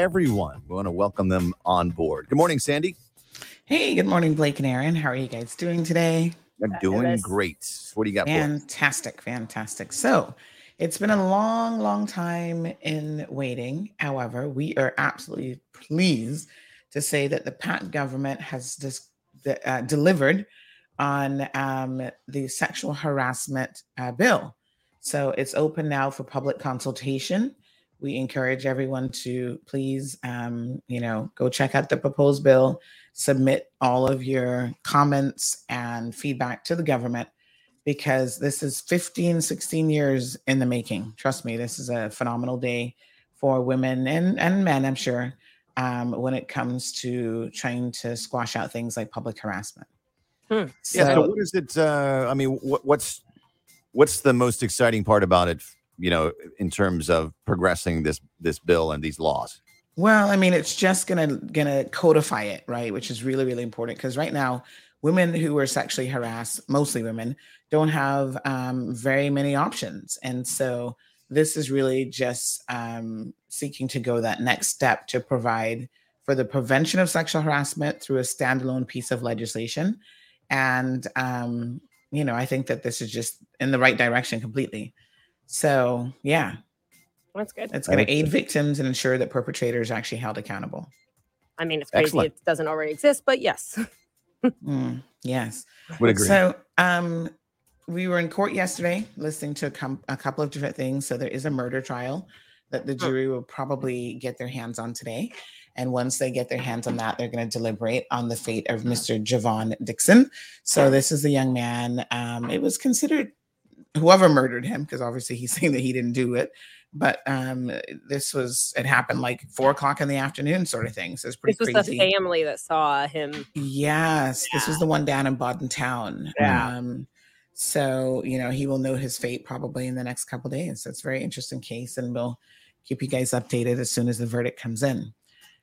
everyone. We want to welcome them on board. Good morning, Sandy. Hey, good morning, Blake and Aaron. How are you guys doing today? I'm doing great. What do you got? Fantastic, fantastic. So, it's been a long, long time in waiting. However, we are absolutely pleased to say that the PACT government has dis- uh, delivered on um, the sexual harassment uh, bill. So it's open now for public consultation. We encourage everyone to please, um, you know, go check out the proposed bill, submit all of your comments and feedback to the government because this is 15, 16 years in the making. Trust me, this is a phenomenal day for women and, and men, I'm sure, um, when it comes to trying to squash out things like public harassment. Hmm. So, yeah. So what is it? Uh, I mean, what, what's what's the most exciting part about it? You know, in terms of progressing this this bill and these laws. Well, I mean, it's just gonna gonna codify it, right? Which is really really important because right now, women who are sexually harassed, mostly women, don't have um, very many options, and so this is really just um, seeking to go that next step to provide for the prevention of sexual harassment through a standalone piece of legislation and um, you know, I think that this is just in the right direction completely. So yeah, that's good. It's going to aid victims and ensure that perpetrators are actually held accountable. I mean, it's crazy Excellent. it doesn't already exist, but yes. mm, yes. Would agree. So, um, we were in court yesterday listening to a, com- a, couple of different things. So there is a murder trial that the jury will probably get their hands on today. And once they get their hands on that, they're going to deliberate on the fate of Mr. Javon Dixon. So this is the young man. Um, it was considered whoever murdered him, because obviously he's saying that he didn't do it. But um, this was it happened like four o'clock in the afternoon, sort of thing. So it's pretty. This was crazy. the family that saw him. Yes, yeah. this was the one down in Bodden Town. Yeah. Um, so you know he will know his fate probably in the next couple days. So it's a very interesting case, and we'll keep you guys updated as soon as the verdict comes in.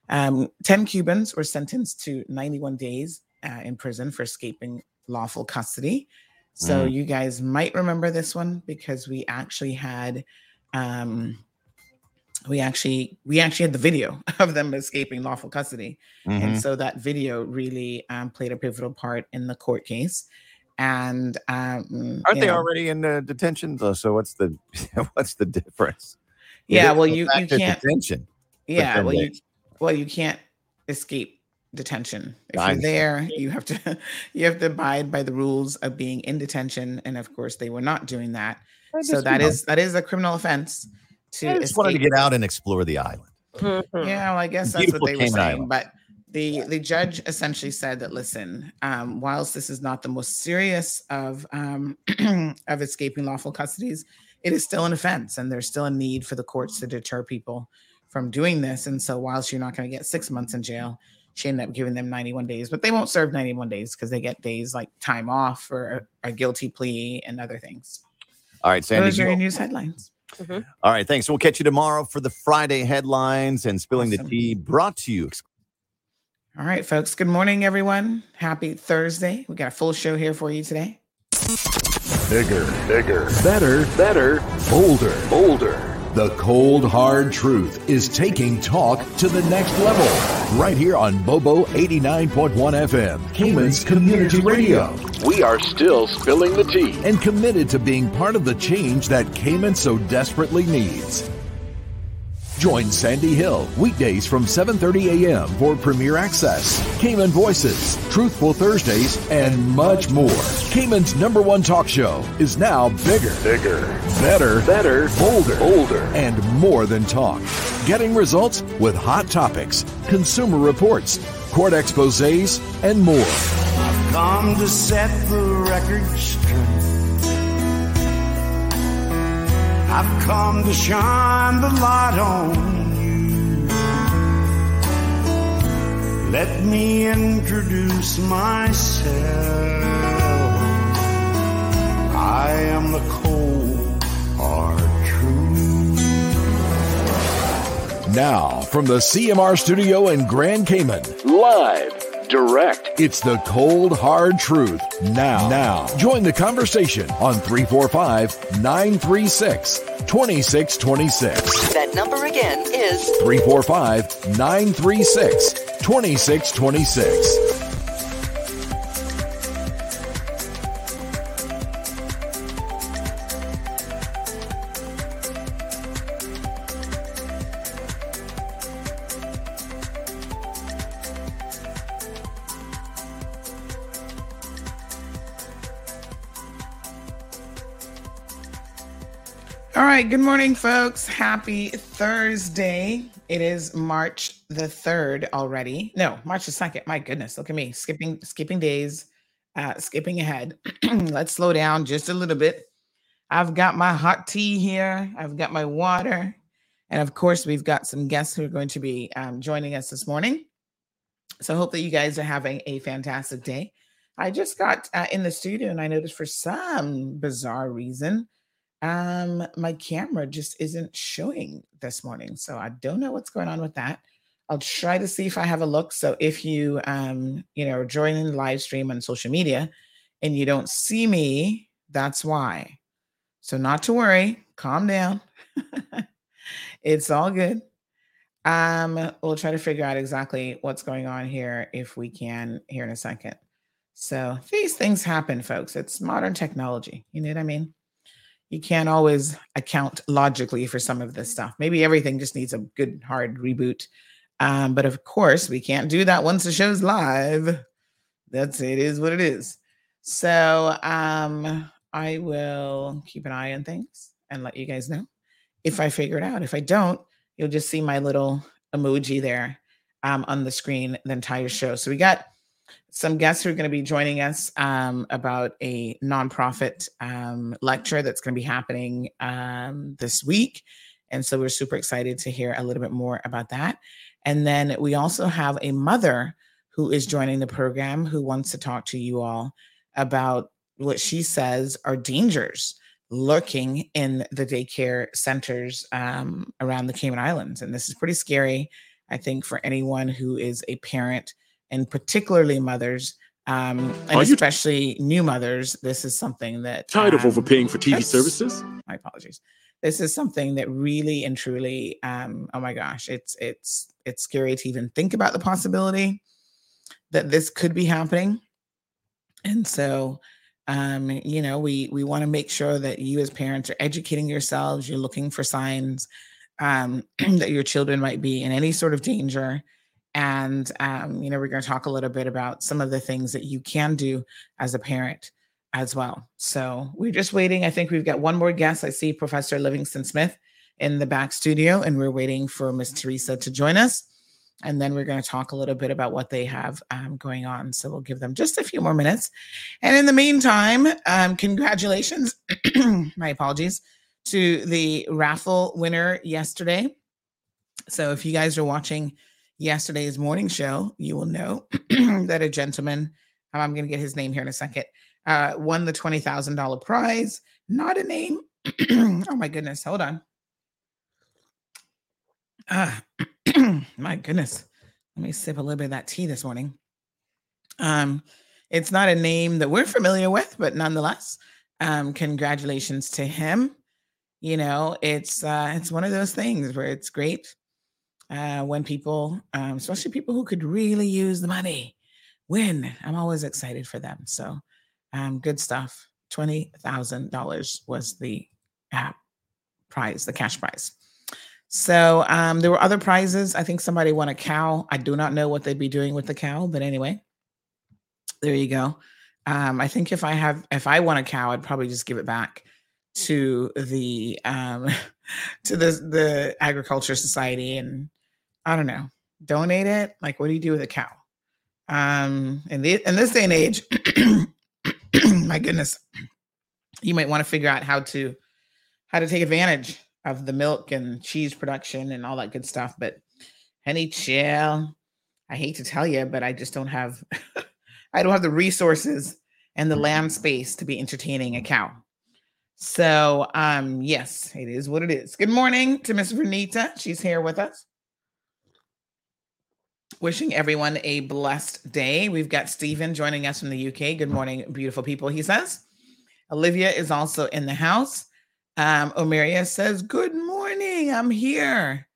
Um, 10 Cubans were sentenced to 91 days uh, in prison for escaping lawful custody. So mm. you guys might remember this one because we actually had um, we actually we actually had the video of them escaping lawful custody. Mm-hmm. and so that video really um, played a pivotal part in the court case. And um, aren't they know, already in the detention? Though so what's the what's the difference? Yeah well you, you can't detention yeah well you well, you can't escape detention. If you're there, you have to you have to abide by the rules of being in detention. And of course, they were not doing that. So that is that is a criminal offense. To I just wanted to get out and explore the island. Mm-hmm. Yeah, well, I guess that's what they were saying. Island. But the the judge essentially said that listen, um, whilst this is not the most serious of um, of escaping lawful custodies, it is still an offense, and there's still a need for the courts to deter people from doing this. And so, whilst you're not going to get six months in jail, she ended up giving them 91 days, but they won't serve 91 days because they get days like time off for a, a, guilty plea and other things. All right, Sandy. Those are your news headlines. Mm-hmm. All right, thanks. We'll catch you tomorrow for the Friday headlines and spilling awesome. the tea brought to you. All right, folks. Good morning, everyone. Happy Thursday. We got a full show here for you today. Bigger, bigger, better, better, bolder, bolder. The cold, hard truth is taking talk to the next level. Right here on Bobo 89.1 FM, Cayman's Community Radio. We are still spilling the tea and committed to being part of the change that Cayman so desperately needs. Join Sandy Hill weekdays from 7:30 a.m. for Premier Access, Cayman Voices, Truthful Thursdays, and much more. Cayman's number one talk show is now bigger, bigger, better, better, bolder, bolder, and more than talk. Getting results with hot topics, consumer reports, court exposés, and more. I've come to set the record straight. I've come to shine the light on you. Let me introduce myself. I am the cold, hard truth. Now, from the CMR studio in Grand Cayman, live direct. It's the cold, hard truth. Now, now, join the conversation on 345 936 2626. That number again is 345 936 2626. Right, good morning, folks. Happy Thursday. It is March the 3rd already. No, March the 2nd. My goodness, look at me skipping, skipping days, uh, skipping ahead. Let's slow down just a little bit. I've got my hot tea here, I've got my water, and of course, we've got some guests who are going to be um, joining us this morning. So I hope that you guys are having a fantastic day. I just got uh, in the studio and I noticed for some bizarre reason, um my camera just isn't showing this morning so i don't know what's going on with that. I'll try to see if i have a look so if you um you know joining the live stream on social media and you don't see me that's why. So not to worry calm down. It's all good. Um we'll try to figure out exactly what's going on here if we can here in a second. So these things happen folks. It's modern technology you know what i mean you can't always account logically for some of this stuff. Maybe everything just needs a good hard reboot. Um, but of course, we can't do that once the show's live. That's it is what it is. So um, I will keep an eye on things and let you guys know if I figure it out. If I don't, you'll just see my little emoji there um, on the screen the entire show. So we got some guests who are going to be joining us um, about a nonprofit um, lecture that's going to be happening um, this week. And so we're super excited to hear a little bit more about that. And then we also have a mother who is joining the program who wants to talk to you all about what she says are dangers lurking in the daycare centers um, around the Cayman Islands. And this is pretty scary, I think, for anyone who is a parent and particularly mothers, um, and especially t- new mothers. This is something that tired um, of overpaying for TV services. My apologies. This is something that really and truly, um, oh my gosh, it's it's it's scary to even think about the possibility that this could be happening. And so, um, you know, we we want to make sure that you as parents are educating yourselves. You're looking for signs um, that your children might be in any sort of danger and, um, you know, we're going to talk a little bit about some of the things that you can do as a parent as well. So we're just waiting. I think we've got one more guest. I see Professor Livingston Smith in the back studio, and we're waiting for Miss Teresa to join us. And then we're going to talk a little bit about what they have um, going on. So we'll give them just a few more minutes. And in the meantime, um, congratulations, my apologies, to the raffle winner yesterday. So if you guys are watching yesterday's morning show, you will know that a gentleman, I'm going to get his name here in a second, uh, won the $20,000 prize. Not a name. oh my goodness. Hold on. Ah, my goodness. Let me sip a little bit of that tea this morning. Um, it's not a name that we're familiar with, but nonetheless, um, congratulations to him. You know, it's uh, it's one of those things where it's great uh, when people, um, especially people who could really use the money, win. I'm always excited for them. So, um, good stuff. Twenty thousand dollars was the prize, the cash prize. So um, there were other prizes. I think somebody won a cow. I do not know what they'd be doing with the cow, but anyway, there you go. Um, I think if I have, if I won a cow, I'd probably just give it back to the um, to the the agriculture society and I don't know, donate it. Like, what do you do with a cow? Um, in the in this day and age, my goodness, you might want to figure out how to how to take advantage of the milk and cheese production and all that good stuff. But Henny Chill, I hate to tell you, but I just don't have I don't have the resources and the land space to be entertaining a cow. So um yes, it is what it is. Good morning to Miss Renita. She's here with us. Wishing everyone a blessed day. We've got Stephen joining us from the UK. Good morning, beautiful people, he says. Olivia is also in the house. Um, Omeria says, Good morning, I'm here.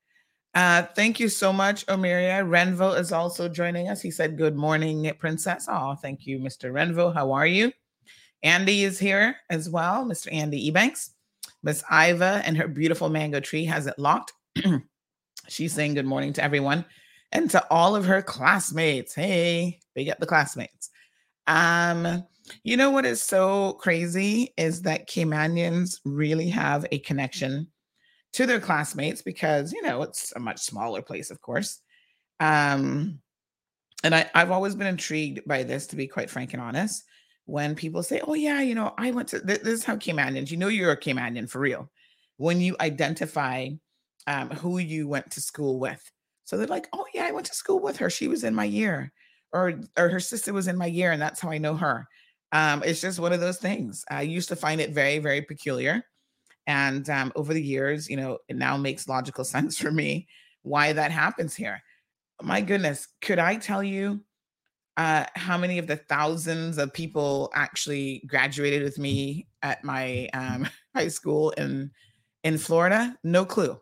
Uh, thank you so much, Omeria. Renvo is also joining us. He said, Good morning, Princess. Oh, thank you, Mr. Renvo. How are you? Andy is here as well, Mr. Andy Ebanks. Miss Iva and her beautiful mango tree has it locked. She's saying good morning to everyone and to all of her classmates. Hey, big up the classmates. Um, you know what is so crazy is that Caymanians really have a connection to their classmates because you know it's a much smaller place, of course. Um, and I, I've always been intrigued by this, to be quite frank and honest. When people say, "Oh yeah, you know, I went to," this is how Caymanians. You know, you're a Caymanian for real when you identify um, who you went to school with. So they're like, "Oh yeah, I went to school with her. She was in my year." or or her sister was in my year and that's how I know her. Um, it's just one of those things. I used to find it very, very peculiar. And um, over the years, you know, it now makes logical sense for me why that happens here. My goodness, could I tell you uh, how many of the thousands of people actually graduated with me at my um, high school in in Florida? No clue.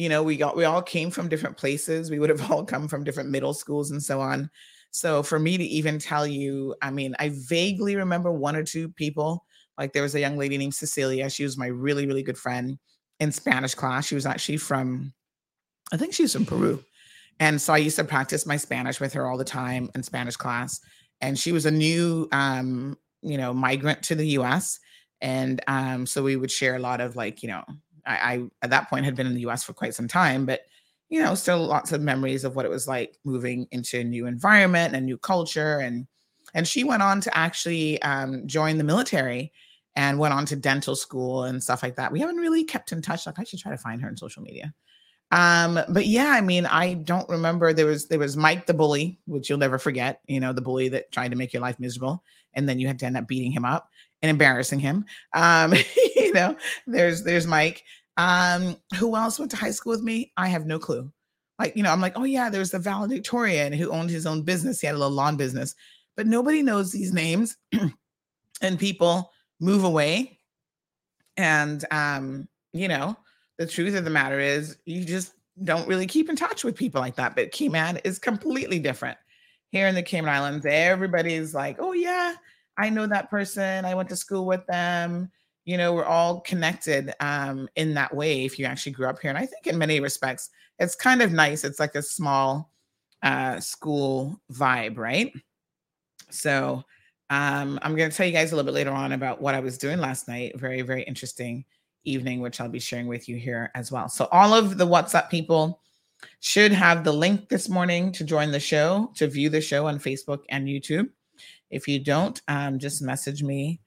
You know, we got we all came from different places. We would have all come from different middle schools and so on. So for me to even tell you, I mean, I vaguely remember one or two people. Like there was a young lady named Cecilia. She was my really, really good friend in Spanish class. She was actually from, I think she was from Peru. And so I used to practice my Spanish with her all the time in Spanish class. And she was a new, um, you know, migrant to the US. And um, so we would share a lot of like, you know, I, I at that point had been in the US for quite some time, but you know, still lots of memories of what it was like moving into a new environment and new culture. And and she went on to actually um, join the military and went on to dental school and stuff like that. We haven't really kept in touch. Like I should try to find her on social media. Um, but yeah, I mean, I don't remember there was there was Mike the bully, which you'll never forget, you know, the bully that tried to make your life miserable, and then you had to end up beating him up and embarrassing him. Um, you know, there's there's Mike. Um, who else went to high school with me? I have no clue. Like, you know, I'm like, oh yeah, there's the valedictorian who owned his own business. He had a little lawn business, but nobody knows these names. and people move away. And um, you know, the truth of the matter is you just don't really keep in touch with people like that. But Cayman is completely different. Here in the Cayman Islands, everybody's like, oh yeah, I know that person. I went to school with them you know we're all connected um, in that way if you actually grew up here and i think in many respects it's kind of nice it's like a small uh, school vibe right? So um, i'm going to tell you guys a little bit later on about what i was doing last night very very interesting evening which i'll be sharing with you here as well. So all of the whatsapp people should have the link this morning to join the show to view the show on facebook and youtube. If you don't um, just message me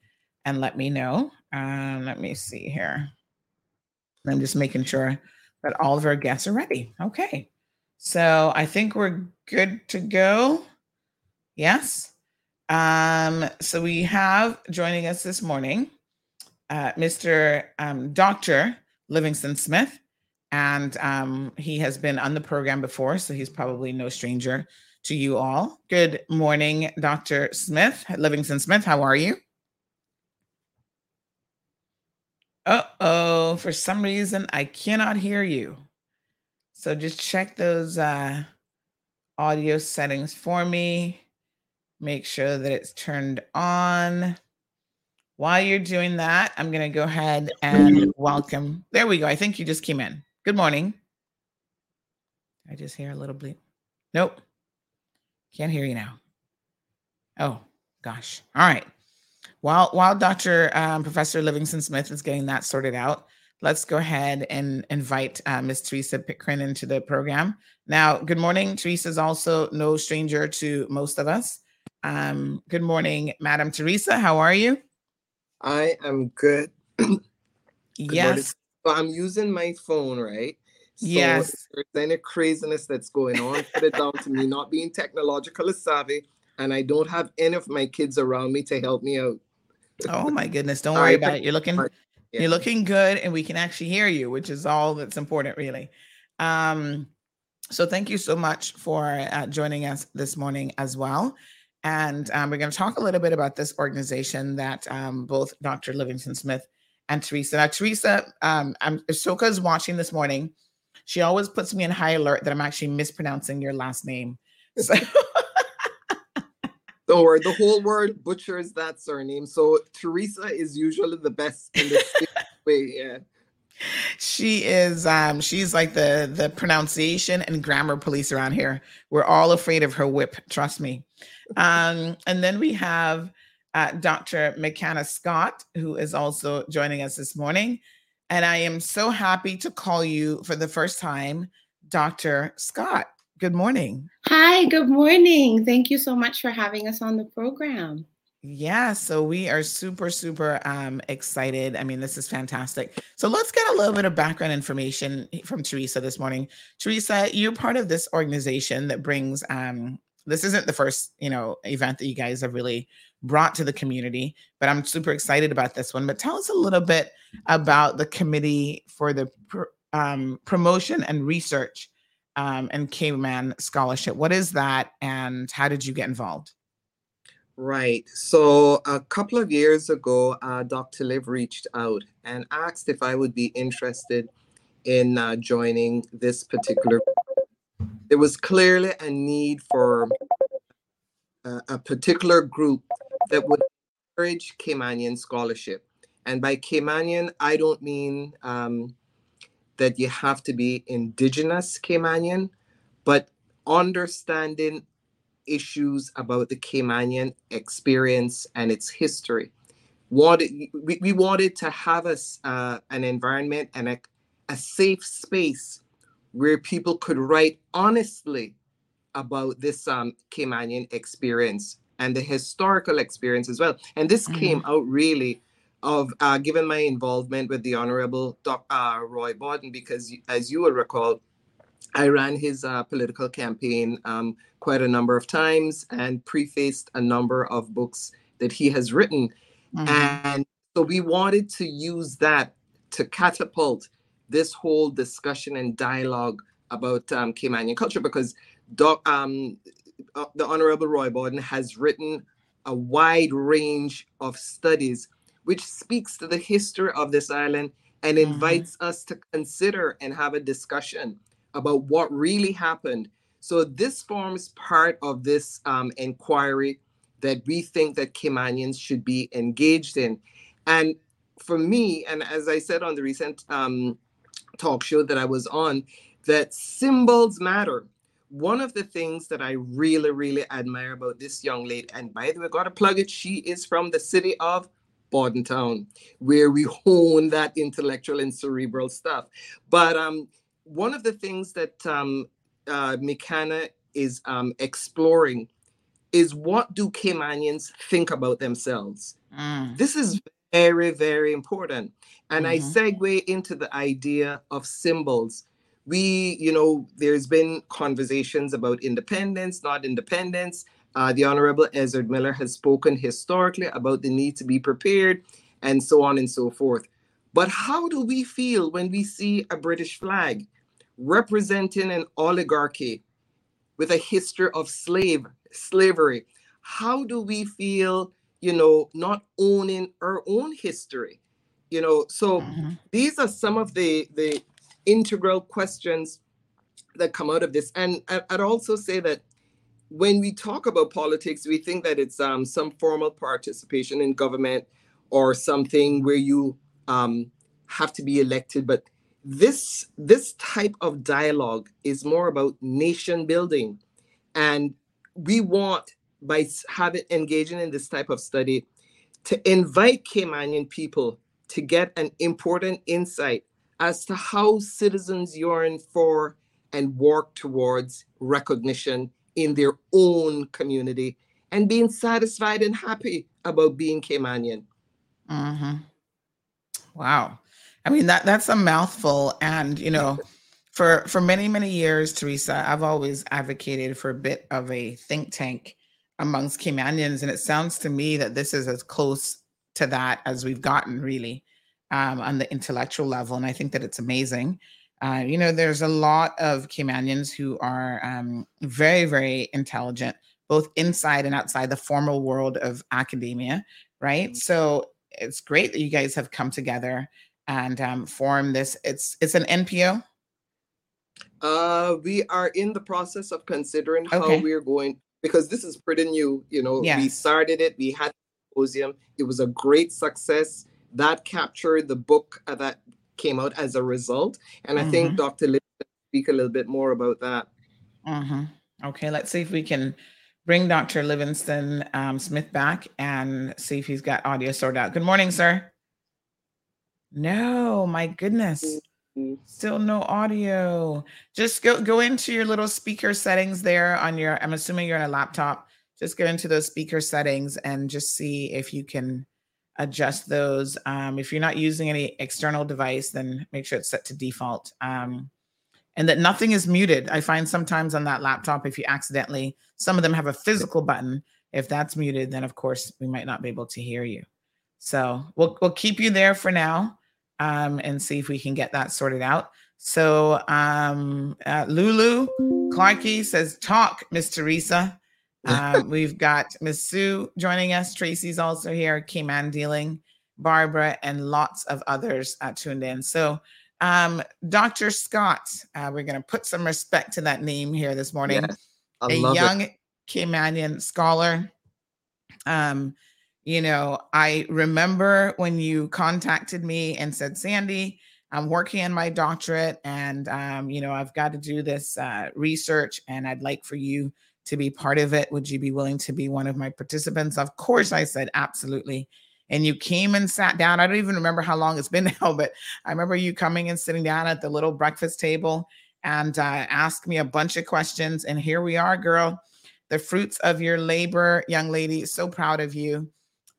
and let me know um, let me see here. I'm just making sure that all of our guests are ready. Okay. So I think we're good to go. Yes. Um, so we have joining us this morning uh, Mr. Um, Dr. Livingston Smith. And um, he has been on the program before, so he's probably no stranger to you all. Good morning, Dr. Smith, Livingston Smith. How are you? Uh oh, for some reason I cannot hear you. So just check those uh, audio settings for me. Make sure that it's turned on. While you're doing that, I'm going to go ahead and welcome. There we go. I think you just came in. Good morning. I just hear a little bleep. Nope. Can't hear you now. Oh, gosh. All right. While while Dr. Um, Professor Livingston Smith is getting that sorted out, let's go ahead and invite uh, Ms. Teresa Pickren into the program. Now, good morning. Teresa is also no stranger to most of us. Um, good morning, Madam Teresa. How are you? I am good. good yes. So I'm using my phone, right? So yes. There's any craziness that's going on, put it down to me not being technologically savvy, and I don't have any of my kids around me to help me out. Oh my goodness! Don't worry about it. You're looking, yeah. you're looking good, and we can actually hear you, which is all that's important, really. Um, So thank you so much for uh, joining us this morning as well. And um, we're going to talk a little bit about this organization that um, both Dr. Livingston Smith and Teresa. Now, Teresa, um, I'm watching this morning. She always puts me in high alert that I'm actually mispronouncing your last name. So Don't the whole word butchers that surname. So Teresa is usually the best in this way. Yeah. She is um she's like the the pronunciation and grammar police around here. We're all afraid of her whip, trust me. Um and then we have uh, Dr. McKenna Scott, who is also joining us this morning. And I am so happy to call you for the first time, Dr. Scott. Good morning. Hi, good morning. Thank you so much for having us on the program. Yeah, so we are super, super um, excited. I mean, this is fantastic. So let's get a little bit of background information from Teresa this morning. Teresa, you're part of this organization that brings. Um, this isn't the first, you know, event that you guys have really brought to the community, but I'm super excited about this one. But tell us a little bit about the committee for the pr- um, promotion and research um, and Cayman Scholarship. What is that, and how did you get involved? Right. So a couple of years ago, uh, Dr. Liv reached out and asked if I would be interested in uh, joining this particular. There was clearly a need for a particular group that would encourage Caymanian scholarship. And by Caymanian, I don't mean um, that you have to be indigenous Caymanian, but understanding issues about the Caymanian experience and its history. Wanted, we, we wanted to have us uh, an environment and a, a safe space where people could write honestly about this um, Caymanian experience and the historical experience as well. And this mm-hmm. came out really of uh, given my involvement with the Honorable Doc, uh, Roy Bodden, because as you will recall, I ran his uh, political campaign um, quite a number of times and prefaced a number of books that he has written. Mm-hmm. And so we wanted to use that to catapult this whole discussion and dialogue about um, Caymanian culture because Doc, um, uh, the Honorable Roy Bodden has written a wide range of studies which speaks to the history of this island and mm-hmm. invites mm-hmm. us to consider and have a discussion about what really happened. So this forms part of this um, inquiry that we think that Caymanians should be engaged in. And for me, and as I said on the recent um, talk show that I was on, that symbols matter. One of the things that I really, really admire about this young lady, and by the way, got to plug it, she is from the city of Bodden Town, where we hone that intellectual and cerebral stuff. But um, one of the things that um, uh, is um, exploring is what do Caymanians think about themselves? Mm. This is very, very important. And mm-hmm. I segue into the idea of symbols. We, you know, there's been conversations about independence, not independence. Uh, the Honorable Ezzard Miller has spoken historically about the need to be prepared and so on and so forth. But how do we feel when we see a British flag representing an oligarchy with a history of slave slavery? How do we feel, you know, not owning our own history? You know, so mm-hmm. these are some of the the integral questions that come out of this. And I'd also say that when we talk about politics, we think that it's um, some formal participation in government or something where you um, have to be elected. But this this type of dialogue is more about nation building, and we want by having engaging in this type of study to invite Caymanian people to get an important insight as to how citizens yearn for and work towards recognition in their own community and being satisfied and happy about being Caymanian. Mm-hmm. Wow. I mean that that's a mouthful. And you know, for for many, many years, Teresa, I've always advocated for a bit of a think tank amongst Caymanians. And it sounds to me that this is as close to that as we've gotten really um, on the intellectual level. And I think that it's amazing. Uh, you know, there's a lot of Caymanians who are um, very, very intelligent, both inside and outside the formal world of academia, right? Mm-hmm. So it's great that you guys have come together and um, form this. It's it's an NPO. Uh, we are in the process of considering how okay. we're going because this is pretty new. You know, yes. we started it. We had symposium. It was a great success. That captured the book uh, that came out as a result, and mm-hmm. I think mm-hmm. Dr. Lee speak a little bit more about that. Mm-hmm. Okay, let's see if we can bring Dr. Livingston um, Smith back and see if he's got audio sorted out. Good morning, sir. No, my goodness. Still no audio. Just go go into your little speaker settings there on your I'm assuming you're on a laptop. Just go into those speaker settings and just see if you can adjust those. Um, if you're not using any external device, then make sure it's set to default. Um, and that nothing is muted. I find sometimes on that laptop, if you accidentally, some of them have a physical button. If that's muted, then of course we might not be able to hear you. So we'll we'll keep you there for now um, and see if we can get that sorted out. So um, uh, Lulu Clarkey says, "Talk, Miss Teresa." Uh, we've got Miss Sue joining us. Tracy's also here. Cayman dealing, Barbara, and lots of others uh, tuned in. So, um, Dr. Scott, uh, we're going to put some respect to that name here this morning. Yes, a young it. Caymanian scholar. Um, you know, I remember when you contacted me and said, Sandy, I'm working on my doctorate and, um, you know, I've got to do this uh, research and I'd like for you to be part of it. Would you be willing to be one of my participants? Of course, I said, absolutely. And you came and sat down. I don't even remember how long it's been now, but I remember you coming and sitting down at the little breakfast table and uh, asked me a bunch of questions. And here we are, girl. The fruits of your labor, young lady. So proud of you.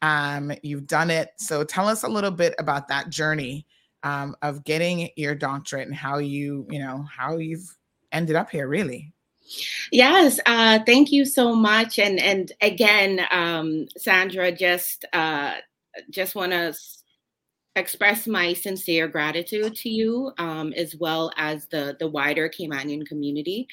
Um, you've done it. So tell us a little bit about that journey um, of getting your doctorate and how you, you know, how you've ended up here, really. Yes, uh, thank you so much. And and again, um, Sandra, just uh, just want to express my sincere gratitude to you, um, as well as the, the wider Caymanian community.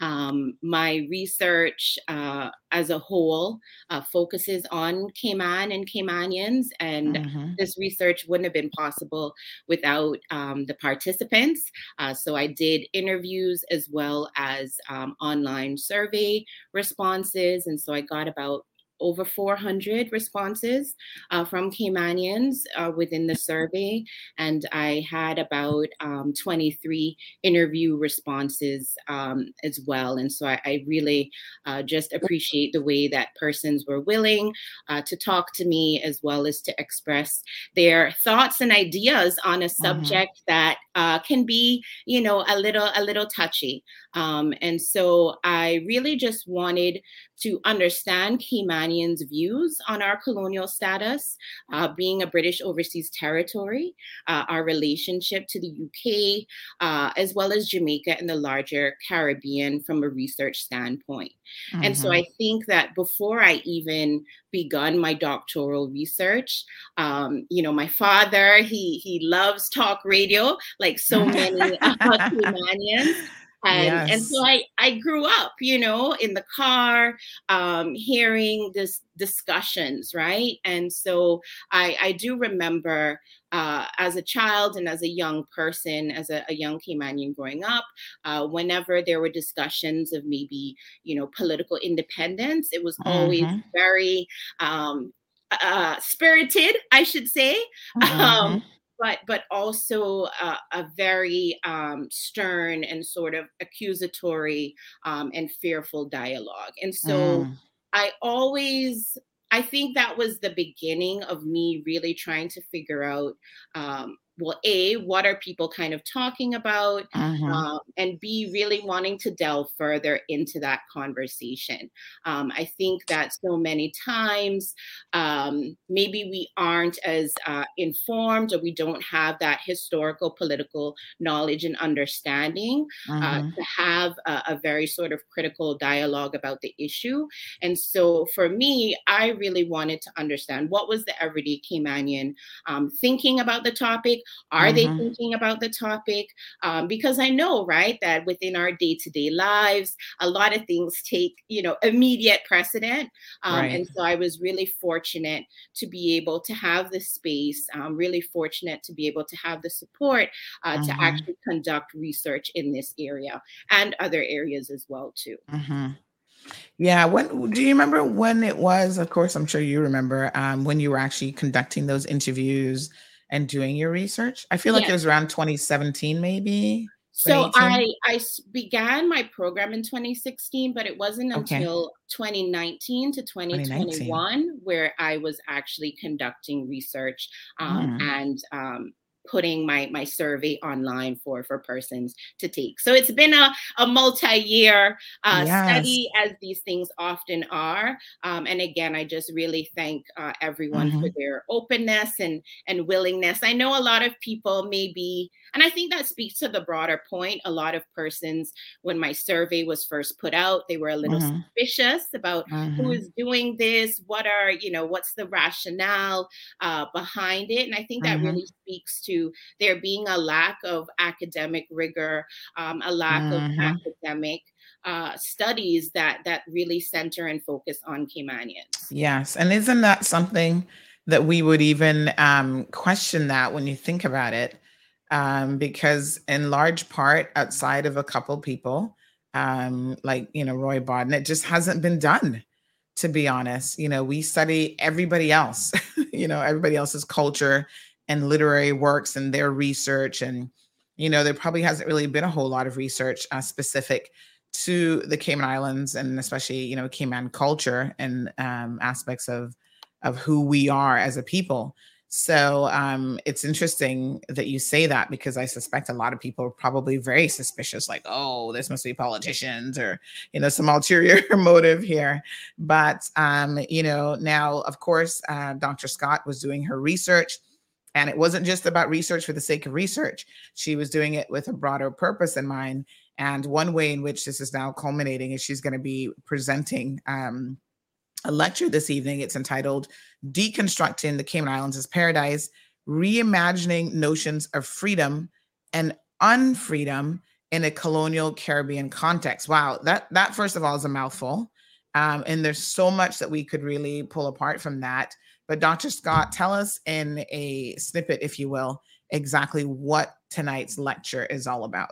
Um, my research uh, as a whole uh, focuses on Cayman and Caymanians, and mm-hmm. this research wouldn't have been possible without um, the participants. Uh, so I did interviews as well as um, online survey responses, and so I got about over 400 responses uh, from Caymanians uh, within the survey, and I had about um, 23 interview responses um, as well. And so I, I really uh, just appreciate the way that persons were willing uh, to talk to me as well as to express their thoughts and ideas on a mm-hmm. subject mm-hmm. that uh, can be, you know, a little a little touchy. Um, and so I really just wanted to understand Caymanians' views on our colonial status, uh, being a British overseas territory, uh, our relationship to the UK, uh, as well as Jamaica and the larger Caribbean from a research standpoint. Mm-hmm. And so mm-hmm. I think that before I even begun my doctoral research, um, you know, my father, he he loves talk radio, like so many uh, Caymanians and yes. and so I I grew up, you know, in the car, um, hearing this discussions, right? And so I I do remember uh, as a child and as a young person, as a, a young Caymanian growing up, uh, whenever there were discussions of maybe you know political independence, it was always mm-hmm. very um, uh, spirited, I should say. Mm-hmm. Um, but but also uh, a very um, stern and sort of accusatory um, and fearful dialogue. And so mm. I always I think that was the beginning of me really trying to figure out um, well, A, what are people kind of talking about? Uh-huh. Um, and B, really wanting to delve further into that conversation. Um, I think that so many times um, maybe we aren't as uh, informed or we don't have that historical political knowledge and understanding uh-huh. uh, mm-hmm. to have a, a very sort of critical dialogue about the issue. And so for me, I really wanted to understand what was the everyday Caymanian um, thinking about the topic Are mm-hmm. they thinking about the topic? Um, because I know, right, that within our day to day lives, a lot of things take, you know, immediate precedent. Um, right. And so I was really fortunate to be able to have the space, um, really fortunate to be able to have the support uh, mm-hmm. to actually conduct research in this area and other areas as well, too. Mm-hmm. Yeah. When do you remember when it was? Of course, I'm sure you remember um, when you were actually conducting those interviews and doing your research. I feel like yes. it was around 2017, maybe. So I I began my program in 2016, but it wasn't okay. until 2019 to 2021 2019. where I was actually conducting research um, mm. and um, putting my my survey online for for persons to take so it's been a, a multi-year uh, yes. study as these things often are um, and again i just really thank uh, everyone mm-hmm. for their openness and and willingness i know a lot of people may be and I think that speaks to the broader point. A lot of persons, when my survey was first put out, they were a little mm-hmm. suspicious about mm-hmm. who is doing this, what are, you know, what's the rationale uh, behind it. And I think that mm-hmm. really speaks to there being a lack of academic rigor, um, a lack of mm-hmm. academic uh, studies that that really center and focus on Caymanians. Yes, and isn't that something that we would even um, question that when you think about it? um, because in large part outside of a couple people um, like you know roy bodden it just hasn't been done to be honest you know we study everybody else you know everybody else's culture and literary works and their research and you know there probably hasn't really been a whole lot of research uh, specific to the cayman islands and especially you know cayman culture and um, aspects of of who we are as a people so um, it's interesting that you say that because I suspect a lot of people are probably very suspicious, like, oh, this must be politicians or, you know, some ulterior motive here. But, um, you know, now, of course, uh, Dr. Scott was doing her research. And it wasn't just about research for the sake of research. She was doing it with a broader purpose in mind. And one way in which this is now culminating is she's going to be presenting um, a lecture this evening. It's entitled Deconstructing the Cayman Islands as Paradise Reimagining Notions of Freedom and Unfreedom in a Colonial Caribbean Context. Wow, that, that first of all is a mouthful. Um, and there's so much that we could really pull apart from that. But Dr. Scott, tell us in a snippet, if you will, exactly what tonight's lecture is all about.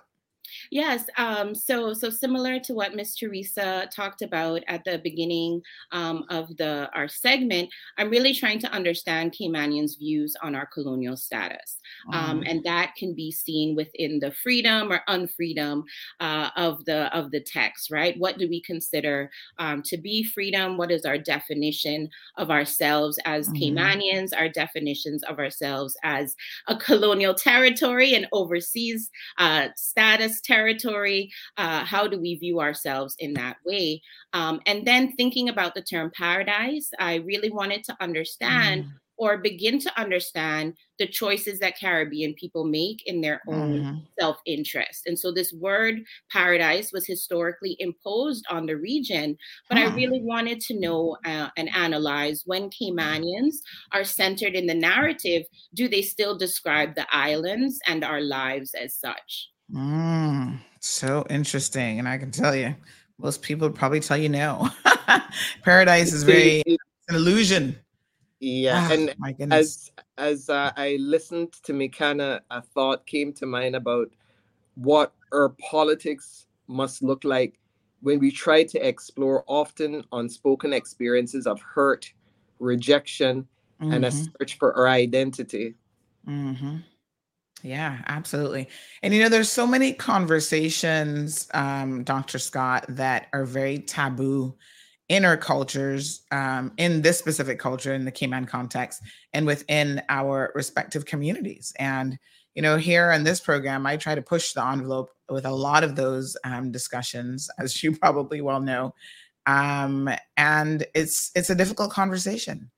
Yes. Um, so so similar to what Miss Teresa talked about at the beginning um, of the our segment, I'm really trying to understand Caymanians' views on our colonial status, um, and that can be seen within the freedom or unfreedom uh, of the of the text. Right? What do we consider um, to be freedom? What is our definition of ourselves as mm-hmm. Caymanians? Our definitions of ourselves as a colonial territory and overseas uh, status territory? Uh, how do we view ourselves in that way? Um, and then thinking about the term paradise, I really wanted to understand. Mm. Or begin to understand the choices that Caribbean people make in their own mm. self interest. And so, this word paradise was historically imposed on the region, but I really wanted to know uh, and analyze when Caymanians are centered in the narrative, do they still describe the islands and our lives as such? Mm, so interesting. And I can tell you, most people would probably tell you no. Paradise is very an illusion. Yeah, oh, and as as uh, I listened to Mikana, a thought came to mind about what our politics must look like when we try to explore often unspoken experiences of hurt, rejection, mm-hmm. and a mm-hmm. search for our identity. Mm-hmm. Yeah, absolutely. And you know, there's so many conversations, um, Dr. Scott, that are very taboo in our cultures, um, in this specific culture, in the Cayman context, and within our respective communities. And you know, here in this program, I try to push the envelope with a lot of those um, discussions, as you probably well know. Um, and it's it's a difficult conversation,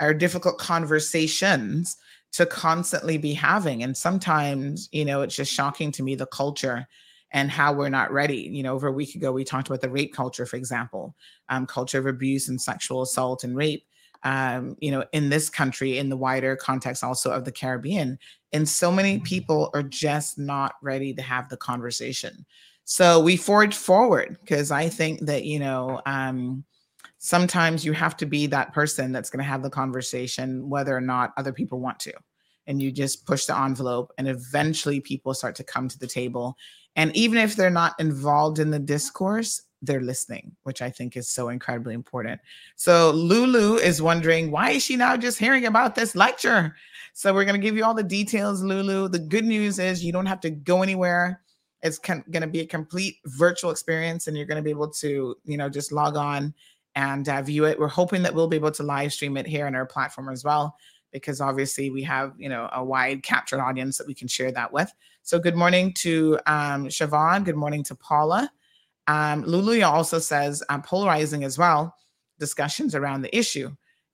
or difficult conversations to constantly be having. And sometimes, you know, it's just shocking to me the culture and how we're not ready. You know, over a week ago, we talked about the rape culture, for example, um, culture of abuse and sexual assault and rape. um, you know, in this country, in the wider context also of the Caribbean. And so many people are just not ready to have the conversation. So we forge forward because I think that, you know, um, sometimes you have to be that person that's going to have the conversation, whether or not other people want to. And you just push the envelope, and eventually people start to come to the table. And even if they're not involved in the discourse, they're listening, which I think is so incredibly important. So Lulu is wondering why is she now just hearing about this lecture? So we're going to give you all the details, Lulu. The good news is you don't have to go anywhere. It's going to be a complete virtual experience, and you're going to be able to, you know, just log on and uh, view it. We're hoping that we'll be able to live stream it here on our platform as well, because obviously we have, you know, a wide captured audience that we can share that with. So good morning to um, Siobhan. Good morning to Paula. Um, Lulu also says um, polarizing as well, discussions around the issue.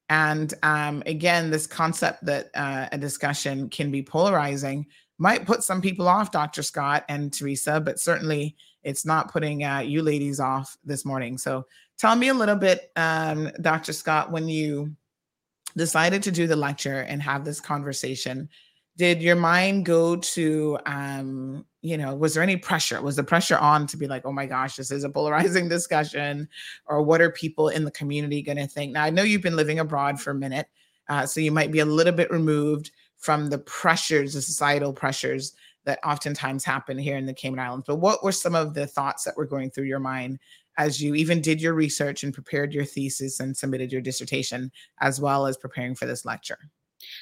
And um, again, this concept that uh, a discussion can be polarizing might put some people off, Dr. Scott and Teresa, but certainly it's not putting uh, you ladies off this morning. So tell me a little bit, um, Dr. Scott, when you decided to do the lecture and have this conversation, did your mind go to um you know was there any pressure was the pressure on to be like oh my gosh this is a polarizing discussion or what are people in the community going to think now i know you've been living abroad for a minute uh, so you might be a little bit removed from the pressures the societal pressures that oftentimes happen here in the cayman islands but what were some of the thoughts that were going through your mind as you even did your research and prepared your thesis and submitted your dissertation as well as preparing for this lecture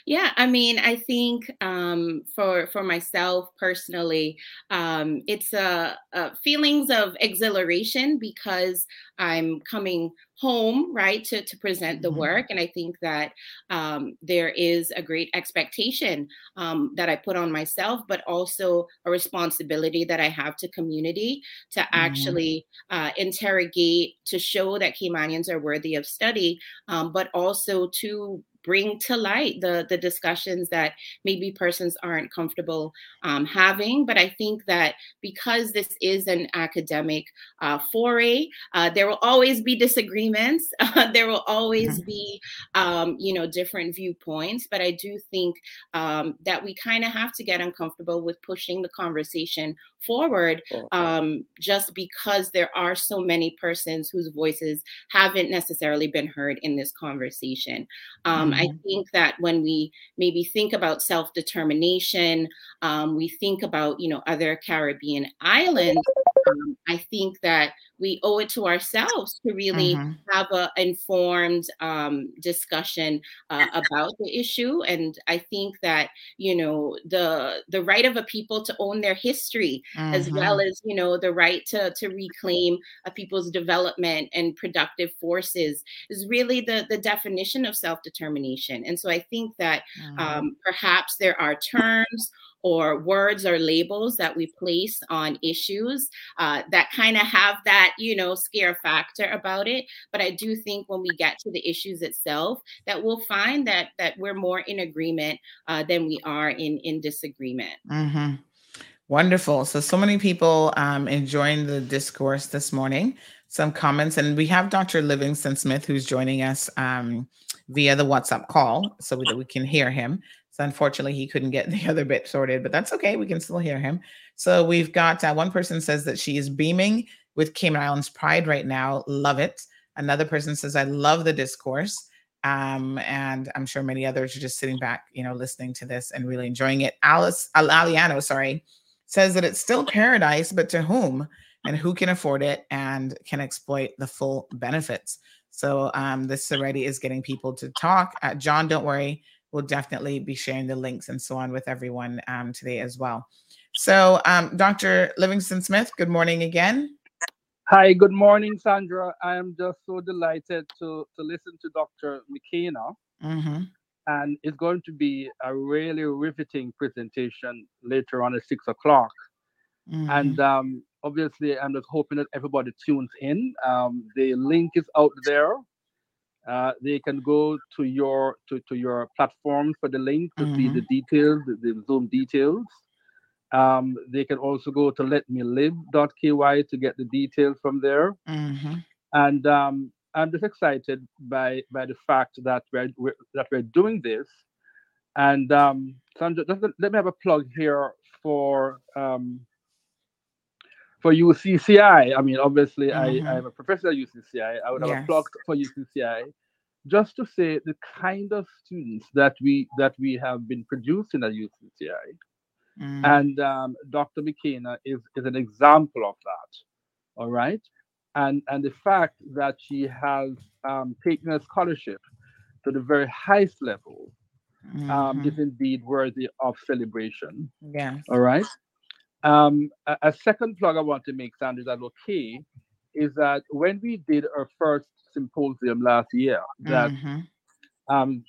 yeah, I mean, I think um, for for myself personally, um, it's a, a, feelings of exhilaration because I'm coming home, right, to to present the mm-hmm. work, and I think that um, there is a great expectation um, that I put on myself, but also a responsibility that I have to community to mm-hmm. actually uh, interrogate to show that Caymanians are worthy of study, um, but also to bring to light the the discussions that maybe persons aren't comfortable um, having but i think that because this is an academic uh, foray uh, there will always be disagreements. Uh, there will always mm-hmm. be um, you know different viewpoints but i do think um, that we kind of have to get uncomfortable with pushing the conversation forward um, just because there are so many persons whose voices haven't necessarily been heard in this conversation um, um, I mm-hmm. think that when we maybe think about self determination, um, we think about, you know, other Caribbean islands. Um, I think that we owe it to ourselves to really mm-hmm. have an informed um, discussion uh, about the issue. And I think that you know the the right of a people to own their history, mm-hmm. as well as you know the right to to reclaim a people's development and productive forces, is really the the definition of self determination. And so I think that mm-hmm. um, perhaps there are terms or words or labels that we place on issues uh, that kind of have that, you know, scare factor about it. But I do think when we get to the issues itself, that we'll find that that we're more in agreement uh, than we are in in disagreement. Mm-hmm. Wonderful. So, so many people um, enjoying the discourse this morning. Some comments, and we have Dr. Livingston Smith who's joining us um, via the WhatsApp call so that we can hear him. So unfortunately, he couldn't get the other bit sorted, but that's okay. We can still hear him. So we've got uh, one person says that she is beaming with Cayman Islands pride right now. Love it. Another person says, I love the discourse. Um, and I'm sure many others are just sitting back, you know, listening to this and really enjoying it. Alice Aliano, sorry, says that it's still paradise, but to whom and who can afford it and can exploit the full benefits. So um, this already is getting people to talk. Uh, John, don't worry we'll definitely be sharing the links and so on with everyone um, today as well. So, um, Dr. Livingston Smith, good morning again. Hi, good morning, Sandra. I am just so delighted to, to listen to Dr. McKenna. Mm-hmm. And it's going to be a really riveting presentation later on at six o'clock. Mm-hmm. And um, obviously, I'm just hoping that everybody tunes in. Um, the link is out there uh, they can go to your to, to your platform for the link to mm-hmm. see the details, the, the Zoom details. Um, they can also go to letmelive.ky to get the details from there. Mm-hmm. And um, I'm just excited by by the fact that we're, we're that we're doing this. And um, Sandra, just let me have a plug here for um, for UCCI. I mean, obviously, mm-hmm. I, I'm a professor at UCCI. I would have yes. for UCCI just to say the kind of students that we that we have been producing at UCCI. Mm. And um, Dr. McKenna is, is an example of that. All right. And and the fact that she has um, taken a scholarship to the very highest level um, mm-hmm. is indeed worthy of celebration. Yeah. All right. Um, a, a, second plug I want to make, Sandra, that okay, is that when we did our first symposium last year, that mm-hmm. um,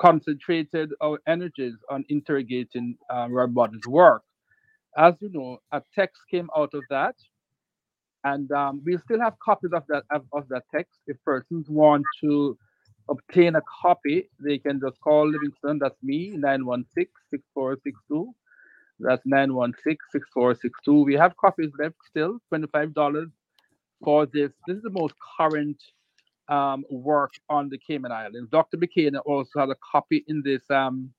concentrated our energies on interrogating Robert's work. As you know, a text came out of that, and um, we still have copies of that of, of that text. If persons want to obtain a copy, they can just call Livingston. That's me, 916-6462. That's 916-6462. We have copies left still, $25 for this. This is the most current um, work on the Cayman Islands. Dr. McKenna also has a copy in this um,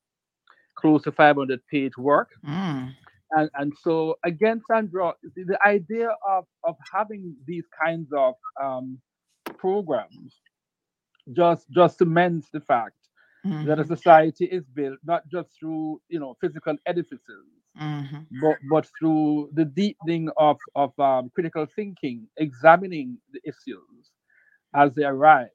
close to 500 page work. Mm. And, and so again, Sandra, the, the, idea of, of having these kinds of um, programs just just cements the fact mm-hmm. that a mm-hmm. society is built not just through you know physical edifices, mm-hmm. but but through the deepening of of um, critical thinking, examining the issues, as they arise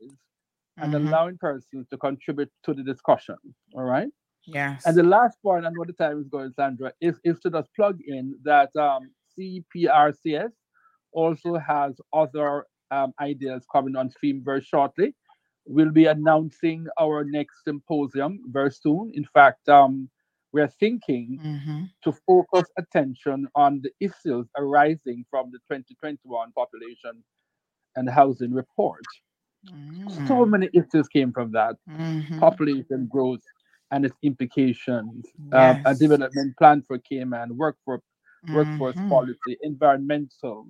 and mm-hmm. allowing persons to contribute to the discussion. All right. Yes. And the last point, and what the time is going, Sandra, is, is to just plug in that um, CPRCS also has other um, ideas coming on stream very shortly. We'll be announcing our next symposium very soon. In fact, um, we're thinking mm-hmm. to focus attention on the issues arising from the 2021 population and housing report. Mm. So many issues came from that mm-hmm. population growth and its implications, yes. um, a development plan for Cayman, workforce, mm-hmm. workforce policy, environmental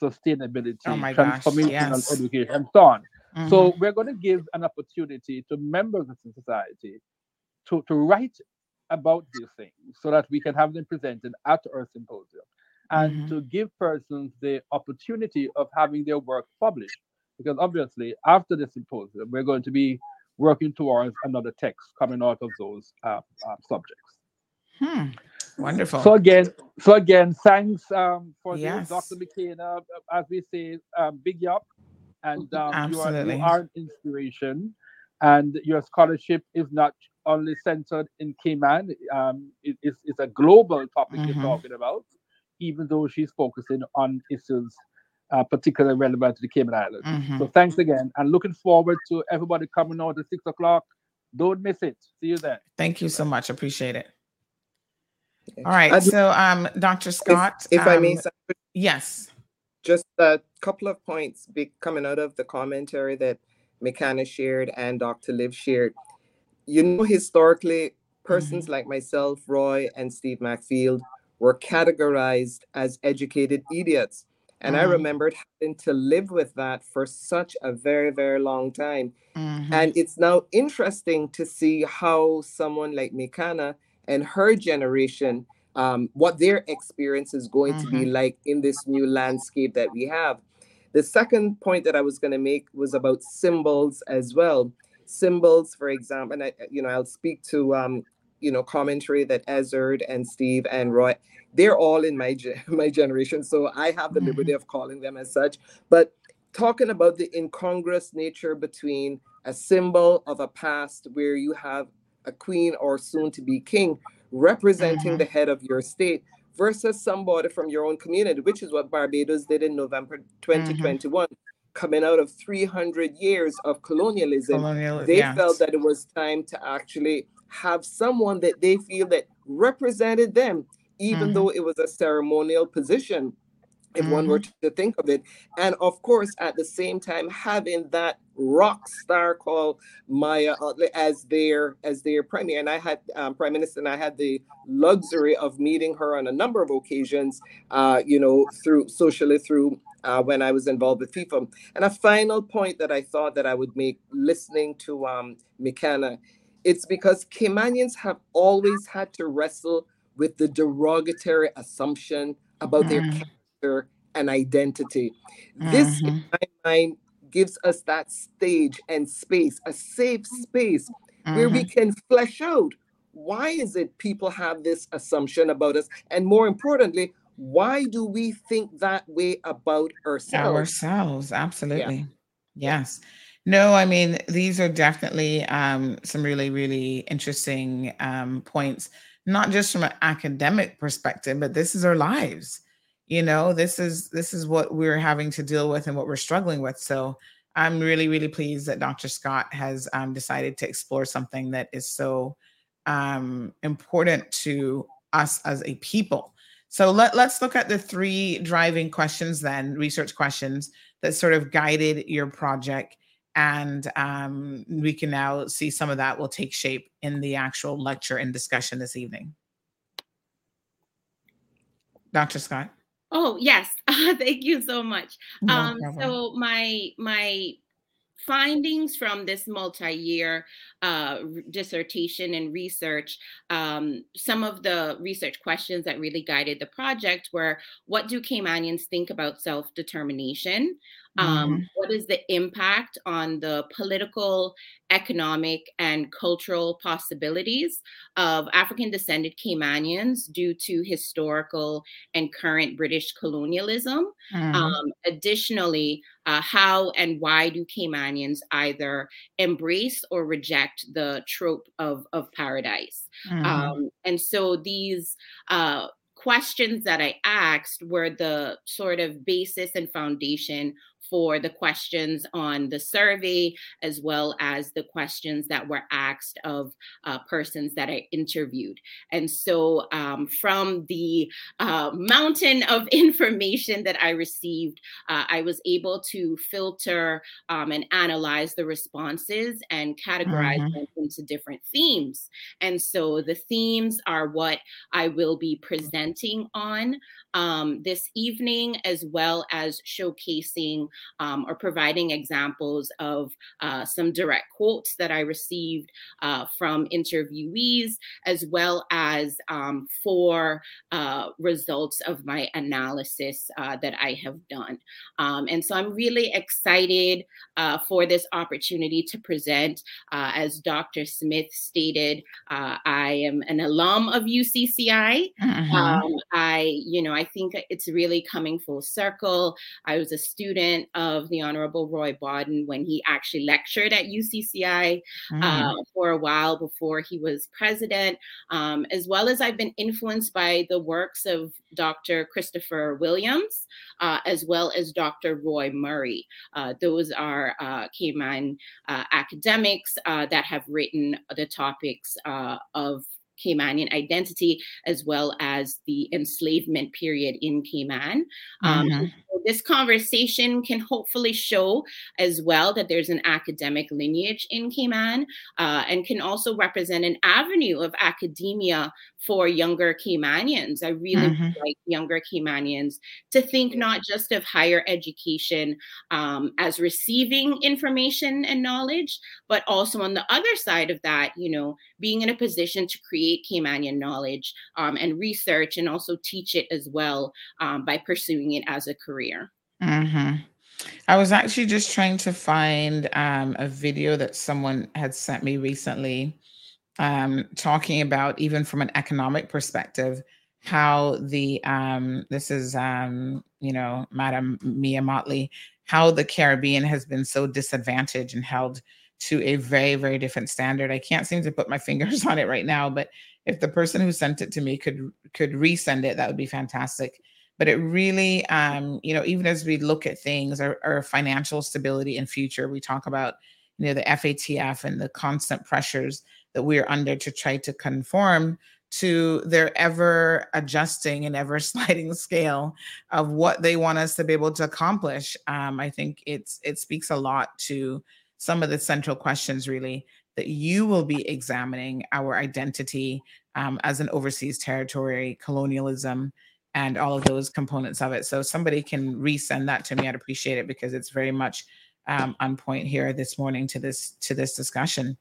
sustainability, oh transformational yes. education, and so on. Mm-hmm. So we're going to give an opportunity to members of the society to, to write about these things so that we can have them presented at our symposium and mm-hmm. to give persons the opportunity of having their work published. Because obviously, after the symposium, we're going to be working towards another text coming out of those uh, uh, subjects. Hmm. Wonderful. So again, so again, thanks um, for yes. this, Dr. McKenna. As we say, um, big up, and um, you, are, you are an inspiration. And your scholarship is not only centered in Cayman; um, it, it's, it's a global topic mm-hmm. you're talking about even though she's focusing on issues uh, particularly relevant to the Cayman Islands. Mm-hmm. So thanks again, and looking forward to everybody coming out at six o'clock. Don't miss it. See you there. Thank you so much. Appreciate it. All right. so, um, Dr. Scott, if, if um, I may, yes, just a couple of points be coming out of the commentary that McKenna shared and Dr. Liv shared. You know, historically, persons mm-hmm. like myself, Roy, and Steve McField were categorized as educated idiots. And mm-hmm. I remembered having to live with that for such a very, very long time. Mm-hmm. And it's now interesting to see how someone like Mikana and her generation, um, what their experience is going mm-hmm. to be mm-hmm. like in this new landscape that we have. The second point that I was going to make was about symbols as well. Symbols, for example, and I, you know, I'll speak to um, you know commentary that Ezzard and Steve and Roy they're all in my my generation so I have the mm-hmm. liberty of calling them as such but talking about the incongruous nature between a symbol of a past where you have a queen or soon to be king representing mm-hmm. the head of your state versus somebody from your own community which is what Barbados did in November 2021 mm-hmm coming out of 300 years of colonialism, Colonial, they yes. felt that it was time to actually have someone that they feel that represented them, even mm-hmm. though it was a ceremonial position. If mm-hmm. one were mm-hmm. to think of it. And of course, at the same time, having that rock star called Maya uh, as their as their premier. And I had um, prime minister, and I had the luxury of meeting her on a number of occasions. Uh, you know, through socially through. Uh, when I was involved with FIFA. And a final point that I thought that I would make listening to um, McKenna, it's because Caymanians have always had to wrestle with the derogatory assumption about mm. their character and identity. Mm-hmm. This, in mm-hmm. my mind, gives us that stage and space, a safe space mm-hmm. where we mm-hmm. can flesh out why is it people have this assumption about us? And more importantly, why do we think that way about ourselves? Ourselves, absolutely. Yeah. Yes. No, I mean, these are definitely um, some really, really interesting um, points, not just from an academic perspective, but this is our lives you know this is this is what we're having to deal with and what we're struggling with. So i'm really really pleased that dr scott has um, decided to explore something that is so um, important to us as a people. So let, let's look at the three driving questions then research questions that sort of guided your project. And um, we can now see some of that will take shape in the actual lecture and discussion this evening. Dr scott Oh yes, thank you so much. No um, so my my findings from this multi-year uh, dissertation and research um, some of the research questions that really guided the project were what do caymanians think about self-determination um, mm-hmm. what is the impact on the political, economic, and cultural possibilities of African descended Caymanians due to historical and current British colonialism? Mm-hmm. Um, additionally, uh, how and why do Caymanians either embrace or reject the trope of, of paradise? Mm-hmm. Um, and so these uh, questions that I asked were the sort of basis and foundation for the questions on the survey, as well as the questions that were asked of uh, persons that I interviewed. And so, um, from the uh, mountain of information that I received, uh, I was able to filter um, and analyze the responses and categorize mm-hmm. them into different themes. And so, the themes are what I will be presenting on um, this evening, as well as showcasing um, or providing examples of uh, some direct quotes that I received uh, from interviewees, as well as um, four uh, results of my analysis uh, that I have done. Um, and so I'm really excited uh, for this opportunity to present. Uh, as Dr. Smith stated, I am an alum of UCCI. Mm-hmm. Um, I, you know, I think it's really coming full circle. I was a student of the Honorable Roy Bodden when he actually lectured at UCCI mm. uh, for a while before he was president, um, as well as I've been influenced by the works of Dr. Christopher Williams, uh, as well as Dr. Roy Murray. Uh, those are uh, Cayman uh, academics uh, that have written the topics uh, of Caymanian identity, as well as the enslavement period in Cayman. Um, mm-hmm. so this conversation can hopefully show as well that there's an academic lineage in Cayman uh, and can also represent an avenue of academia for younger Caymanians. I really mm-hmm. like younger Caymanians to think not just of higher education um, as receiving information and knowledge, but also on the other side of that, you know, being in a position to create Caymanian knowledge um, and research and also teach it as well um, by pursuing it as a career. Mm-hmm. I was actually just trying to find um, a video that someone had sent me recently um, talking about even from an economic perspective how the um, this is um, you know Madam Mia Mottley, how the Caribbean has been so disadvantaged and held to a very very different standard. I can't seem to put my fingers on it right now, but if the person who sent it to me could could resend it, that would be fantastic. But it really, um, you know, even as we look at things, our, our financial stability in future, we talk about you know the FATF and the constant pressures that we're under to try to conform to their ever adjusting and ever sliding scale of what they want us to be able to accomplish. Um, I think it's it speaks a lot to some of the central questions, really, that you will be examining our identity um, as an overseas territory, colonialism, and all of those components of it. So somebody can resend that to me. I'd appreciate it because it's very much um, on point here this morning to this to this discussion.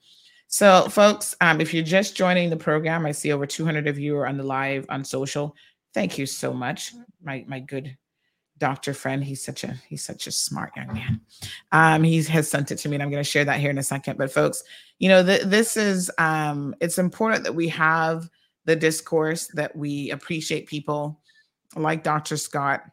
So, folks, um, if you're just joining the program, I see over 200 of you are on the live on social. Thank you so much, my my good doctor friend. He's such a he's such a smart young man. Um, he has sent it to me, and I'm going to share that here in a second. But, folks, you know, th- this is um, it's important that we have the discourse that we appreciate people like Dr. Scott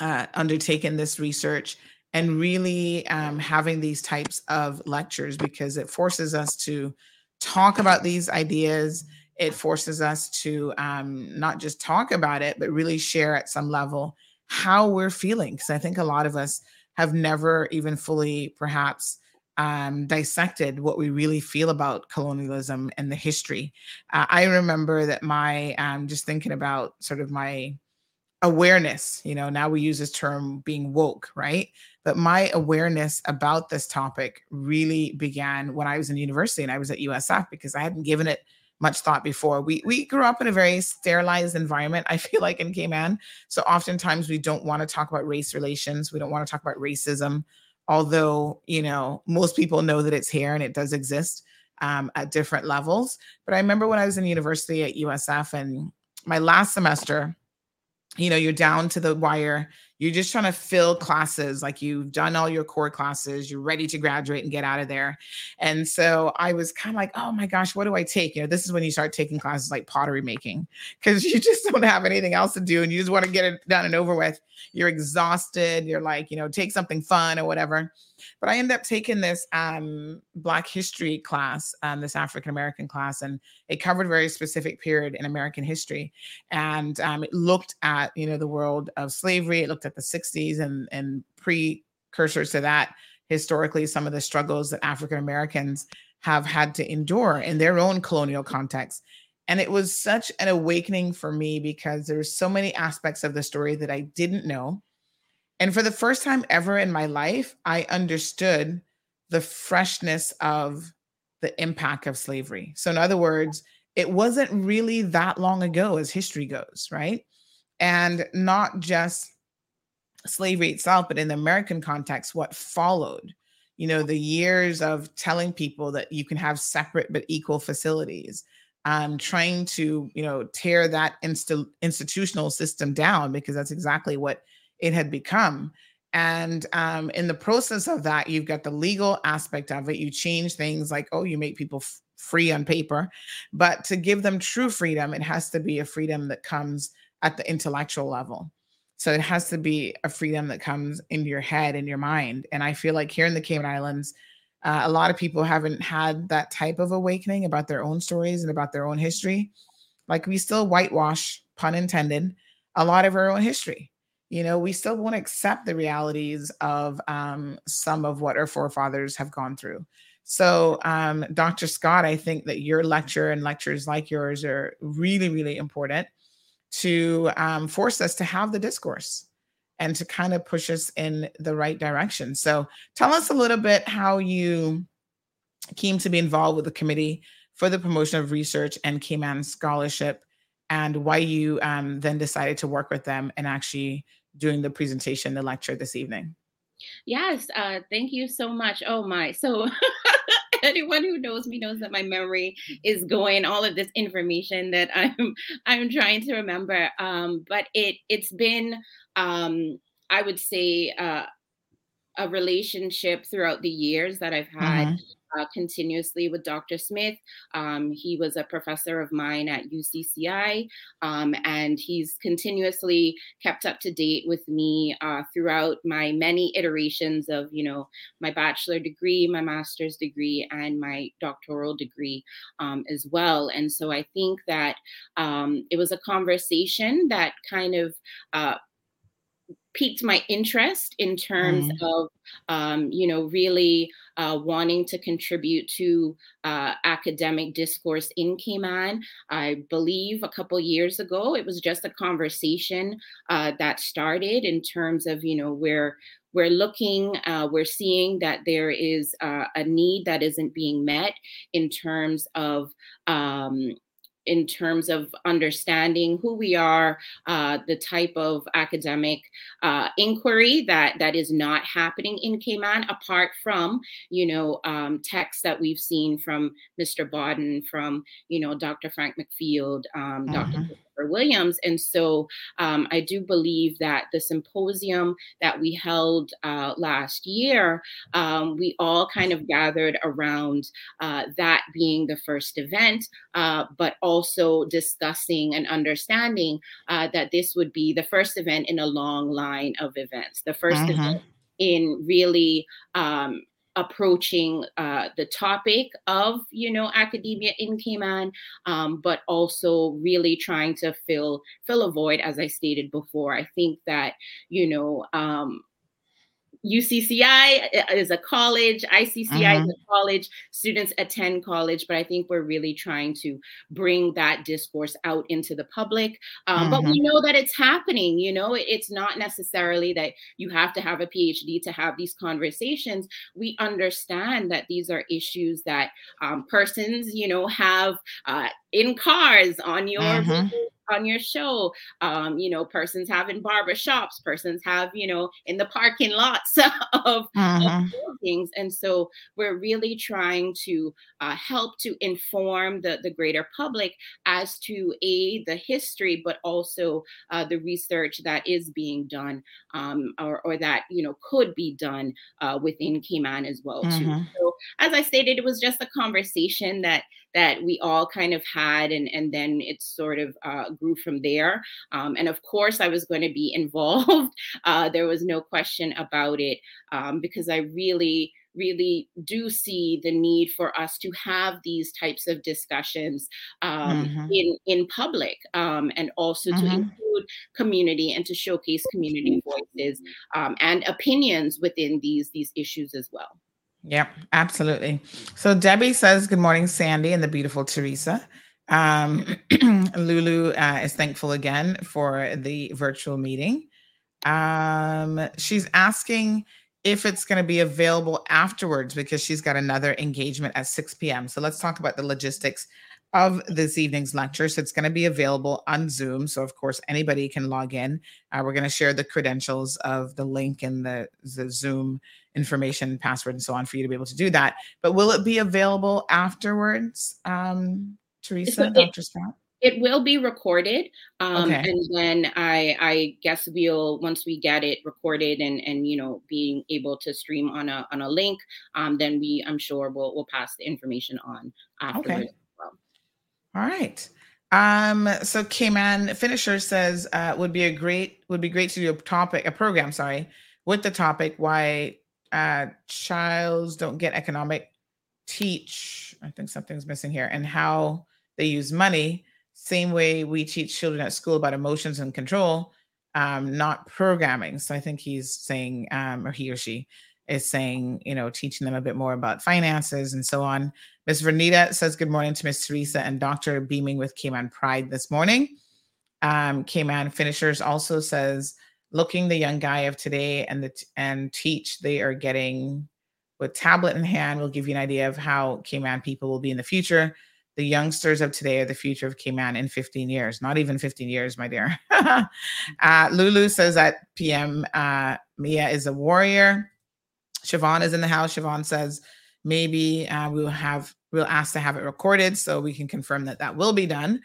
uh, undertaking this research and really um, having these types of lectures because it forces us to talk about these ideas. It forces us to um, not just talk about it, but really share at some level how we're feeling. Because I think a lot of us have never even fully, perhaps, um, dissected what we really feel about colonialism and the history. Uh, I remember that my, um, just thinking about sort of my awareness, you know, now we use this term being woke, right? But my awareness about this topic really began when I was in university and I was at USF because I hadn't given it much thought before. We we grew up in a very sterilized environment, I feel like in Cayman. So oftentimes we don't want to talk about race relations. We don't want to talk about racism, although, you know, most people know that it's here and it does exist um, at different levels. But I remember when I was in university at USF and my last semester, you know, you're down to the wire. You're just trying to fill classes, like you've done all your core classes, you're ready to graduate and get out of there. And so I was kind of like, oh my gosh, what do I take? You know, this is when you start taking classes like pottery making because you just don't have anything else to do and you just want to get it done and over with. You're exhausted. You're like, you know, take something fun or whatever. But I ended up taking this um, Black history class, um, this African American class, and it covered a very specific period in American history. And um, it looked at, you know, the world of slavery. It looked at the 60s and, and precursors to that, historically, some of the struggles that African Americans have had to endure in their own colonial context. And it was such an awakening for me because there's so many aspects of the story that I didn't know and for the first time ever in my life, I understood the freshness of the impact of slavery. So, in other words, it wasn't really that long ago as history goes, right? And not just slavery itself, but in the American context, what followed. You know, the years of telling people that you can have separate but equal facilities, um, trying to, you know, tear that inst- institutional system down because that's exactly what it had become. And um, in the process of that, you've got the legal aspect of it. You change things like, oh, you make people f- free on paper. But to give them true freedom, it has to be a freedom that comes at the intellectual level. So it has to be a freedom that comes into your head and your mind. And I feel like here in the Cayman Islands, uh, a lot of people haven't had that type of awakening about their own stories and about their own history. Like we still whitewash, pun intended, a lot of our own history you know we still won't accept the realities of um, some of what our forefathers have gone through. So um, dr scott i think that your lecture and lectures like yours are really really important to um, force us to have the discourse and to kind of push us in the right direction. So tell us a little bit how you came to be involved with the committee for the promotion of research and cayman scholarship and why you um, then decided to work with them and actually doing the presentation, the lecture this evening. Yes, uh, thank you so much. Oh my, so anyone who knows me knows that my memory is going all of this information that I'm I'm trying to remember. Um, but it it's been um, I would say uh, a relationship throughout the years that I've had. Mm-hmm uh, continuously with Dr. Smith. Um, he was a professor of mine at UCCI, um, and he's continuously kept up to date with me uh, throughout my many iterations of, you know, my bachelor degree, my master's degree, and my doctoral degree um, as well. And so I think that um, it was a conversation that kind of uh, piqued my interest in terms mm. of, um, you know, really uh, wanting to contribute to uh, academic discourse in Cayman. I believe a couple years ago, it was just a conversation uh, that started in terms of, you know, where we're looking, uh, we're seeing that there is uh, a need that isn't being met in terms of um, in terms of understanding who we are, uh, the type of academic uh, inquiry that that is not happening in Cayman, apart from you know um, texts that we've seen from Mr. Bodden, from you know Dr. Frank McField, um. Dr. Williams. And so um, I do believe that the symposium that we held uh, last year, um, we all kind of gathered around uh, that being the first event, uh, but also discussing and understanding uh, that this would be the first event in a long line of events, the 1st mm-hmm. event in really um, approaching uh, the topic of you know academia in Cayman, um, but also really trying to fill fill a void, as I stated before. I think that you know um, UCCI is a college, ICCI mm-hmm. is a college. Students attend college, but I think we're really trying to bring that discourse out into the public. Um, mm-hmm. But we mm-hmm. know that it's happening. You know, it's not necessarily that you have to have a PhD to have these conversations. We understand that these are issues that um, persons, you know, have uh, in cars on your mm-hmm on your show. Um, you know, persons having barber shops, persons have, you know, in the parking lots of, mm-hmm. of buildings. And so we're really trying to uh, help to inform the, the greater public as to a the history, but also uh, the research that is being done um, or, or that, you know, could be done uh, within Cayman as well, too. Mm-hmm. So as I stated, it was just a conversation that that we all kind of had, and and then it sort of uh, grew from there. Um, and of course, I was going to be involved. Uh, there was no question about it um, because I really really do see the need for us to have these types of discussions um, mm-hmm. in in public um, and also mm-hmm. to include community and to showcase community voices um, and opinions within these these issues as well. Yep, absolutely. So Debbie says, Good morning, Sandy, and the beautiful Teresa. Um, Lulu uh, is thankful again for the virtual meeting. Um, she's asking if it's going to be available afterwards because she's got another engagement at 6 p.m. So let's talk about the logistics of this evening's lecture. So it's going to be available on Zoom. So, of course, anybody can log in. Uh, we're going to share the credentials of the link and the, the Zoom information, password, and so on for you to be able to do that. But will it be available afterwards, um, Teresa, so Dr. Scott? It will be recorded, um, okay. and then I, I guess we'll once we get it recorded and and you know being able to stream on a on a link, um, then we I'm sure we'll we'll pass the information on afterwards. Okay. All right. Um, so Cayman Finisher says uh, would be a great would be great to do a topic a program sorry with the topic why uh, childs don't get economic teach. I think something's missing here, and how they use money. Same way we teach children at school about emotions and control, um, not programming. So I think he's saying, um, or he or she is saying, you know, teaching them a bit more about finances and so on. Miss Vernita says good morning to Miss Teresa and Dr. Beaming with Cayman Pride this morning. Um, Cayman Finishers also says looking the young guy of today and the and teach they are getting with tablet in hand will give you an idea of how Cayman people will be in the future. The youngsters of today are the future of Cayman in 15 years, not even 15 years, my dear. uh, Lulu says at PM, uh, Mia is a warrior. Siobhan is in the house. Siobhan says maybe uh, we'll have we'll ask to have it recorded so we can confirm that that will be done.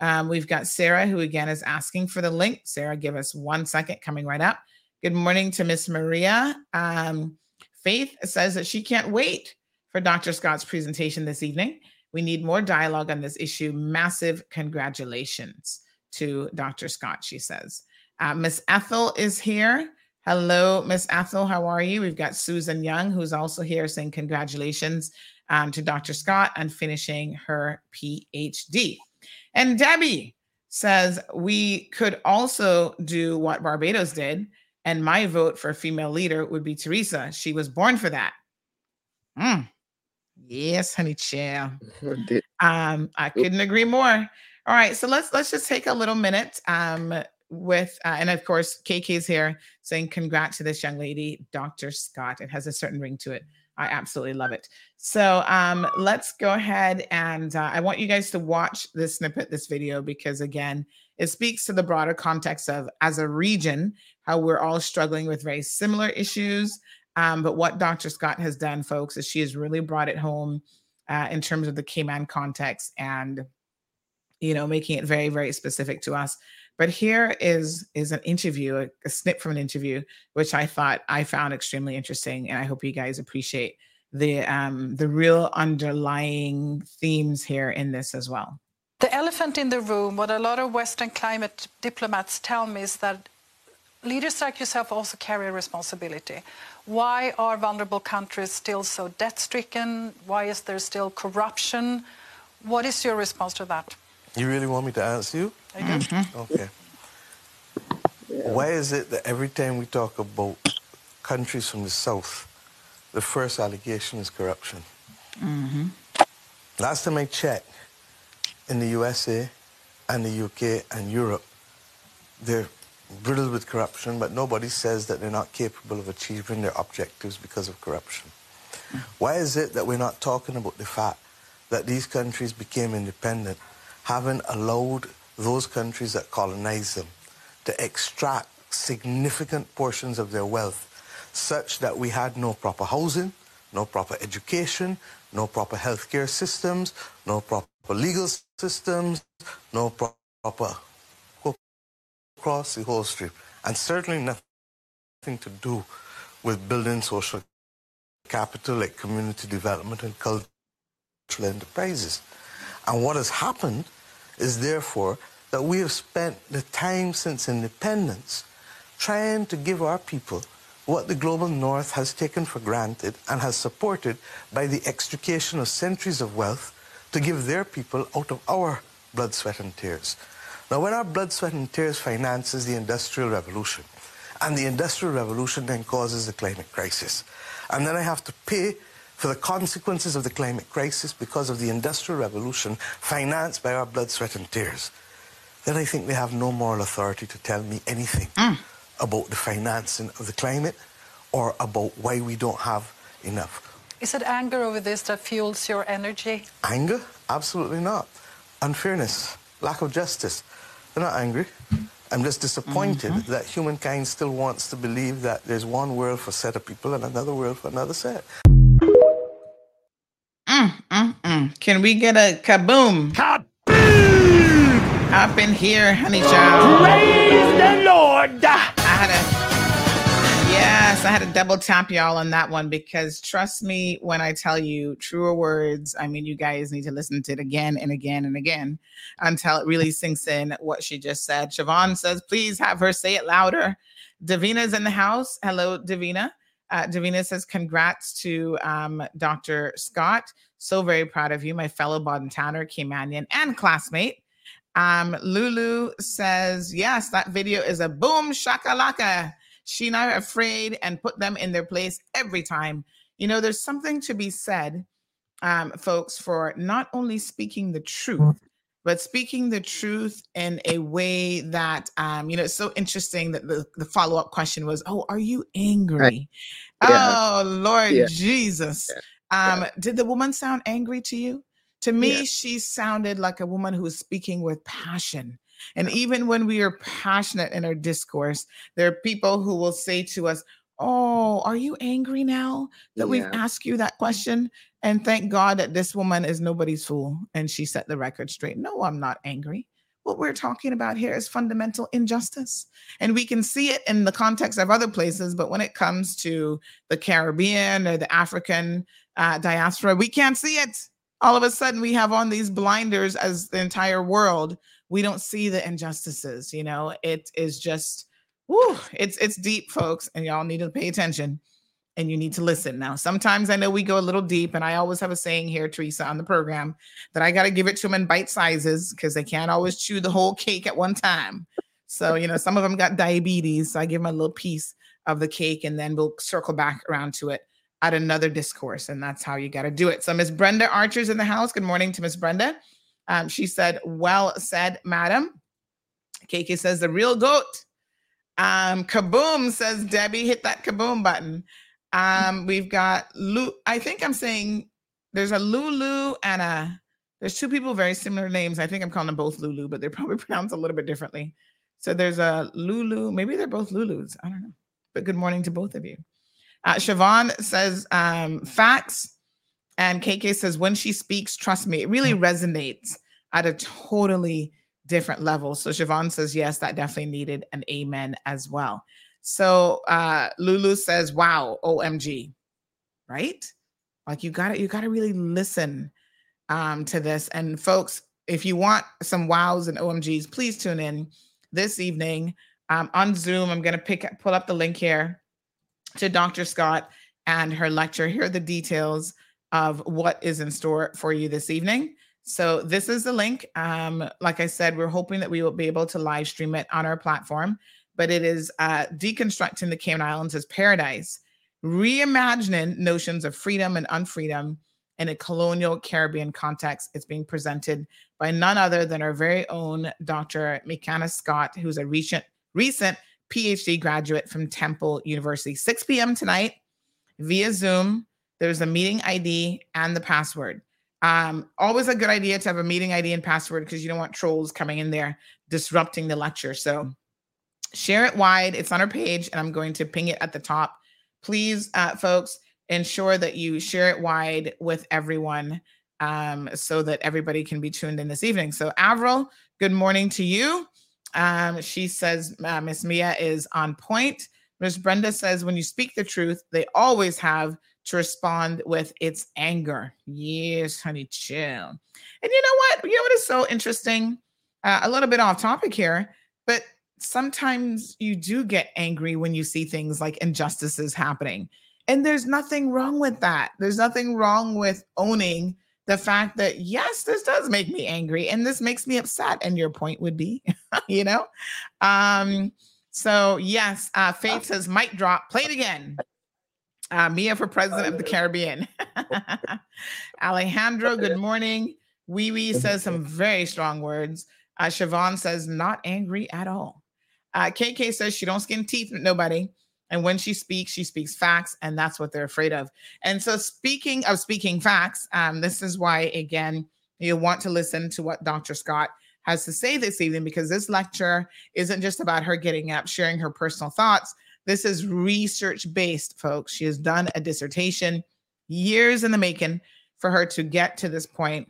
Um, we've got Sarah, who again is asking for the link. Sarah, give us one second, coming right up. Good morning to Miss Maria. Um, Faith says that she can't wait for Dr. Scott's presentation this evening. We need more dialogue on this issue. Massive congratulations to Dr. Scott, she says. Uh, Miss Ethel is here. Hello, Miss Ethel. How are you? We've got Susan Young, who's also here saying congratulations um, to Dr. Scott on finishing her PhD. And Debbie says we could also do what Barbados did And my vote for a female leader would be Teresa. She was born for that. Mm. Yes, honey child. um, I couldn't agree more. All right, so let's let's just take a little minute. Um, with uh, and of course KK's here saying congrats to this young lady, Dr. Scott. It has a certain ring to it. I absolutely love it. So um, let's go ahead and uh, I want you guys to watch this snippet, this video, because again, it speaks to the broader context of as a region, how we're all struggling with very similar issues. Um, but what Dr. Scott has done, folks, is she has really brought it home uh, in terms of the Cayman context and, you know, making it very, very specific to us. But here is is an interview, a, a snip from an interview, which I thought I found extremely interesting, and I hope you guys appreciate the um, the real underlying themes here in this as well. The elephant in the room, what a lot of Western climate diplomats tell me is that leaders like yourself also carry a responsibility. Why are vulnerable countries still so debt stricken? Why is there still corruption? What is your response to that? You really want me to answer you? I do. Mm-hmm. Okay. Yeah. Why is it that every time we talk about countries from the South, the first allegation is corruption? Mm-hmm. Last time I checked, in the USA and the UK and Europe, they're riddled with corruption, but nobody says that they're not capable of achieving their objectives because of corruption. Mm. Why is it that we're not talking about the fact that these countries became independent having allowed those countries that colonized them to extract significant portions of their wealth such that we had no proper housing, no proper education, no proper healthcare systems, no proper legal systems, no proper across the whole strip, and certainly nothing to do with building social capital like community development and cultural enterprises. And what has happened is therefore that we have spent the time since independence trying to give our people what the global north has taken for granted and has supported by the extrication of centuries of wealth to give their people out of our blood, sweat, and tears. Now, when our blood, sweat, and tears finances the Industrial Revolution, and the Industrial Revolution then causes the climate crisis, and then I have to pay for the consequences of the climate crisis because of the Industrial Revolution financed by our blood, sweat, and tears, then I think they have no moral authority to tell me anything mm. about the financing of the climate or about why we don't have enough. Is it anger over this that fuels your energy? Anger? Absolutely not. Unfairness, lack of justice. They're not angry. I'm just disappointed mm -hmm. that humankind still wants to believe that there's one world for a set of people and another world for another set. Mm, mm, mm. Can we get a kaboom? Kaboom! Up in here, honey child. Praise the Lord. I had a yes, I had to double tap y'all on that one because trust me when I tell you truer words. I mean, you guys need to listen to it again and again and again until it really sinks in what she just said. Siobhan says, please have her say it louder. Davina's in the house. Hello, Davina. Uh, Davina says, congrats to um, Dr. Scott. So very proud of you, my fellow Tanner, Caymanian, and classmate. Um, Lulu says, yes, that video is a boom shakalaka. She not afraid and put them in their place every time. You know, there's something to be said, um, folks, for not only speaking the truth, but speaking the truth in a way that um, you know it's so interesting that the, the follow-up question was oh are you angry? Right. yeah. oh lord yeah. jesus. Yeah. um did the woman sound angry to you? To me she sounded like a woman who was speaking with passion. And even when we are passionate in our discourse there are people who will say to us oh are you angry now that we've asked you that question and thank God that this woman is nobody's fool and she set the record straight. No, I'm not angry. What we're talking about here is fundamental injustice. And we can see it in the context of other places, but when it comes to the Caribbean or the African uh, diaspora, we can't see it. All of a sudden, we have on these blinders as the entire world. We don't see the injustices. You know, it is just, whoo, it's it's deep, folks, and y'all need to pay attention and you need to listen. Now, sometimes I know we go a little deep, and I always have a saying here, Teresa, on the program that I got to give it to them in bite sizes because they can't always chew the whole cake at one time. So, you know, some of them got diabetes. So I give them a little piece of the cake and then we'll circle back around to it at another discourse. And that's how you got to do it. So, Miss Brenda Archer's in the house. Good morning to Miss Brenda. Um, she said, Well said, madam. KK says, The real goat. Um, kaboom, says Debbie. Hit that kaboom button. Um, we've got Lu. I think I'm saying there's a Lulu and a there's two people very similar names. I think I'm calling them both Lulu, but they're probably pronounced a little bit differently. So there's a Lulu. Maybe they're both Lulus. I don't know. But good morning to both of you. Uh, Siobhan says um, facts, and KK says when she speaks, trust me, it really mm. resonates at a totally different level. So Siobhan says yes, that definitely needed an amen as well. So uh, Lulu says, "Wow, OMG," right? Like you got to you got to really listen um, to this. And folks, if you want some wows and OMGs, please tune in this evening um, on Zoom. I'm going to pick pull up the link here to Dr. Scott and her lecture. Here are the details of what is in store for you this evening. So this is the link. Um, like I said, we're hoping that we will be able to live stream it on our platform, but it is uh, deconstructing the Cayman Islands as paradise, reimagining notions of freedom and unfreedom in a colonial Caribbean context. It's being presented by none other than our very own Dr. Mikana Scott, who's a recent recent PhD graduate from Temple University. 6 p.m. tonight via Zoom. There's a meeting ID and the password. Um, always a good idea to have a meeting ID and password because you don't want trolls coming in there disrupting the lecture. So share it wide. It's on our page, and I'm going to ping it at the top. Please, uh, folks, ensure that you share it wide with everyone um, so that everybody can be tuned in this evening. So, Avril, good morning to you. Um, she says uh, Miss Mia is on point. Miss Brenda says when you speak the truth, they always have to respond with its anger. Yes, honey, chill. And you know what? You know what is so interesting? Uh, a little bit off topic here, but sometimes you do get angry when you see things like injustices happening. And there's nothing wrong with that. There's nothing wrong with owning the fact that, yes, this does make me angry and this makes me upset. And your point would be, you know? Um, so, yes, uh, Faith says, mic drop, play it again. Uh, Mia for president of the Caribbean. Alejandro, good morning. Wee Wee says some very strong words. Uh, Siobhan says, not angry at all. Uh, KK says she don't skin teeth with nobody. And when she speaks, she speaks facts, and that's what they're afraid of. And so, speaking of speaking facts, um, this is why, again, you want to listen to what Dr. Scott has to say this evening because this lecture isn't just about her getting up, sharing her personal thoughts. This is research based, folks. She has done a dissertation years in the making for her to get to this point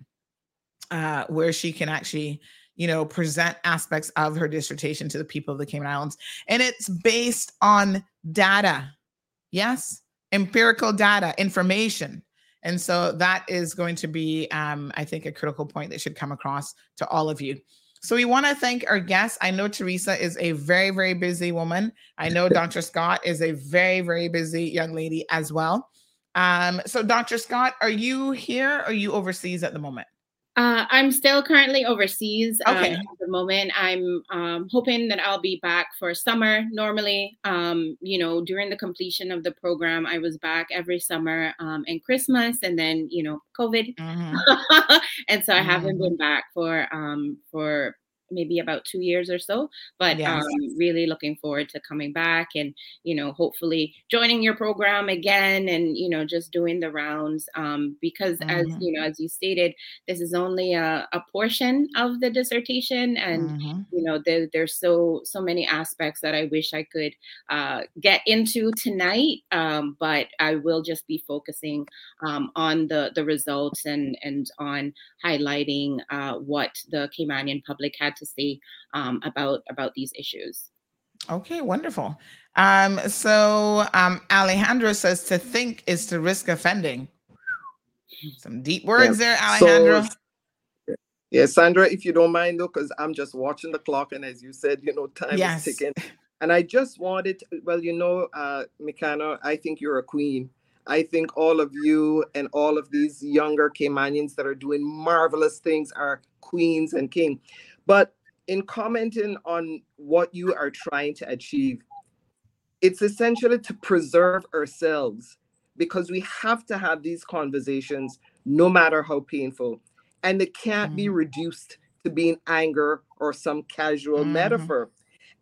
uh, where she can actually you know, present aspects of her dissertation to the people of the Cayman Islands. And it's based on data. Yes, empirical data, information. And so that is going to be, um, I think, a critical point that should come across to all of you. So we want to thank our guests. I know Teresa is a very, very busy woman. I know Dr. Scott is a very, very busy young lady as well. Um, so, Dr. Scott, are you here? Or are you overseas at the moment? Uh, I'm still currently overseas um, okay. at the moment. I'm um, hoping that I'll be back for summer. Normally, um, you know, during the completion of the program, I was back every summer um, and Christmas, and then you know, COVID, mm-hmm. and so I mm-hmm. haven't been back for um, for maybe about two years or so. But yes. um, really looking forward to coming back and, you know, hopefully joining your program again and, you know, just doing the rounds. Um, because mm-hmm. as, you know, as you stated, this is only a, a portion of the dissertation. And, mm-hmm. you know, there, there's so, so many aspects that I wish I could uh, get into tonight. Um, but I will just be focusing um, on the, the results and, and on highlighting uh, what the Caymanian public had to say um, about about these issues. Okay, wonderful. Um, so um, Alejandro says to think is to risk offending. Some deep words yeah. there, Alejandro. So, yeah, Sandra, if you don't mind, though, because I'm just watching the clock, and as you said, you know, time yes. is ticking. And I just wanted, to, well, you know, uh, Mikana, I think you're a queen. I think all of you and all of these younger Caymanians that are doing marvelous things are queens and king. But in commenting on what you are trying to achieve, it's essentially to preserve ourselves because we have to have these conversations no matter how painful. And it can't mm-hmm. be reduced to being anger or some casual mm-hmm. metaphor.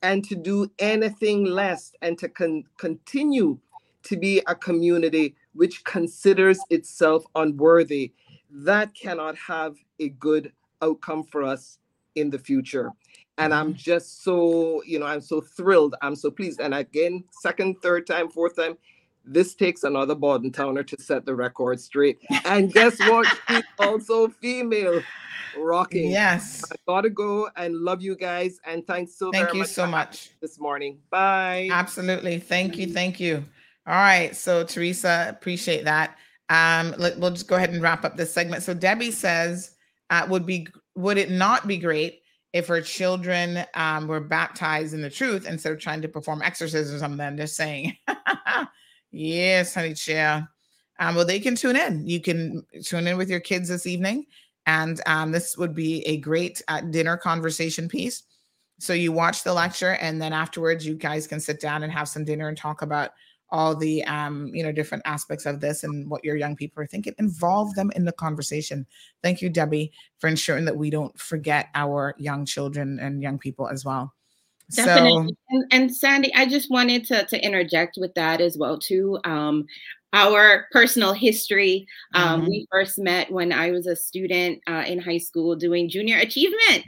And to do anything less and to con- continue to be a community which considers itself unworthy, that cannot have a good outcome for us in the future. And I'm mm-hmm. just so, you know, I'm so thrilled. I'm so pleased. And again, second, third time, fourth time, this takes another Bodden Towner to set the record straight. And guess what? She's also female. Rocking. Yes. I gotta go and love you guys. And thanks so thank you so much this morning. Bye. Absolutely. Thank you. Thank you. All right. So Teresa, appreciate that. Um, let, we'll just go ahead and wrap up this segment. So Debbie says, uh, would be would it not be great if her children um, were baptized in the truth instead of trying to perform exorcisms on them? Just saying. yes, honey, chair. Um, well, they can tune in. You can tune in with your kids this evening, and um, this would be a great uh, dinner conversation piece. So you watch the lecture, and then afterwards, you guys can sit down and have some dinner and talk about all the um, you know different aspects of this and what your young people are thinking involve them in the conversation thank you debbie for ensuring that we don't forget our young children and young people as well Definitely. So, and, and, Sandy, I just wanted to, to interject with that as well too. Um, our personal history. Um, mm-hmm. We first met when I was a student uh, in high school doing junior achievement,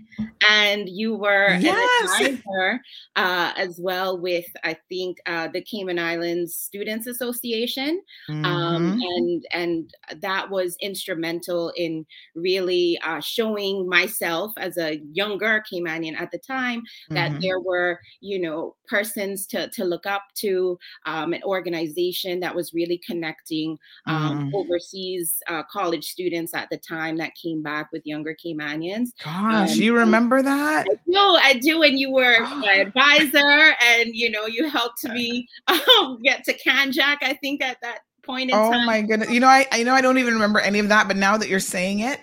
and you were yes. an advisor uh, as well with I think uh, the Cayman Islands Students Association, um, mm-hmm. um, and and that was instrumental in really uh, showing myself as a younger Caymanian at the time that mm-hmm. there were you know persons to to look up to, um, an organization that was really. Connected connecting um, mm. overseas uh, college students at the time that came back with younger Caymanians. Gosh, um, you remember that? No, I do. And you were my advisor, and you know, you helped me um, get to Kanjak. I think at that point in time. oh time. my goodness! You know, I I know I don't even remember any of that, but now that you're saying it,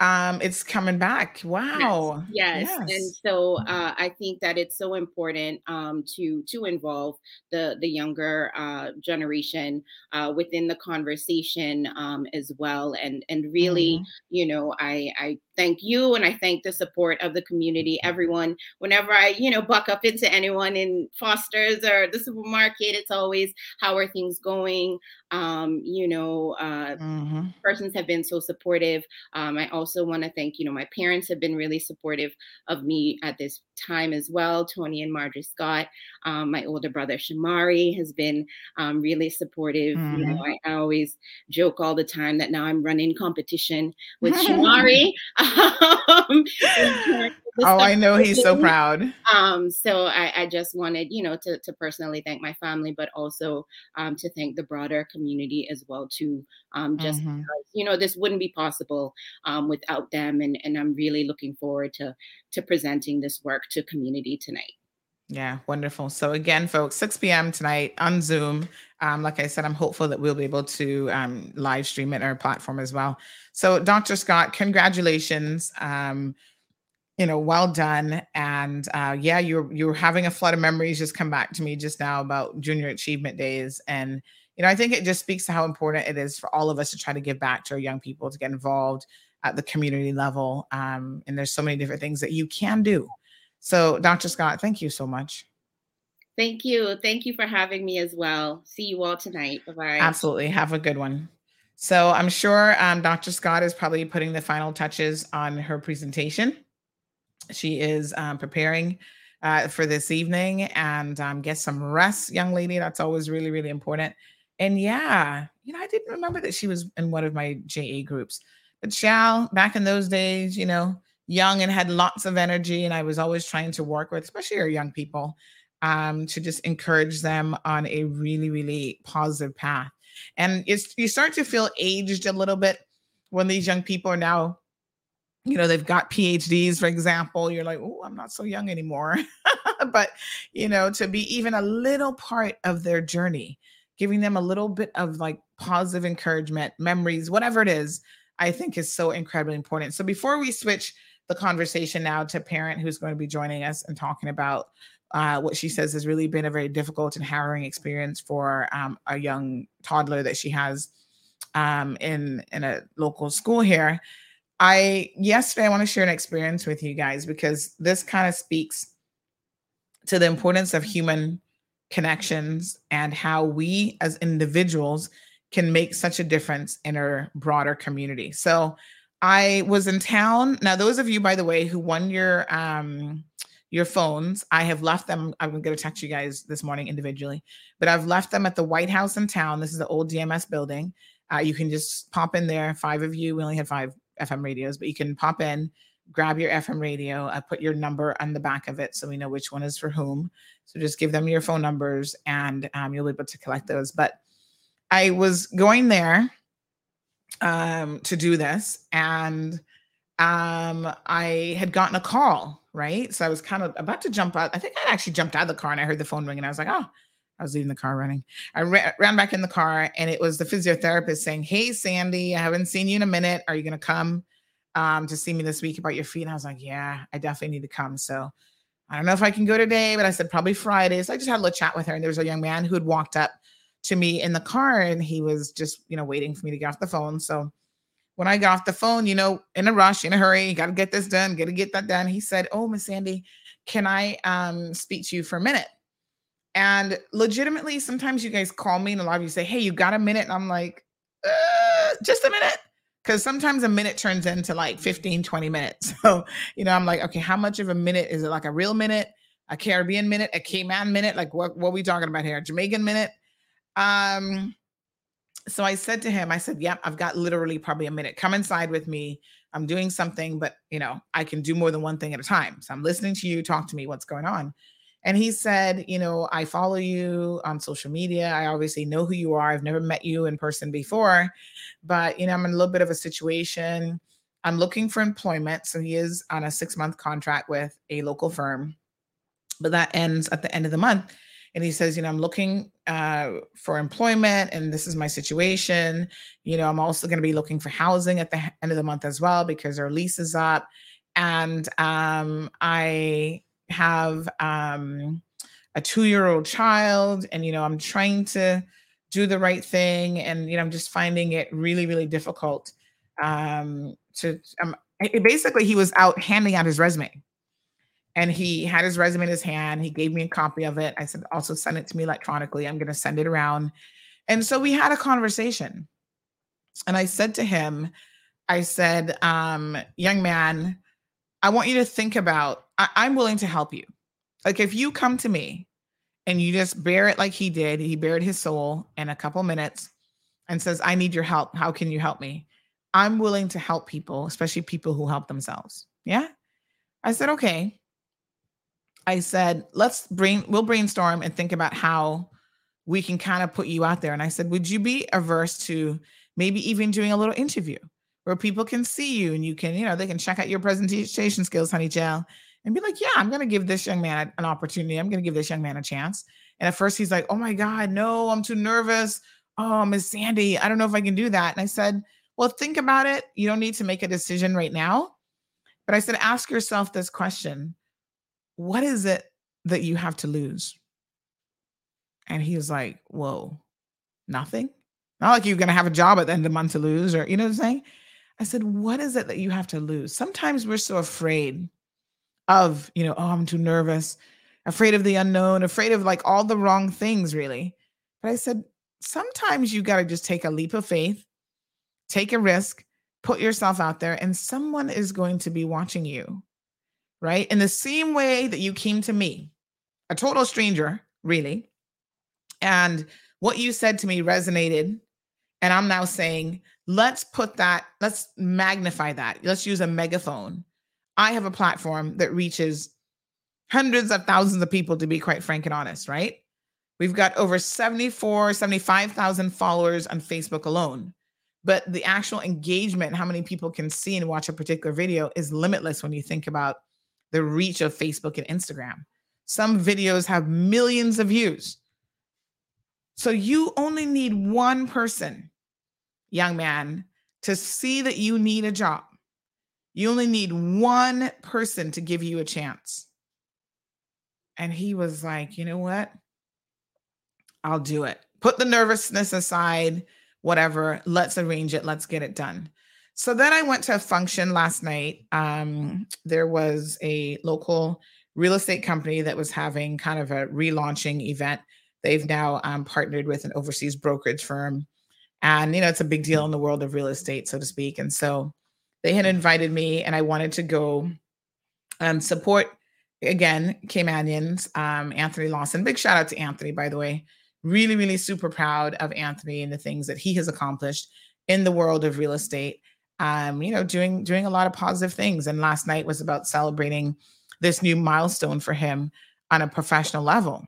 um it's coming back wow yes, yes. yes. and so uh i think that it's so important um to to involve the the younger uh generation uh within the conversation um as well and and really mm-hmm. you know i i thank you and I thank the support of the community, everyone. Whenever I, you know, buck up into anyone in Foster's or the supermarket, it's always how are things going? Um, you know, uh, mm-hmm. persons have been so supportive. Um, I also want to thank, you know, my parents have been really supportive of me at this time as well. Tony and Marjorie Scott, um, my older brother Shamari has been um, really supportive. Mm-hmm. You know, I, I, always joke all the time that now I'm running competition with Shamari. um, oh, I know he's so proud. Um, so I, I, just wanted, you know, to, to personally thank my family, but also um, to thank the broader community as well, too. Um, just mm-hmm. because, you know, this wouldn't be possible um, without them, and and I'm really looking forward to to presenting this work to community tonight. Yeah, wonderful. So again, folks, 6 p.m. tonight on Zoom. Um, like I said, I'm hopeful that we'll be able to um, live stream it on our platform as well. So, Dr. Scott, congratulations. Um, you know, well done. And uh, yeah, you're you're having a flood of memories just come back to me just now about junior achievement days. And you know, I think it just speaks to how important it is for all of us to try to give back to our young people to get involved at the community level. Um, and there's so many different things that you can do so, Dr. Scott, thank you so much. Thank you. Thank you for having me as well. See you all tonight. Bye bye. Absolutely. Have a good one. So, I'm sure um, Dr. Scott is probably putting the final touches on her presentation. She is um, preparing uh, for this evening and um, get some rest, young lady. That's always really, really important. And yeah, you know, I didn't remember that she was in one of my JA groups. But Shal, back in those days, you know, young and had lots of energy. And I was always trying to work with, especially our young people, um, to just encourage them on a really, really positive path. And it's you start to feel aged a little bit when these young people are now, you know, they've got PhDs, for example. You're like, oh, I'm not so young anymore. but you know, to be even a little part of their journey, giving them a little bit of like positive encouragement, memories, whatever it is, I think is so incredibly important. So before we switch the conversation now to parent who's going to be joining us and talking about uh, what she says has really been a very difficult and harrowing experience for um, a young toddler that she has um, in in a local school here. I yesterday I want to share an experience with you guys because this kind of speaks to the importance of human connections and how we as individuals can make such a difference in our broader community. So I was in town. Now, those of you, by the way, who won your um your phones, I have left them. I'm going to text you guys this morning individually, but I've left them at the White House in town. This is the old DMS building. Uh, you can just pop in there. Five of you. We only had five FM radios, but you can pop in, grab your FM radio. I put your number on the back of it so we know which one is for whom. So just give them your phone numbers, and um, you'll be able to collect those. But I was going there um, to do this, and um, I had gotten a call, right? So I was kind of about to jump out. I think I actually jumped out of the car and I heard the phone ring, and I was like, oh, I was leaving the car running. I ra- ran back in the car, and it was the physiotherapist saying, Hey, Sandy, I haven't seen you in a minute. Are you going to come um, to see me this week about your feet? And I was like, Yeah, I definitely need to come. So I don't know if I can go today, but I said probably Friday. So I just had a little chat with her, and there was a young man who had walked up to me in the car and he was just, you know, waiting for me to get off the phone. So when I got off the phone, you know, in a rush, in a hurry, got to get this done, got to get that done. He said, "Oh, Miss Sandy, can I um speak to you for a minute?" And legitimately, sometimes you guys call me and a lot of you say, "Hey, you got a minute?" And I'm like, uh, "Just a minute." Because sometimes a minute turns into like 15, 20 minutes. So, you know, I'm like, okay, how much of a minute is it like a real minute, a Caribbean minute, a Cayman minute? Like what, what are we talking about here? Jamaican minute? Um, so I said to him, I said, Yep, I've got literally probably a minute. Come inside with me. I'm doing something, but you know, I can do more than one thing at a time. So I'm listening to you, talk to me, what's going on. And he said, You know, I follow you on social media. I obviously know who you are. I've never met you in person before, but you know, I'm in a little bit of a situation. I'm looking for employment. So he is on a six month contract with a local firm, but that ends at the end of the month and he says, you know, I'm looking uh, for employment and this is my situation. You know, I'm also going to be looking for housing at the end of the month as well because our lease is up. And um, I have um, a two year old child, and, you know, I'm trying to do the right thing. And, you know, I'm just finding it really, really difficult um, to, um, basically, he was out handing out his resume and he had his resume in his hand. He gave me a copy of it. I said, also send it to me electronically. I'm going to send it around. And so we had a conversation. And I said to him, I said, um, young man, I want you to think about, I- I'm willing to help you. Like if you come to me and you just bear it like he did, he bared his soul in a couple minutes and says, I need your help. How can you help me? I'm willing to help people, especially people who help themselves. Yeah. I said, okay. I said, let's bring, we'll brainstorm and think about how we can kind of put you out there. And I said, would you be averse to maybe even doing a little interview where people can see you and you can, you know, they can check out your presentation skills, honey gel, and be like, yeah, I'm going to give this young man an opportunity. I'm going to give this young man a chance. And at first he's like, oh my God, no, I'm too nervous. Oh, Miss Sandy, I don't know if I can do that. And I said, well, think about it. You don't need to make a decision right now. But I said, ask yourself this question what is it that you have to lose? And he was like, Whoa, nothing? Not like you're going to have a job at the end of the month to lose, or, you know what I'm saying? I said, What is it that you have to lose? Sometimes we're so afraid of, you know, oh, I'm too nervous, afraid of the unknown, afraid of like all the wrong things, really. But I said, Sometimes you got to just take a leap of faith, take a risk, put yourself out there, and someone is going to be watching you right? In the same way that you came to me, a total stranger, really. And what you said to me resonated. And I'm now saying, let's put that, let's magnify that. Let's use a megaphone. I have a platform that reaches hundreds of thousands of people, to be quite frank and honest, right? We've got over 74, 75,000 followers on Facebook alone. But the actual engagement, how many people can see and watch a particular video, is limitless when you think about the reach of Facebook and Instagram. Some videos have millions of views. So you only need one person, young man, to see that you need a job. You only need one person to give you a chance. And he was like, you know what? I'll do it. Put the nervousness aside, whatever. Let's arrange it. Let's get it done. So then I went to a function last night. Um, there was a local real estate company that was having kind of a relaunching event. They've now um, partnered with an overseas brokerage firm. And, you know, it's a big deal in the world of real estate, so to speak. And so they had invited me, and I wanted to go um, support again Caymanians, um, Anthony Lawson. Big shout out to Anthony, by the way. Really, really super proud of Anthony and the things that he has accomplished in the world of real estate. Um, you know, doing doing a lot of positive things. And last night was about celebrating this new milestone for him on a professional level.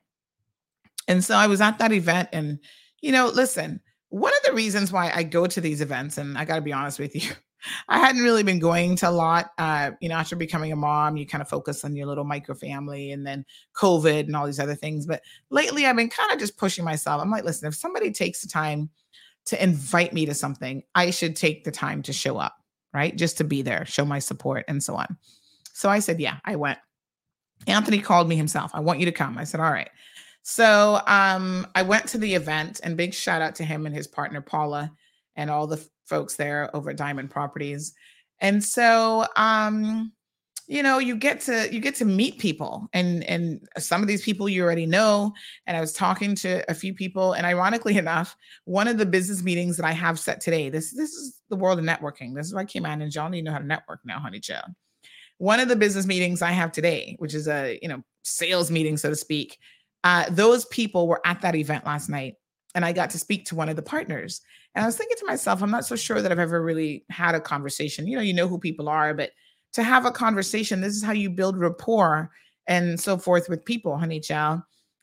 And so I was at that event and you know, listen, one of the reasons why I go to these events and I got to be honest with you, I hadn't really been going to a lot. Uh, you know, after becoming a mom, you kind of focus on your little micro family and then COVID and all these other things. But lately, I've been kind of just pushing myself. I'm like, listen, if somebody takes the time to invite me to something, I should take the time to show up, right? Just to be there, show my support, and so on. So I said, yeah, I went. Anthony called me himself. I want you to come. I said, all right. So um, I went to the event and big shout out to him and his partner, Paula, and all the folks there over at Diamond Properties. And so um, you know, you get to you get to meet people and and some of these people you already know. And I was talking to a few people, and ironically enough, one of the business meetings that I have set today, this this is the world of networking. This is why I came out and y'all need to know how to network now, honey child one of the business meetings I have today, which is a you know sales meeting, so to speak, uh, those people were at that event last night, and I got to speak to one of the partners. And I was thinking to myself, I'm not so sure that I've ever really had a conversation. You know, you know who people are, but to have a conversation, this is how you build rapport and so forth with people, honey child.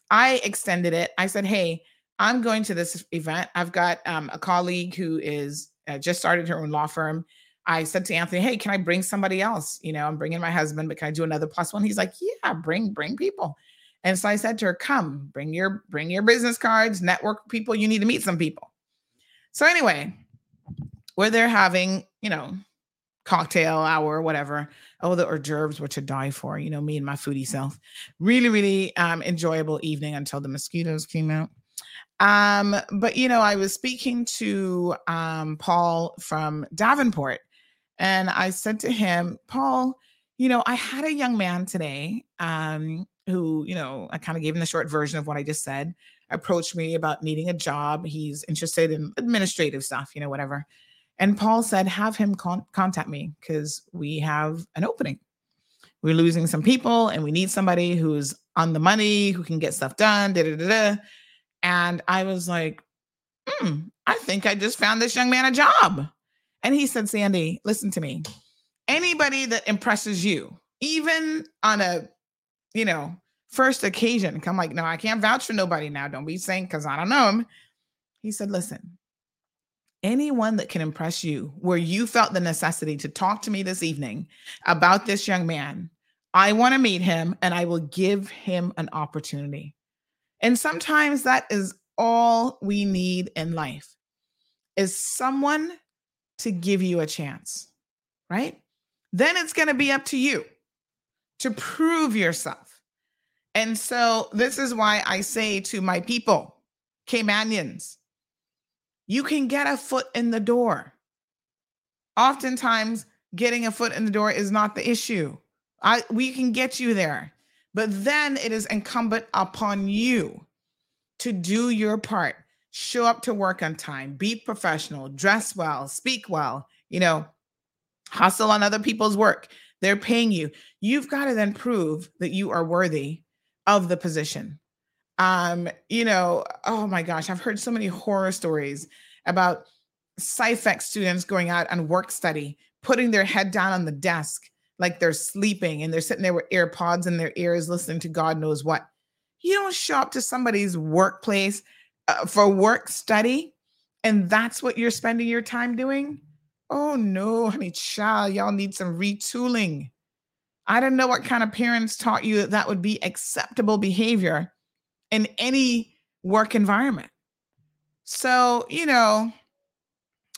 I extended it. I said, hey, I'm going to this event. I've got um, a colleague who is uh, just started her own law firm. I said to Anthony, "Hey, can I bring somebody else? You know, I'm bringing my husband, but can I do another plus one?" He's like, "Yeah, bring bring people." And so I said to her, "Come, bring your bring your business cards, network people. You need to meet some people." So anyway, where they're having, you know, cocktail hour or whatever. Oh, the hors d'oeuvres were to die for. You know, me and my foodie self. Really, really um, enjoyable evening until the mosquitoes came out. Um, but you know, I was speaking to um, Paul from Davenport, and I said to him, Paul, you know, I had a young man today um, who, you know, I kind of gave him the short version of what I just said, approached me about needing a job. He's interested in administrative stuff, you know, whatever. And Paul said, have him con- contact me because we have an opening. We're losing some people and we need somebody who's on the money, who can get stuff done. Da, da, da, da. And I was like, hmm, I think I just found this young man a job. And he said, Sandy, listen to me. Anybody that impresses you, even on a, you know, first occasion, I'm like, no, I can't vouch for nobody now. Don't be saying because I don't know him. He said, listen, anyone that can impress you, where you felt the necessity to talk to me this evening about this young man, I want to meet him and I will give him an opportunity. And sometimes that is all we need in life is someone to give you a chance, right? Then it's going to be up to you to prove yourself. And so this is why I say to my people, Caymanians, you can get a foot in the door. Oftentimes, getting a foot in the door is not the issue. I we can get you there. But then it is incumbent upon you to do your part show up to work on time, be professional, dress well, speak well, you know, hustle on other people's work. They're paying you. You've got to then prove that you are worthy of the position. Um, you know, oh my gosh, I've heard so many horror stories about CIFEC students going out on work study, putting their head down on the desk like they're sleeping and they're sitting there with AirPods in their ears listening to God knows what. You don't show up to somebody's workplace uh, for work study and that's what you're spending your time doing oh no honey child y'all need some retooling i don't know what kind of parents taught you that that would be acceptable behavior in any work environment so you know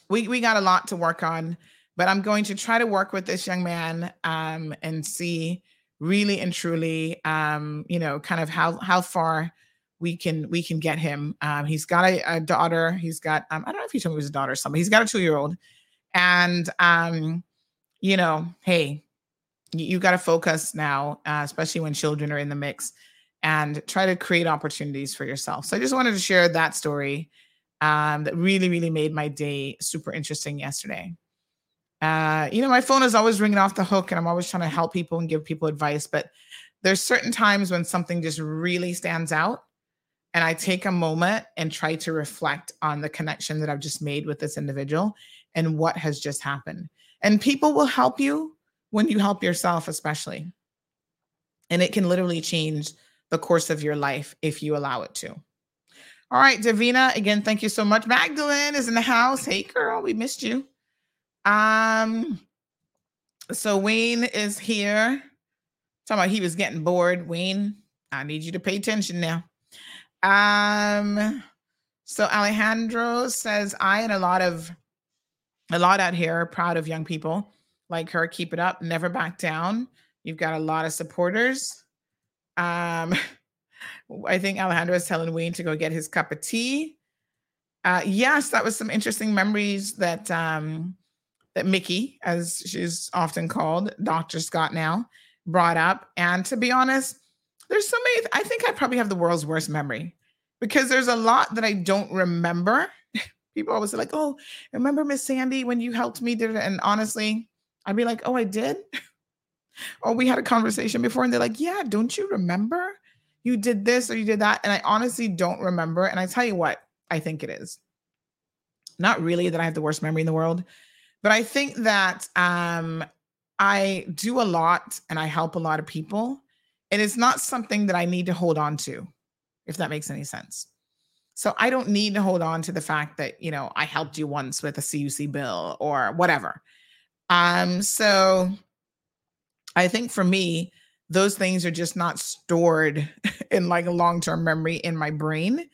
we we got a lot to work on but I'm going to try to work with this young man um, and see really and truly, um, you know, kind of how how far we can we can get him. Um, he's got a, a daughter. He's got um, I don't know if he told me it was a daughter or something. He's got a two year old, and um, you know, hey, you, you got to focus now, uh, especially when children are in the mix, and try to create opportunities for yourself. So I just wanted to share that story um, that really really made my day super interesting yesterday. Uh, you know, my phone is always ringing off the hook, and I'm always trying to help people and give people advice, but there's certain times when something just really stands out and I take a moment and try to reflect on the connection that I've just made with this individual and what has just happened. And people will help you when you help yourself, especially. And it can literally change the course of your life if you allow it to. All right, Davina, again, thank you so much. Magdalene is in the house. Hey, girl, we missed you. Um, so Wayne is here. Talking about he was getting bored. Wayne, I need you to pay attention now. Um, so Alejandro says, I and a lot of a lot out here are proud of young people like her. Keep it up, never back down. You've got a lot of supporters. Um, I think Alejandro is telling Wayne to go get his cup of tea. Uh, yes, that was some interesting memories that um, that Mickey, as she's often called, Dr. Scott now, brought up. And to be honest, there's so many. I think I probably have the world's worst memory because there's a lot that I don't remember. People always say like, "Oh, remember Miss Sandy when you helped me?" Did it? And honestly, I'd be like, "Oh, I did." or we had a conversation before, and they're like, "Yeah, don't you remember? You did this or you did that." And I honestly don't remember. And I tell you what, I think it is not really that I have the worst memory in the world, but I think that um, I do a lot and I help a lot of people and it's not something that I need to hold on to, if that makes any sense. So I don't need to hold on to the fact that, you know, I helped you once with a CUC bill or whatever. Um, so I think for me, those things are just not stored in like a long-term memory in my brain.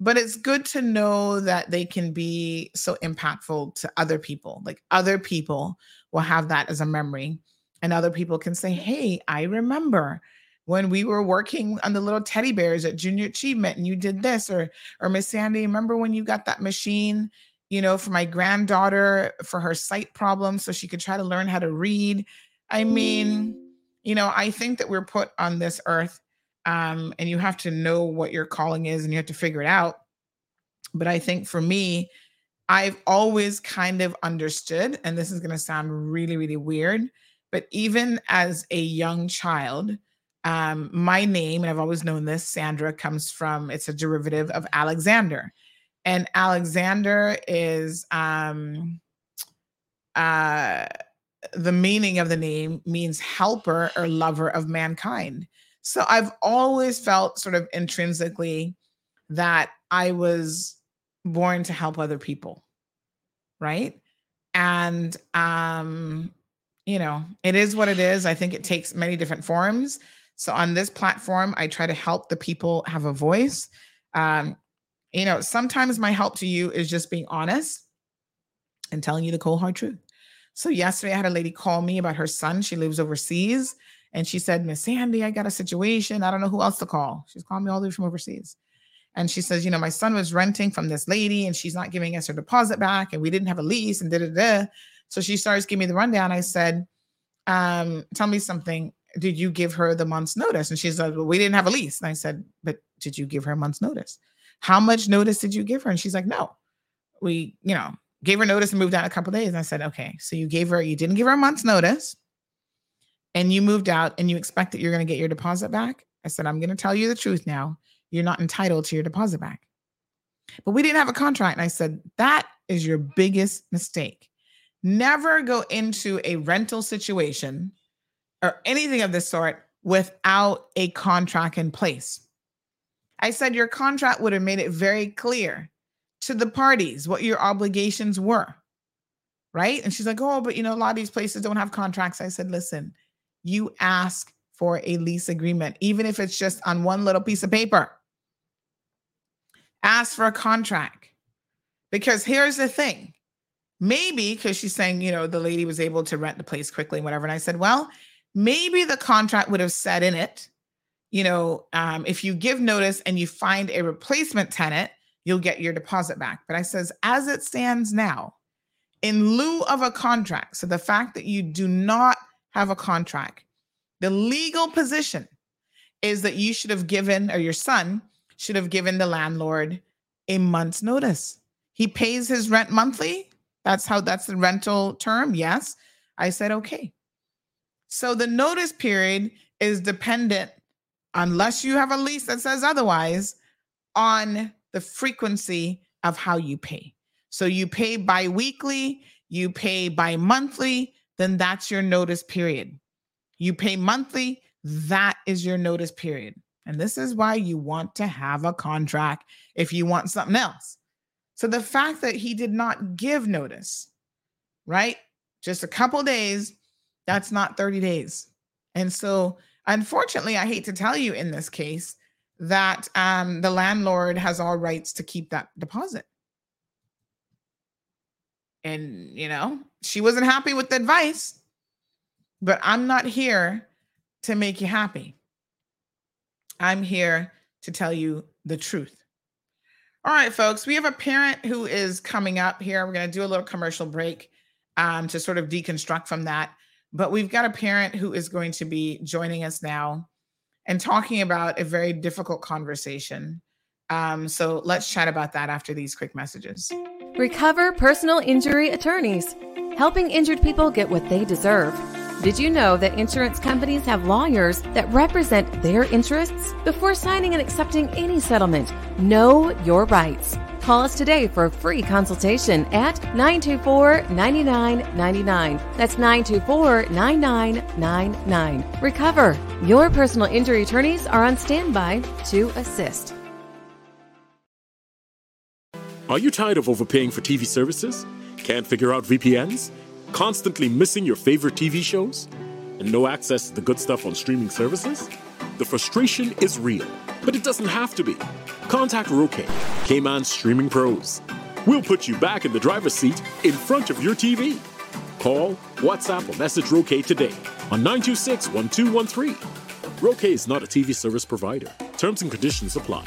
But it's good to know that they can be so impactful to other people. Like other people will have that as a memory, and other people can say, Hey, I remember when we were working on the little teddy bears at Junior Achievement and you did this or or Miss Sandy, remember when you got that machine, you know, for my granddaughter for her sight problem so she could try to learn how to read. I mean, you know, I think that we're put on this earth um and you have to know what your calling is and you have to figure it out. But I think for me, I've always kind of understood, and this is going to sound really, really weird, but even as a young child, um, my name, and I've always known this, Sandra, comes from it's a derivative of Alexander. And Alexander is um, uh, the meaning of the name means helper or lover of mankind. So I've always felt sort of intrinsically that I was born to help other people. Right. And um, you know, it is what it is. I think it takes many different forms. So on this platform, I try to help the people have a voice. Um, you know, sometimes my help to you is just being honest and telling you the cold hard truth. So yesterday I had a lady call me about her son. She lives overseas. And she said, Miss Sandy, I got a situation. I don't know who else to call. She's calling me all the way from overseas. And she says, you know, my son was renting from this lady and she's not giving us her deposit back. And we didn't have a lease and da da da. So she starts giving me the rundown. I said, um, tell me something did you give her the month's notice? And she's like, well, we didn't have a lease. And I said, but did you give her a month's notice? How much notice did you give her? And she's like, no, we, you know, gave her notice and moved out a couple days. And I said, okay, so you gave her, you didn't give her a month's notice and you moved out and you expect that you're going to get your deposit back. I said, I'm going to tell you the truth now. You're not entitled to your deposit back. But we didn't have a contract. And I said, that is your biggest mistake. Never go into a rental situation or anything of this sort without a contract in place. I said your contract would have made it very clear to the parties what your obligations were. Right. And she's like, oh, but you know, a lot of these places don't have contracts. I said, listen, you ask for a lease agreement, even if it's just on one little piece of paper. Ask for a contract. Because here's the thing maybe because she's saying, you know, the lady was able to rent the place quickly, and whatever. And I said, well, maybe the contract would have said in it, you know, um, if you give notice and you find a replacement tenant, you'll get your deposit back. But I says, as it stands now, in lieu of a contract, so the fact that you do not have a contract, the legal position is that you should have given, or your son should have given the landlord a month's notice. He pays his rent monthly. That's how that's the rental term. Yes. I said, okay. So the notice period is dependent, unless you have a lease that says otherwise, on the frequency of how you pay. So you pay bi-weekly, you pay bi-monthly, then that's your notice period. You pay monthly, that is your notice period. And this is why you want to have a contract if you want something else. So the fact that he did not give notice, right? Just a couple days, that's not 30 days. And so, unfortunately, I hate to tell you in this case that um, the landlord has all rights to keep that deposit. And, you know, she wasn't happy with the advice, but I'm not here to make you happy. I'm here to tell you the truth. All right, folks, we have a parent who is coming up here. We're going to do a little commercial break um, to sort of deconstruct from that. But we've got a parent who is going to be joining us now and talking about a very difficult conversation. Um, so let's chat about that after these quick messages. Recover Personal Injury Attorneys, helping injured people get what they deserve. Did you know that insurance companies have lawyers that represent their interests? Before signing and accepting any settlement, know your rights. Call us today for a free consultation at 924 9999. That's 924 9999. Recover. Your personal injury attorneys are on standby to assist. Are you tired of overpaying for TV services? Can't figure out VPNs? Constantly missing your favorite TV shows? And no access to the good stuff on streaming services? The frustration is real, but it doesn't have to be. Contact Roque, Cayman Streaming Pros. We'll put you back in the driver's seat in front of your TV. Call, WhatsApp, or message Roque today on 926 1213. Roque is not a TV service provider. Terms and conditions apply.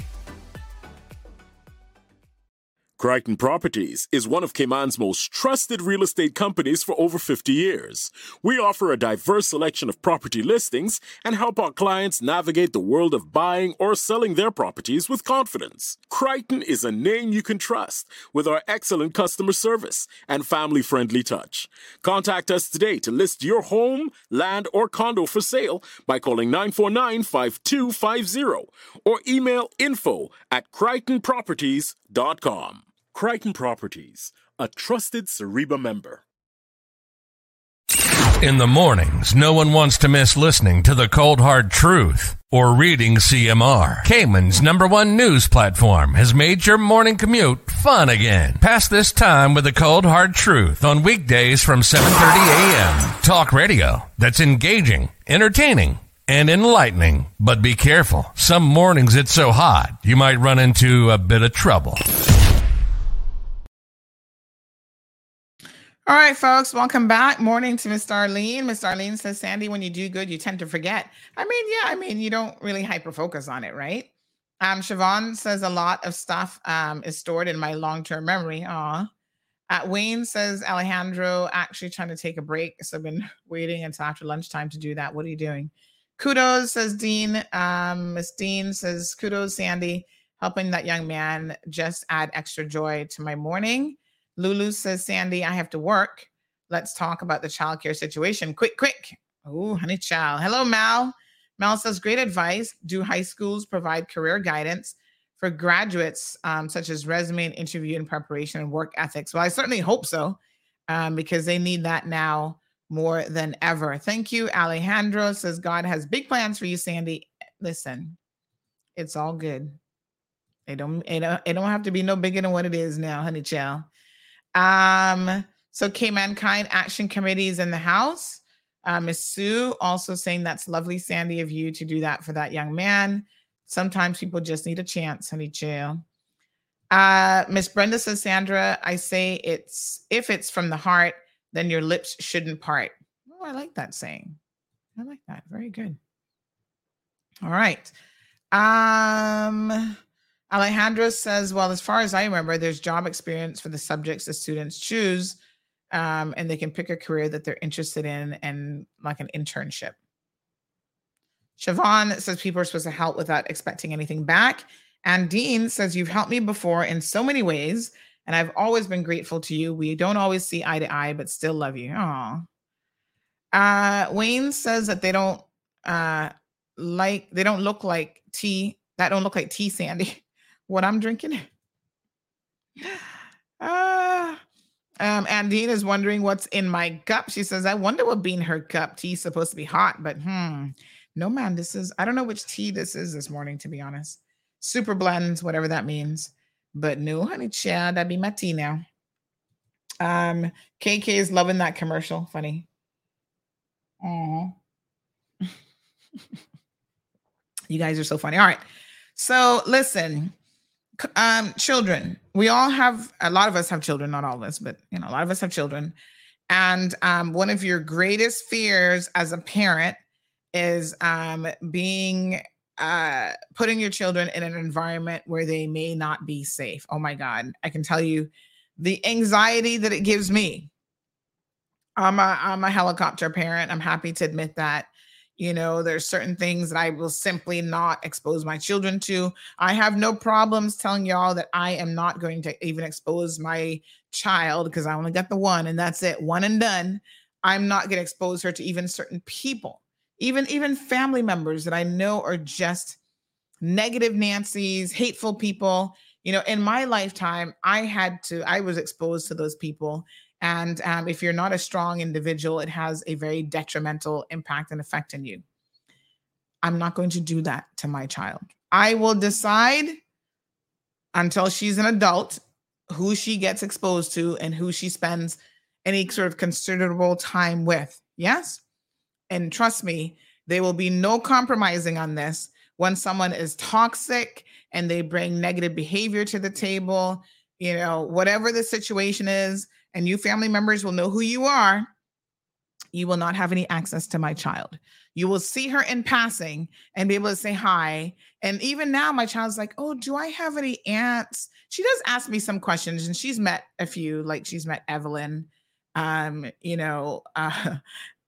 Crichton Properties is one of Cayman's most trusted real estate companies for over 50 years. We offer a diverse selection of property listings and help our clients navigate the world of buying or selling their properties with confidence. Crichton is a name you can trust with our excellent customer service and family friendly touch. Contact us today to list your home, land, or condo for sale by calling 949 5250 or email info at crichtonproperties.com. Crichton Properties, a trusted CIREBA member. In the mornings, no one wants to miss listening to the cold hard truth or reading CMR. Cayman's number one news platform has made your morning commute fun again. Pass this time with the cold hard truth on weekdays from 7:30 a.m. Talk radio that's engaging, entertaining, and enlightening. But be careful. Some mornings it's so hot, you might run into a bit of trouble. All right, folks, welcome back. Morning to Miss Darlene. Miss Darlene says, Sandy, when you do good, you tend to forget. I mean, yeah, I mean, you don't really hyper focus on it, right? Um, Siobhan says a lot of stuff um, is stored in my long term memory. Aw. Uh, Wayne says, Alejandro, actually trying to take a break. So I've been waiting until after lunchtime to do that. What are you doing? Kudos, says Dean. Um, Miss Dean says, kudos, Sandy, helping that young man just add extra joy to my morning. Lulu says, Sandy, I have to work. Let's talk about the childcare situation. Quick, quick. Oh, honey child. Hello, Mal. Mal says, great advice. Do high schools provide career guidance for graduates, um, such as resume and interview and preparation and work ethics? Well, I certainly hope so, um, because they need that now more than ever. Thank you. Alejandro says, God has big plans for you, Sandy. Listen, it's all good. It don't, it don't, it don't have to be no bigger than what it is now, honey child. Um, so K Mankind Action Committee is in the house. Uh, Miss Sue also saying that's lovely, Sandy, of you to do that for that young man. Sometimes people just need a chance, honey chill. Uh, Miss Brenda says, Sandra, I say it's if it's from the heart, then your lips shouldn't part. Oh, I like that saying. I like that. Very good. All right. Um, Alejandro says, well, as far as I remember, there's job experience for the subjects the students choose, um, and they can pick a career that they're interested in and like an internship. Siobhan says people are supposed to help without expecting anything back. And Dean says, You've helped me before in so many ways, and I've always been grateful to you. We don't always see eye to eye, but still love you. Aw. Uh, Wayne says that they don't uh, like, they don't look like tea. That don't look like tea, Sandy. What I'm drinking. Uh, um, and Dean is wondering what's in my cup. She says, I wonder what being her cup. Tea's supposed to be hot, but hmm. No, man, this is, I don't know which tea this is this morning, to be honest super blends, whatever that means. But no, honey, child, that'd be my tea now. Um, KK is loving that commercial. Funny. Oh, you guys are so funny. All right. So listen, um, children. We all have a lot of us have children, not all of us, but you know, a lot of us have children. And um, one of your greatest fears as a parent is um, being uh, putting your children in an environment where they may not be safe. Oh my God, I can tell you the anxiety that it gives me. I'm a I'm a helicopter parent. I'm happy to admit that. You know, there's certain things that I will simply not expose my children to. I have no problems telling y'all that I am not going to even expose my child because I only got the one and that's it, one and done. I'm not going to expose her to even certain people even even family members that I know are just negative Nancy's, hateful people. You know, in my lifetime, I had to, I was exposed to those people. And um, if you're not a strong individual, it has a very detrimental impact and effect on you. I'm not going to do that to my child. I will decide until she's an adult who she gets exposed to and who she spends any sort of considerable time with. Yes and trust me, there will be no compromising on this. When someone is toxic and they bring negative behavior to the table, you know, whatever the situation is, and you family members will know who you are, you will not have any access to my child. You will see her in passing and be able to say hi. And even now, my child's like, Oh, do I have any aunts? She does ask me some questions, and she's met a few, like she's met Evelyn um you know uh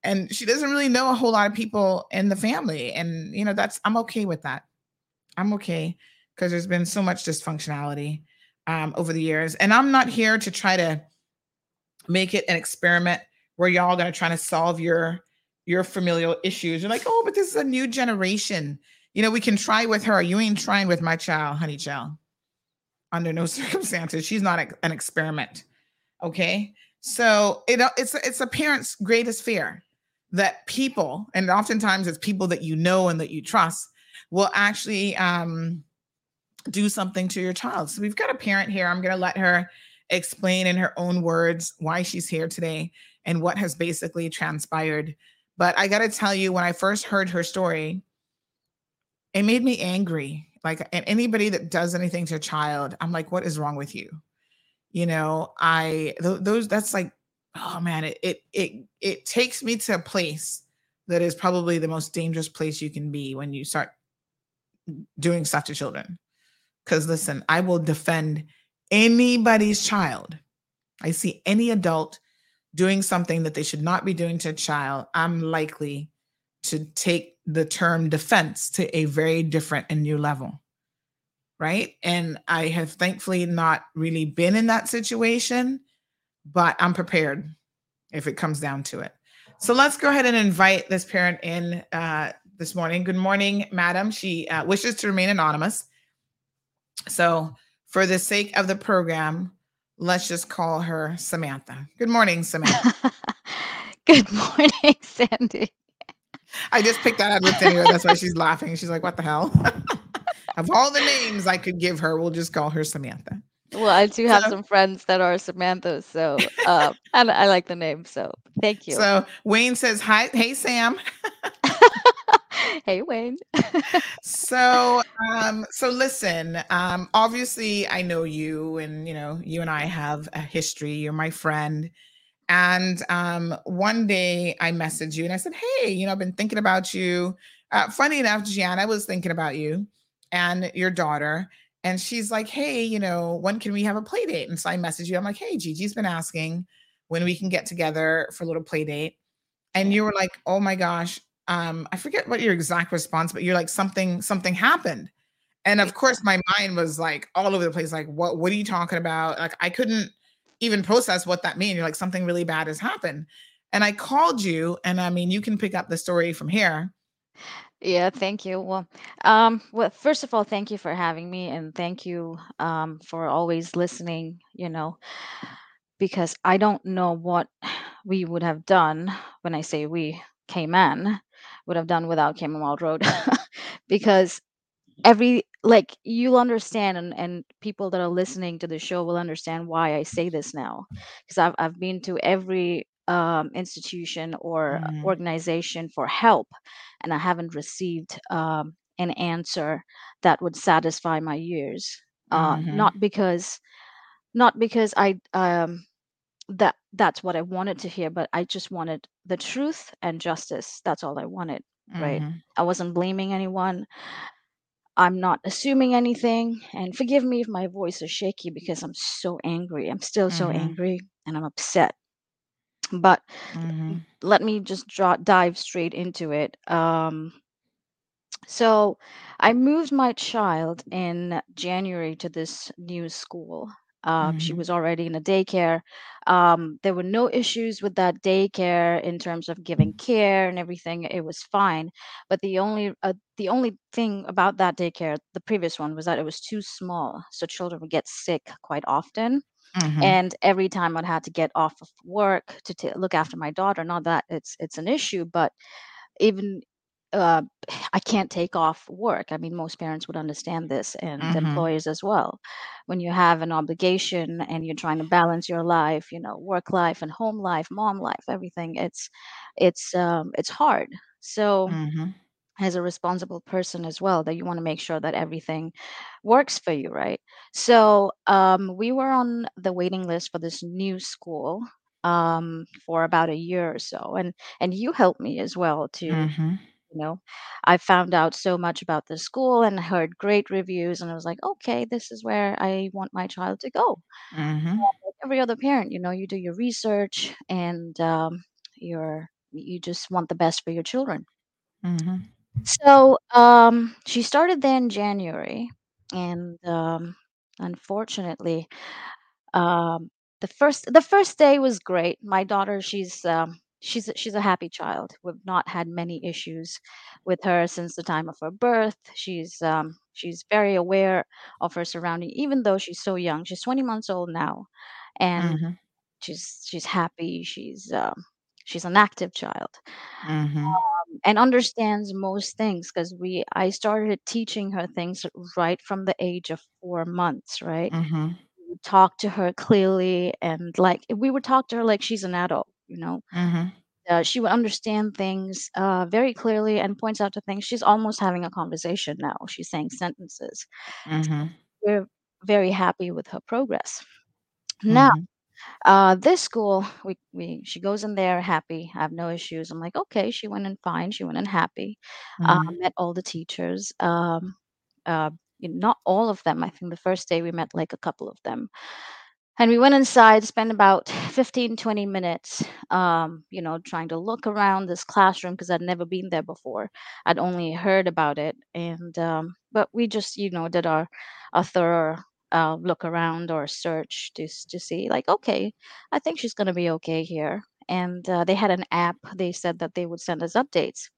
and she doesn't really know a whole lot of people in the family and you know that's i'm okay with that i'm okay because there's been so much dysfunctionality um, over the years and i'm not here to try to make it an experiment where y'all gonna try to solve your your familial issues. You're like oh but this is a new generation. You know we can try with her. You ain't trying with my child honey child. Under no circumstances. She's not a, an experiment okay? So it, it's it's a parent's greatest fear that people, and oftentimes it's people that you know and that you trust, will actually um, do something to your child. So we've got a parent here. I'm going to let her explain in her own words why she's here today and what has basically transpired. But I got to tell you, when I first heard her story, it made me angry. Like, and anybody that does anything to a child, I'm like, what is wrong with you? You know, I, th- those, that's like oh man, it it it it takes me to a place that is probably the most dangerous place you can be when you start doing stuff to children. Because listen, I will defend anybody's child. I see any adult doing something that they should not be doing to a child, I'm likely to take the term defense to a very different and new level. Right. And I have thankfully not really been in that situation but I'm prepared if it comes down to it. So let's go ahead and invite this parent in uh, this morning. Good morning, madam. She uh, wishes to remain anonymous. So, for the sake of the program, let's just call her Samantha. Good morning, Samantha. Good morning, Sandy. I just picked that out of thin air. That's why she's laughing. She's like, "What the hell?" of all the names I could give her, we'll just call her Samantha. Well, I do have so, some friends that are Samantha, so uh, and I like the name. So thank you. So Wayne says hi, hey Sam. hey, Wayne. so, um, so listen. Um, obviously, I know you, and you know, you and I have a history. You're my friend. And um, one day I messaged you and I said, Hey, you know, I've been thinking about you. Uh, funny enough, Gianna was thinking about you and your daughter. And she's like, Hey, you know, when can we have a play date? And so I messaged you. I'm like, Hey, Gigi's been asking when we can get together for a little play date. And you were like, Oh my gosh. Um, I forget what your exact response, but you're like, something, something happened. And of course, my mind was like all over the place. Like, what, what are you talking about? Like, I couldn't even process what that means. You're like, something really bad has happened. And I called you, and I mean, you can pick up the story from here. Yeah, thank you. Well, um, well, first of all, thank you for having me, and thank you um, for always listening. You know, because I don't know what we would have done when I say we, Cayman, would have done without Wild Road, because every like you'll understand and, and people that are listening to the show will understand why I say this now because I've, I've been to every um, institution or Mhm. organization for help and I haven't received um, an answer that would satisfy my ears uh, Mhm. not because not because I um, that that's what I wanted to hear but I just wanted the truth and justice that's all I wanted right Mhm. I wasn't blaming anyone I'm not assuming anything. And forgive me if my voice is shaky because I'm so angry. I'm still so Mhm. angry and I'm upset. But Mhm. let me just draw, dive straight into it. Um, so I moved my child in January to this new school. Um, she Mhm. was already in a daycare. Um, there were no issues with that daycare in terms of giving care and everything. It was fine. But the only uh, the only thing about that daycare, the previous one, was that it was too small, so children would get sick quite often. Mhm. And every time I'd had to get off of work to ta look after my daughter, not that it's it's an issue, but even uh, I can't take off work. I mean, most parents would understand this and Mhm. employers as well. When you have an obligation and you're trying to balance your life, you know, work life and home life, mom life, everything, it's it's um, it's hard. So Mhm. as a responsible person as well, that you want to make sure that everything works for you, right? So um, we were on the waiting list for this new school um, for about a year or so, and and you helped me as well to Mhm. You know i found out so much about the school and heard great reviews and i was like okay this is where i want my child to go Mhm. like every other parent you know you do your research and um, you're you just want the best for your children Mhm. so um, she started there in january and um, unfortunately um, the first the first day was great. My daughter, she's um, she's a- she's a happy child. We've not had many issues with her since the time of her birth. She's um, she's very aware of her surrounding, even though she's so young. She's 20 months old now, and Mhm. she's she's happy. She's um, she's an active child Mhm. um, and understands most things because we I started teaching her things right from the age of four months, right? Mhm. Talk to her clearly and like we would talk to her like she's an adult, you know. Mhm. Uh, she would understand things uh, very clearly and points out to things. She's almost having a conversation now. She's saying sentences. Mhm. We're very happy with her progress. Now, Mhm. uh, this school, we, we she goes in there happy. I have no issues. I'm like, okay, she went in fine. She went in happy. Uh, Mhm. met all the teachers. Um, uh, not all of them. I think the first day we met like a couple of them. And we went inside, spent about 15, 20 minutes, um, you know, trying to look around this classroom because I'd never been there before. I'd only heard about it. And, um, but we just, you know, did our, a thorough uh, look around or search to, to see, like, okay, I think she's going to be okay here. And uh, they had an app. They said that they would send us updates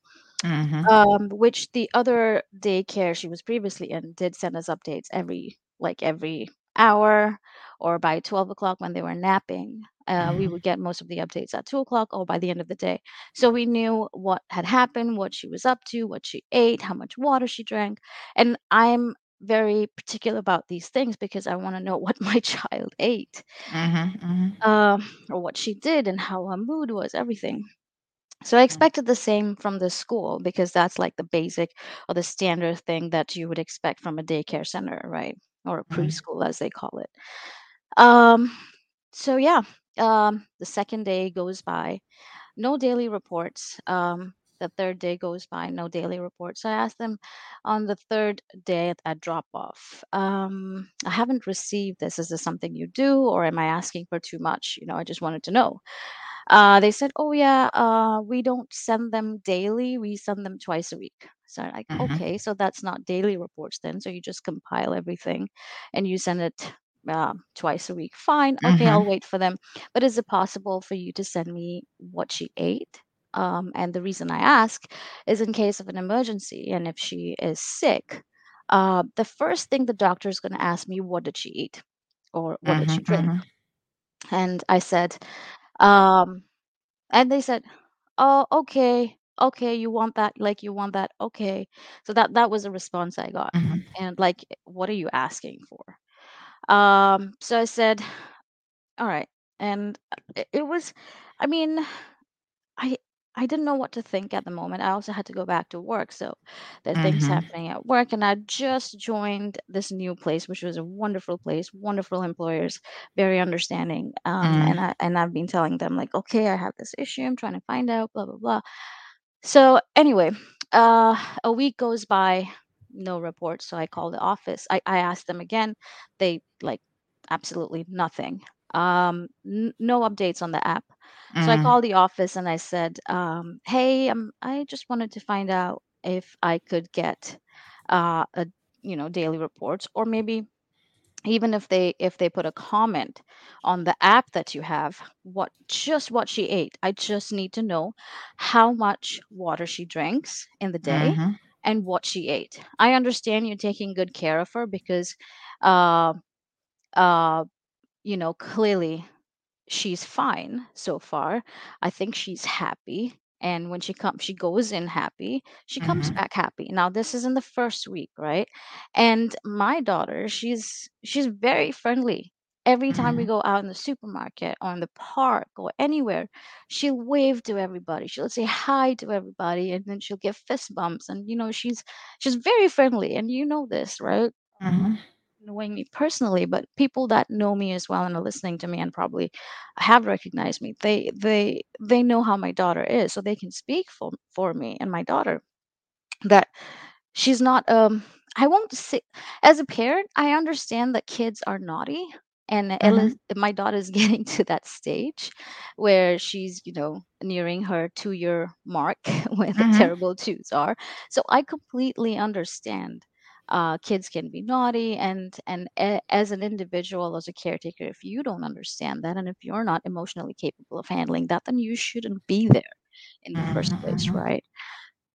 Mhm. um, which the other daycare she was previously in did send us updates every like every hour or by 12 o'clock when they were napping. Uh, we Mhm. would get most of the updates at 2 o'clock or by the end of the day. So we knew what had happened, what she was up to, what she ate, how much water she drank. And I'm very particular about these things because I want to know what my child ate Mhm. Mhm. um, or what she did and how her mood was, everything. So I expected the same from the school because that's like the basic or the standard thing that you would expect from a daycare center, right? Or a Mhm. preschool, as they call it. Um, so yeah, um, the second day goes by, no daily reports. Um, the third day goes by, no daily reports. So I asked them on the third day at, at drop off, um, I haven't received this. Is this something you do, or am I asking for too much? You know, I just wanted to know. Uh, they said, "Oh yeah, uh, we don't send them daily. We send them twice a week." So I'm like, Mhm. okay, so that's not daily reports then. So you just compile everything, and you send it uh, twice a week. Fine, okay, I'll Mhm. wait for them. But is it possible for you to send me what she ate? Um, and the reason I ask is in case of an emergency, and if she is sick, uh, the first thing the doctor is going to ask me, what did she eat, or what did she drink? Mhm. And I said, um, and they said, "Oh, okay. Okay, you want that, like you want that. Okay." So that that was a response I got. Mhm. And like, what are you asking for? Um, so I said, "All right." And it, it was I mean, I I didn't know what to think at the moment. I also had to go back to work, so there are things happening at work and I just joined this new place, which was a wonderful place, wonderful employers, very understanding. Um, Mm. and I and I've been telling them like, okay, I have this issue, I'm trying to find out, blah blah blah. So anyway, uh, a week goes by, no report. So I call the office. I, I asked them again. They like absolutely nothing. Um, n- no updates on the app. So I Mm. called the office and I said, um, "Hey, um, I just wanted to find out if I could get uh, a you know daily reports, or maybe even if they if they put a comment on the app that you have what just what she ate i just need to know how much water she drinks in the day Mhm. and what she ate i understand you're taking good care of her because uh uh you know clearly she's fine so far. I think she's happy. And when she comes, she goes in happy. She comes Mhm. back happy. Now this is in the first week, right? And my daughter, she's she's very friendly. Every time we Mhm. go out in the supermarket or in the park or anywhere, she'll wave to everybody. She'll say hi to everybody, and then she'll give fist bumps. And you know, she's she's very friendly. And you know this, right? Mhm. Knowing me personally, but people that know me as well and are listening to me and probably have recognized me, they they they know how my daughter is, so they can speak for for me and my daughter. That she's not um I won't say as a parent, I understand that kids are naughty and Ella, Mhm. my daughter is getting to that stage where she's, you know, nearing her two year mark where the Mhm. terrible twos are. So I completely understand uh, kids can be naughty and and a, as an individual as a caretaker if you don't understand that and if you're not emotionally capable of handling that then you shouldn't be there in the first place Mhm. right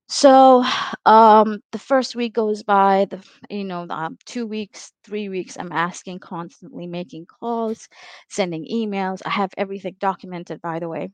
so um the first week goes by the you know um, two weeks three weeks i'm asking constantly making calls sending emails i have everything documented by the way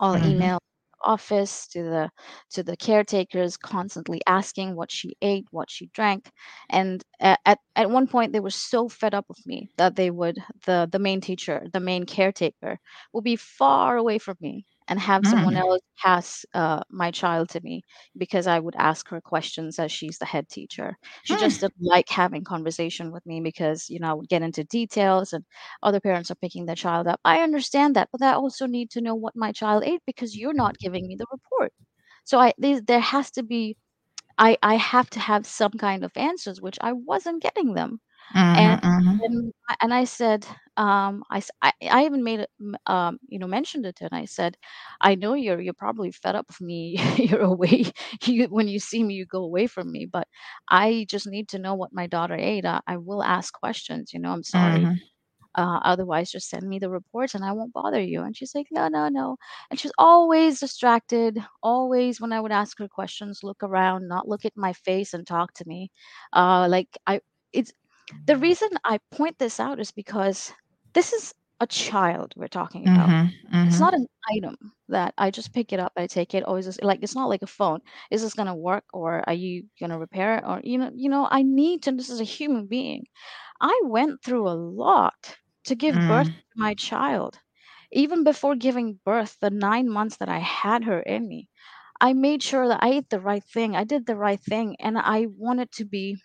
all Mhm. email office to the to the caretakers constantly asking what she ate what she drank and at at one point they were so fed up with me that they would the the main teacher the main caretaker will be far away from me and have someone Mm. else pass uh, my child to me because I would ask her questions as she's the head teacher. She Hmm. just didn't like having conversation with me because you know I would get into details and other parents are picking their child up. I understand that, but I also need to know what my child ate because you're not giving me the report. So I there there has to be I I have to have some kind of answers, which I wasn't getting them. And Mhm. Mhm. and I and I said, um, I I I even made it, um, you know, mentioned it and I said, "I know you're you're probably fed up with me. You're away. You when you see me, you go away from me, but I just need to know what my daughter ate. I I will ask questions, you know, I'm sorry. Mhm. Uh, otherwise, just send me the reports and I won't bother you." And she's like, "No, no, no." And she's always distracted, always when I would ask her questions, look around, not look at my face and talk to me. Uh, like I it's the reason I point this out is because this is a child we're talking about. Mhm. It's Mhm. not an item that I just pick it up, I take it, or is this like it's not like a phone. Is this gonna work or are you gonna repair it? Or you know, you know, I need to this is a human being. I went through a lot to give birth Mm. to my child. even before giving birth, the nine months that I had her in me, I made sure that I ate the right thing. I did the right thing. And I wanted to be,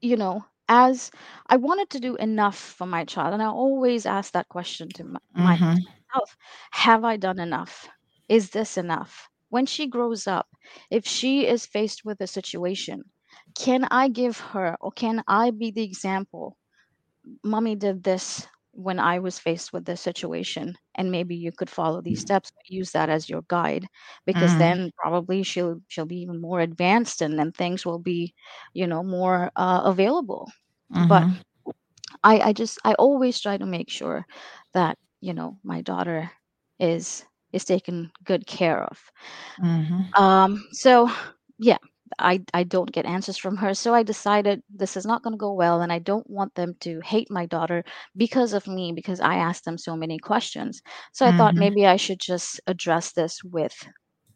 you know, as I wanted to do enough for my child. And I always ask that question to my, Mm-hmm. myself Have I done enough? Is this enough? When she grows up, if she is faced with a situation, can I give her or can I be the example? Mommy did this when I was faced with this situation, and maybe you could follow these steps, use that as your guide, because Mhm. then probably she'll she'll be even more advanced, and then things will be, you know, more uh, available. But Mhm. I I just I always try to make sure that you know my daughter is is taken good care of. Mhm. Um, so yeah, I I don't get answers from her. So I decided this is not going to go well, and I don't want them to hate my daughter because of me because I asked them so many questions. So I thought Mhm. maybe I should just address this with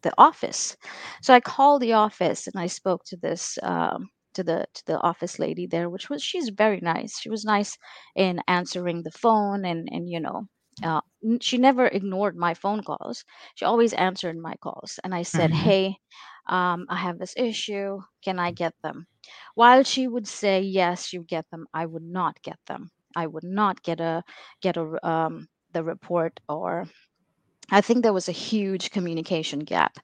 the office. So I called the office and I spoke to this um, to the to the office lady there, which was she's very nice. She was nice in answering the phone and and you know. Uh, she never ignored my phone calls. She always answered my calls. And I said, Mhm. Hey, um, I have this issue. Can I get them? While she would say yes, you get them, I would not get them. I would not get a get a um, the report or I think there was a huge communication gap.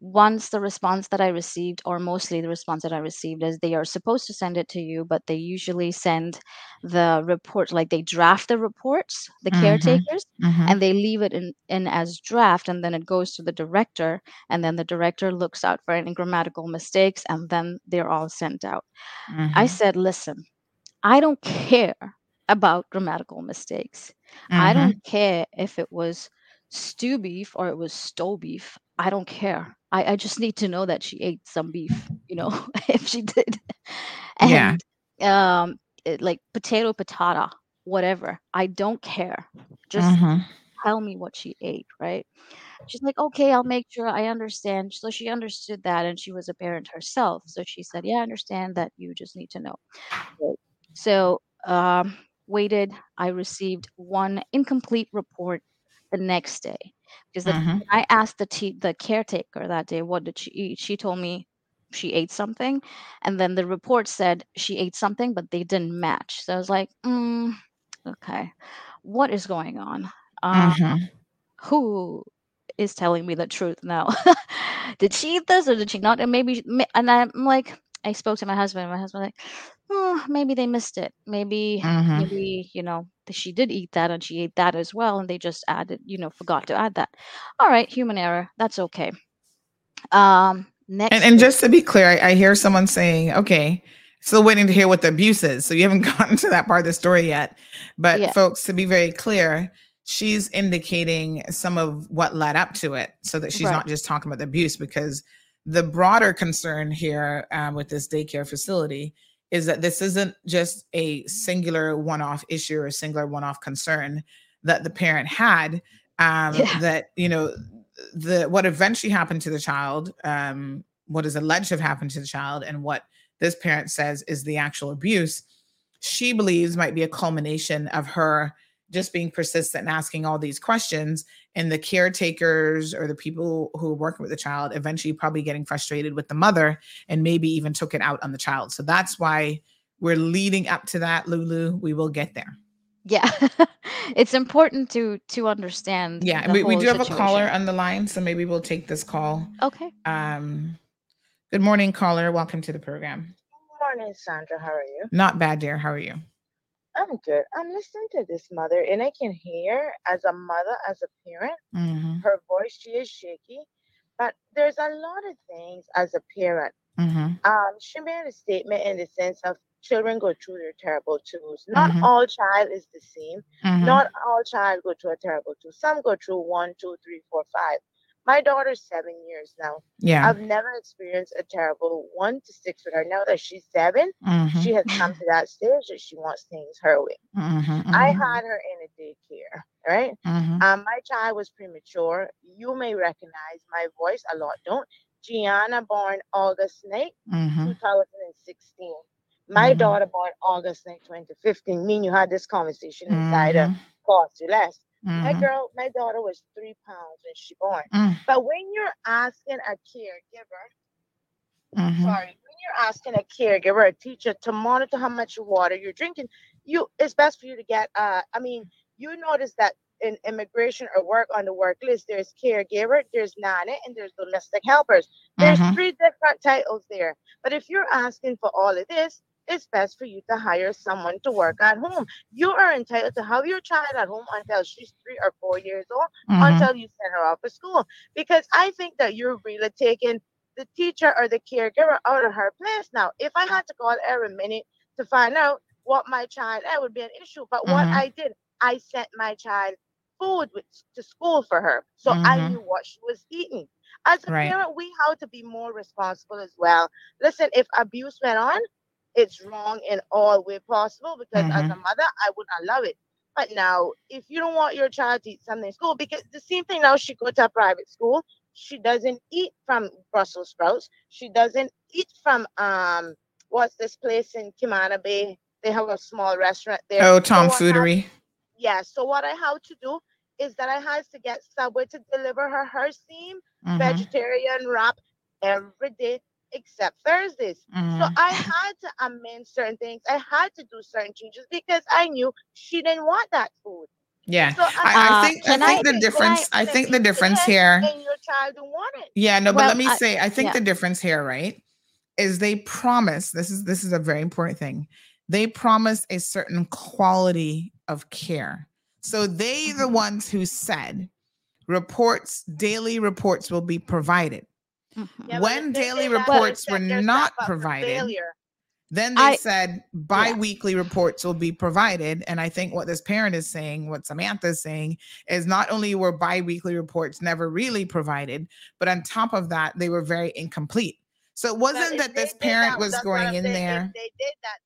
Once the response that I received, or mostly the response that I received, is they are supposed to send it to you, but they usually send the report, like they draft the reports, the Mhm. caretakers, Mhm. and they leave it in, in as draft, and then it goes to the director, and then the director looks out for any grammatical mistakes, and then they're all sent out. I Mhm. said, listen, I don't care about grammatical mistakes. I Mhm. don't care if it was stew beef or it was stow beef. I don't care. I, I just need to know that she ate some beef, you know, if she did. Yeah. And um it, like potato patata, whatever. I don't care. Just Mhm. tell me what she ate, right? She's like, okay, I'll make sure I understand. So she understood that and she was a parent herself. So she said, yeah, I understand that you just need to know. So um, waited. I received one incomplete report the next day because the, Mhm. when I asked the te- the caretaker that day, what did she eat? She told me she ate something, and then the report said she ate something, but they didn't match. So I was like, mm, okay, what is going on? Um, Mhm. who is telling me the truth now? did she eat this or did she not? And maybe, and I'm like, I spoke to my husband. and My husband like, oh, maybe they missed it. Maybe, Mhm. maybe you know, she did eat that and she ate that as well, and they just added, you know, forgot to add that. All right, human error. That's okay. Um, next. And and just to be clear, I, I hear someone saying, "Okay, still waiting to hear what the abuse is." So you haven't gotten to that part of the story yet. But Yeah. folks, to be very clear, she's indicating some of what led up to it, so that she's Right. not just talking about the abuse. Because the broader concern here um, with this daycare facility is that this isn't just a singular one-off issue or a singular one-off concern that the parent had. Um, Yeah. That you know the what eventually happened to the child, um, what is alleged to have happened to the child, and what this parent says is the actual abuse, she believes might be a culmination of her just being persistent and asking all these questions, and the caretakers or the people who are working with the child eventually probably getting frustrated with the mother and maybe even took it out on the child. So that's why we're leading up to that, Lulu. We will get there. yeah, it's important to to understand. Yeah, we, we whole do have a caller on the line, so maybe we'll take this call. Okay. Um, good morning, caller. Welcome to the program. Good morning, Sandra. How are you? Not bad, dear. How are you? I'm good. I'm listening to this mother, and I can hear as a mother, as a parent, Mm-hmm. her voice she is shaky. But there's a lot of things as a parent. Mm-hmm. Um, she made a statement in the sense of children go through their terrible twos. Not Mhm. all child is the same. Mhm. Not all child go through a terrible two. Some go through one, two, three, four, five. My daughter's seven years now. Yeah. I've never experienced a terrible one to six with her. Now that she's 7 Mhm. she has come to that stage that she wants things her way. Mhm, I mhm. had her in a daycare, right? Mhm. Um, my child was premature. You may recognize my voice, a lot don't. Gianna born August 9th, Mhm. 2016. My Mhm. daughter born August 9th, 2015. Me and you had this conversation inside Mhm. a course less. Mm-hmm. My girl, my daughter was three pounds when she born. Mm. But when you're asking a caregiver, mm-hmm. sorry, when you're asking a caregiver, a teacher to monitor how much water you're drinking, you it's best for you to get. Uh, I mean, you notice that in immigration or work on the work list, there's caregiver, there's nanny, and there's domestic helpers. There's mm-hmm. three different titles there. But if you're asking for all of this, it's best for you to hire someone to work at home. You are entitled to have your child at home until she's three or four years old, mm-hmm. until you send her off to school. Because I think that you're really taking the teacher or the caregiver out of her place now. If I had to call every minute to find out what my child that would be an issue. But mm-hmm. what I did, I sent my child food with, to school for her. So mm-hmm. I knew what she was eating. As a right. parent, we have to be more responsible as well. Listen, if abuse went on, it's wrong in all way possible because mm-hmm. as a mm-hmm. mother, I would not love it. But now, if you don't want your child to eat something in school, because the same thing now, she go to a private school, she doesn't eat from Brussels sprouts. She doesn't eat from um, what's this place in Camana Bay? They have a small restaurant there. Oh, Tom so Foodery. Yeah. So what I have to do is that I had to get Subway to deliver her her steam mm-hmm. vegetarian wrap every day except Thursdays. Mm-hmm. So I had to amend certain things. I had to do certain changes because I knew she didn't want that food. Yeah, so I, I, think I think I, the difference. I, think the difference here. And your child don't want it. Yeah, no, well, but let me say. I think yeah. the difference here, right, is they promise. This is this is a very important thing. They promise a certain quality of care. So they mm-hmm. the ones who said reports, daily reports will be provided. Mm-hmm. Yeah, when daily reports were not provided, then they I, said bi-weekly yeah. reports will be provided. And I think what this parent is saying, what Samantha is saying, is not only were bi-weekly reports never really provided, but on top of that, they were very incomplete. So it wasn't that this parent that, was going in there. they did that,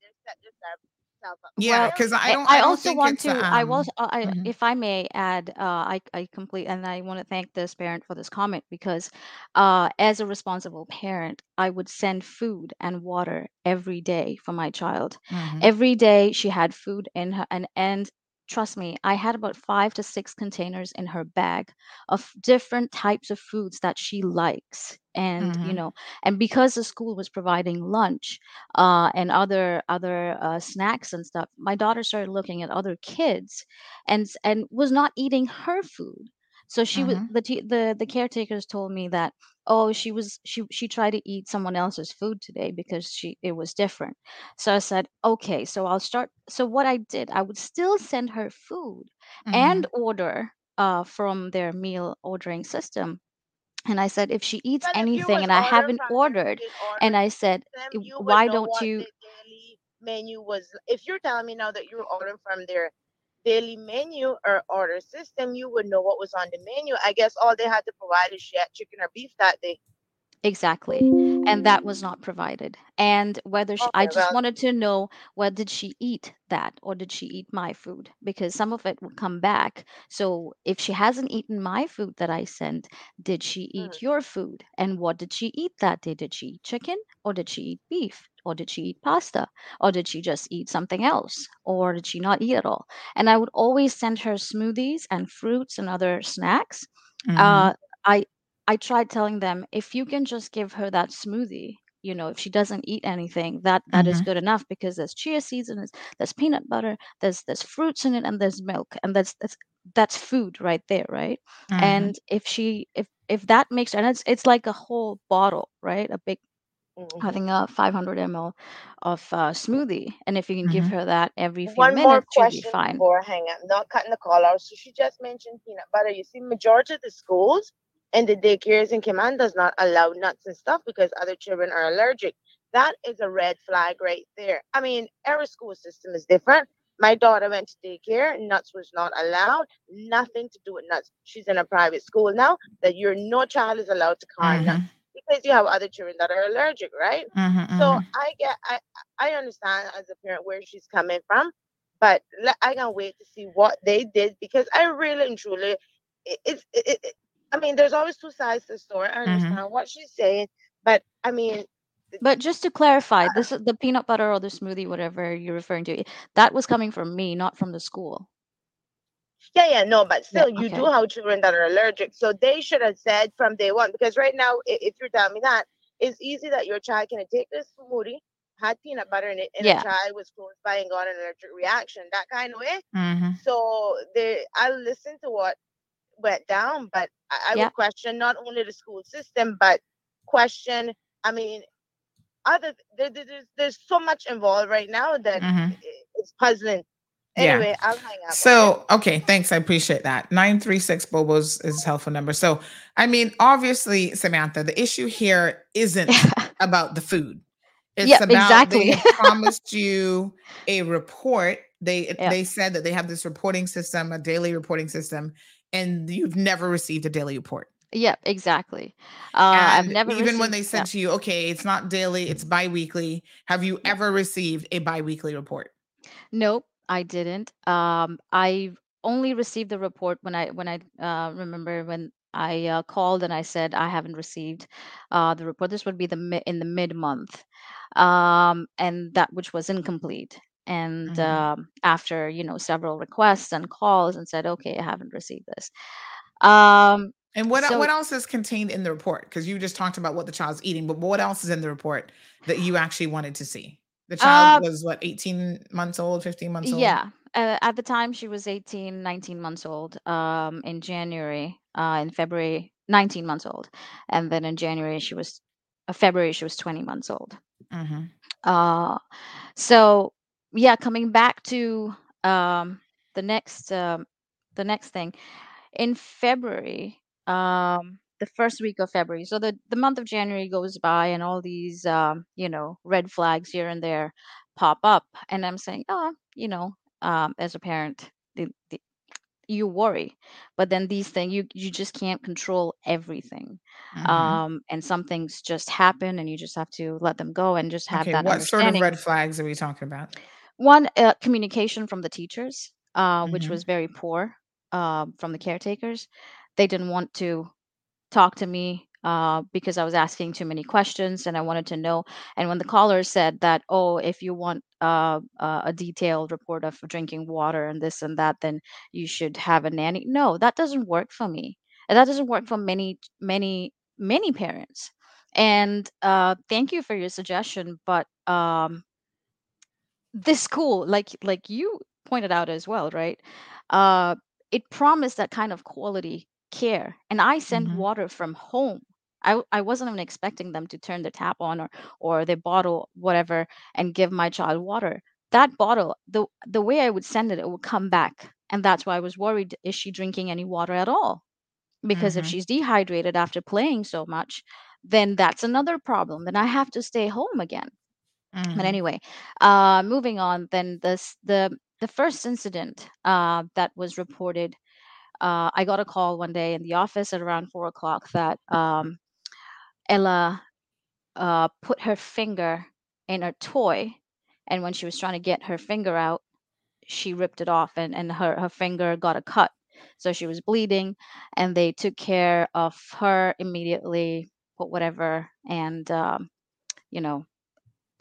yeah, because I don't. I, I also don't want to. Um, I will. Uh, I, mm-hmm. If I may add, uh, I I complete, and I want to thank this parent for this comment because, uh, as a responsible parent, I would send food and water every day for my child. Mm-hmm. Every day she had food in her, and and trust me, I had about five to six containers in her bag of different types of foods that she likes. And mm-hmm. you know, and because the school was providing lunch uh, and other other uh, snacks and stuff, my daughter started looking at other kids, and and was not eating her food. So she was mm-hmm. the the the caretakers told me that oh she was she she tried to eat someone else's food today because she it was different. So I said okay, so I'll start. So what I did, I would still send her food and Mm-hmm. order uh from their meal ordering system. And I said if she eats But if you anything was and I order haven't from them, ordered, did and I said them, you why know don't what you the daily menu was. If you're telling me now that you're ordering from their daily menu or order system, you would know what was on the menu. I guess all they had to provide is she had chicken or beef that day. Exactly. And that was not provided. And whether she, I just well, wanted to know, well, did she eat that or did she eat my food? Because some of it would come back. So if she hasn't eaten my food that I sent, did she mm, eat your food? And what did she eat that day? Did she eat chicken or did she eat beef? Or did she eat pasta? Or did she just eat something else? Or did she not eat at all? And I would always send her smoothies and fruits and other snacks. Mm-hmm. Uh, I I tried telling them if you can just give her that smoothie, you know, if she doesn't eat anything, that that is Mm-hmm. good enough because there's chia seeds and there's, there's peanut butter, there's there's fruits in it, and there's milk, and that's that's that's food right there, right? Mm-hmm. And if she if if that makes and it's it's like a whole bottle, right? A big mhm. having a 500 ml of uh, smoothie, and if you can give Mm-hmm. her that every few One more minutes, she'll be question fine. before hang up. Not cutting the call out. So she just mentioned peanut butter. You see, majority of the schools and the daycares in Cayman does not allow nuts and stuff because other children are allergic. That is a red flag right there. I mean, every school system is different. My daughter went to daycare. Nuts was not allowed. Nothing to do with nuts. She's in a private school now. That you're no child is allowed to nuts Mm-hmm. because you have other children that are allergic, right? Mm-hmm. So Mm-hmm. I get, I, I understand as a parent where she's coming from, but I can't wait to see what they did because I really and truly, it's, it, it- I mean, there's always two sides to the story. I Mm-hmm. understand what she's saying, but I mean, But just to clarify, this is the peanut butter or the smoothie, whatever you're referring to, that was coming from me, not from the school. Yeah, yeah, no, but still, yeah, you do have children that are allergic. So they should have said from day one, because right now, if you're telling me that, it's easy that your child can take this smoothie, had peanut butter in it, and yeah. a child was close by and got an allergic reaction, that kind of way. Mm-hmm. So they, I listened to what went down, but I, I yeah. would question not only the school system, but question, I mean, other there, there's there's so much involved right now that mm-hmm. it's puzzling Anyway, yeah. I'll hang up. So, okay, thanks. I appreciate that. 936 Bobo's is helpful number. So, I mean, obviously, Samantha, the issue here isn't about the food. It's about exactly. they promised you a report. They they said that they have this reporting system, a daily reporting system, and you've never received a daily report. Yep, exactly. Uh, I've never even received, when they said yeah. to you, okay, it's not daily, it's biweekly. Have you ever received a biweekly report? Nope. I didn't. Um, I only received the report when I when I uh, remember when I uh, called and I said I haven't received uh, the report. This would be the mi- in the mid month, um, and that which was incomplete. And Mhm. um, after you know several requests and calls, and said, okay, I haven't received this. Um, And what so what else is contained in the report? Because you just talked about what the child's eating, but what else is in the report that you actually wanted to see? The child uh, was what, 18 months old, 15 months old? Yeah. Uh, at the time, she was 18, 19 months old. Um, in January, uh, in February, 19 months old, and then in January she was, uh, February she was 20 months old. Mhm. Uh, so yeah, coming back to um the next um the next thing in February, um the first week of February. So the the month of January goes by and all these um, you know, red flags here and there pop up and I'm saying, "Oh, you know, um as a parent, the, the you worry but then these things you you just can't control everything Mhm. um and some things just happen and you just have to let them go and just have Okay, that what sort of red flags are we talking about? One uh, communication from the teachers uh which Mhm. was very poor um from the caretakers they didn't want to talk to me uh, because I was asking too many questions and I wanted to know. And when the caller said that, oh, if you want uh, uh, a detailed report of drinking water and this and that, then you should have a nanny. No, that doesn't work for me. And that doesn't work for many, many, many parents. And uh, thank you for your suggestion, but um, this school, like like you pointed out as well, right? Uh, it promised that kind of quality care, and I send Mhm. water from home. I, I wasn't even expecting them to turn the tap on or or they bottle whatever and give my child water. That bottle, the the way I would send it, it would come back, and that's why I was worried: is she drinking any water at all? Because if Mhm. she's dehydrated after playing so much, then that's another problem. Then I have to stay home again. But Mhm. anyway, uh, moving on, then this the the first incident uh, that was reported, uh, I got a call one day in the office at around four o'clock that um, Ella uh, put her finger in a toy, and when she was trying to get her finger out, she ripped it off, and and her her finger got a cut, so she was bleeding, and they took care of her immediately, put whatever, and um, you know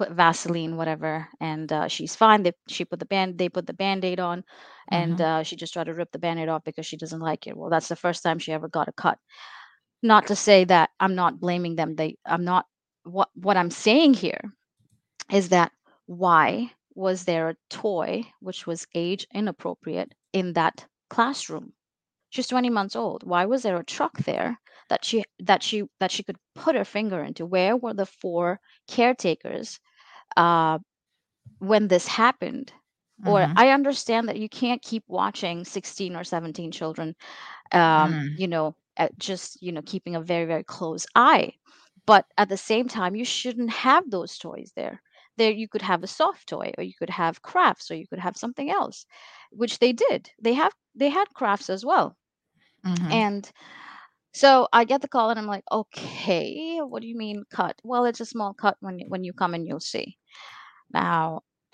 put Vaseline, whatever, and uh, she's fine. They she put the band they put the band-aid on, and Mhm. uh, she just tried to rip the band-aid off because she doesn't like it. Well, that's the first time she ever got a cut. Not to say that I'm not blaming them. They I'm not what what I'm saying here is that why was there a toy which was age inappropriate in that classroom? She's 20 months old. Why was there a truck there that she that she that she could put her finger into? Where were the four caretakers uh, when this happened? Or Mhm. I understand that you can't keep watching 16 or 17 children, um, Mm. you know, at just you know keeping a very very close eye. But at the same time, you shouldn't have those toys there. There, you could have a soft toy, or you could have crafts, or you could have something else, which they did. They have they had crafts as well. Mhm. And so I get the call and I'm like, okay, what do you mean cut? Well, it's a small cut when you- when you come and you'll see. Now,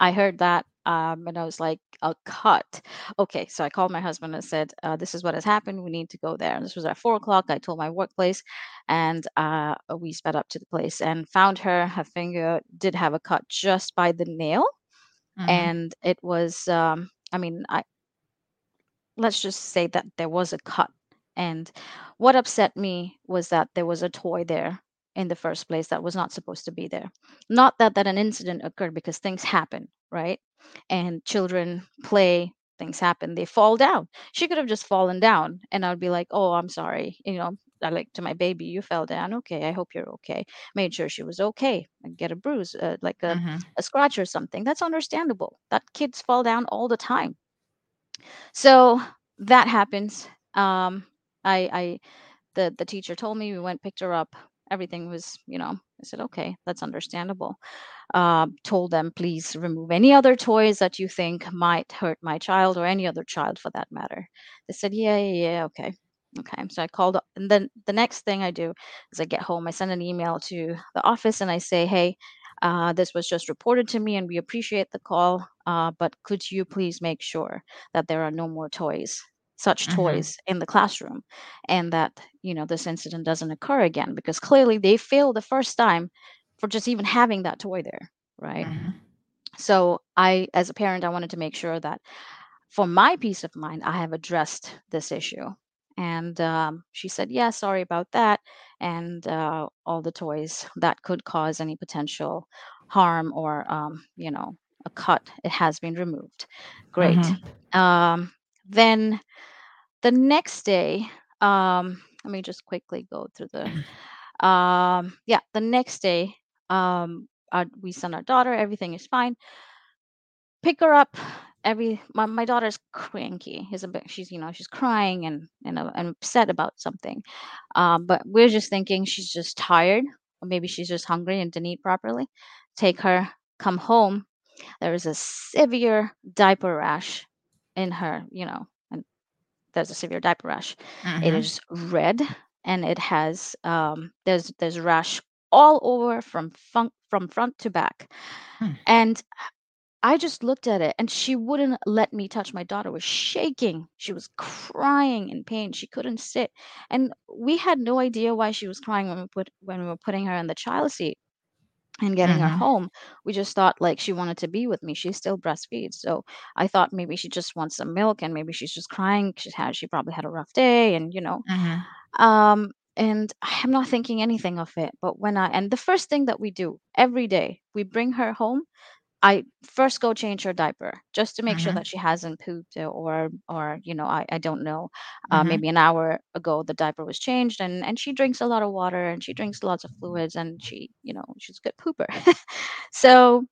I heard that um, and I was like, a cut. Okay, so I called my husband and said, uh, this is what has happened. We need to go there. And this was at four o'clock. I told my workplace and uh, we sped up to the place and found her. Her finger did have a cut just by the nail. Mhm. And it was, um, I mean, I, let's just say that there was a cut. And what upset me was that there was a toy there in the first place that was not supposed to be there. Not that that an incident occurred because things happen, right? And children play, things happen, they fall down. She could have just fallen down and I would be like, "Oh, I'm sorry." You know, I like to my baby, "You fell down. Okay, I hope you're okay." Made sure she was okay and get a bruise, uh, like a, Mhm. a scratch or something. That's understandable. That kids fall down all the time. So that happens. Um, I, I, the the teacher told me we went picked her up. Everything was, you know, I said okay, that's understandable. Uh, told them please remove any other toys that you think might hurt my child or any other child for that matter. They said yeah, yeah, yeah, okay. Okay, so I called, up- and then the next thing I do is I get home, I send an email to the office and I say, hey, uh, this was just reported to me and we appreciate the call, uh, but could you please make sure that there are no more toys, such Mhm. toys in the classroom, and that, you know, this incident doesn't occur again? Because clearly they failed the first time for just even having that toy there, right? So I, as a parent, I wanted to make sure that for my peace of mind, I have addressed this issue. And um, she said, yeah, sorry about that. And uh, all the toys that could cause any potential harm or, um, you know, a cut, it has been removed. Great. Mhm. Um, then the next day, um, let me just quickly go through the, um, yeah, the next day, um, our, we send our daughter, everything is fine. Pick her up every my, my daughter's cranky is a bit she's you know she's crying and and, uh, and upset about something um but we're just thinking she's just tired or maybe she's just hungry and didn't eat properly. Take her come home there is a severe diaper rash in her you know and there's a severe diaper rash it Mhm. is red and it has um there's there's rash all over from front from front to back Hmm. and I just looked at it and she wouldn't let me touch my daughter was shaking. She was crying in pain. She couldn't sit. And we had no idea why she was crying when we put when we were putting her in the child seat and getting her Mhm. home. We just thought like she wanted to be with me. She still breastfeeds. So I thought maybe she just wants some milk and maybe she's just crying. She had she probably had a rough day and you know. Mhm. Um and I'm not thinking anything of it. But when I and the first thing that we do every day, we bring her home I first go change her diaper just to make sure Mhm. that she hasn't pooped or or you know I, I don't know uh, Mhm. maybe an hour ago the diaper was changed and and she drinks a lot of water and she drinks lots of fluids and she you know she's a good pooper so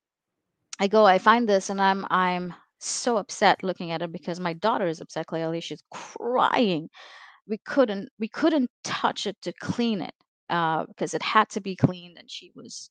I go I find this and I'm I'm so upset looking at it because my daughter is upset clearly she's crying we couldn't we couldn't touch it to clean it uh, because it had to be cleaned and she was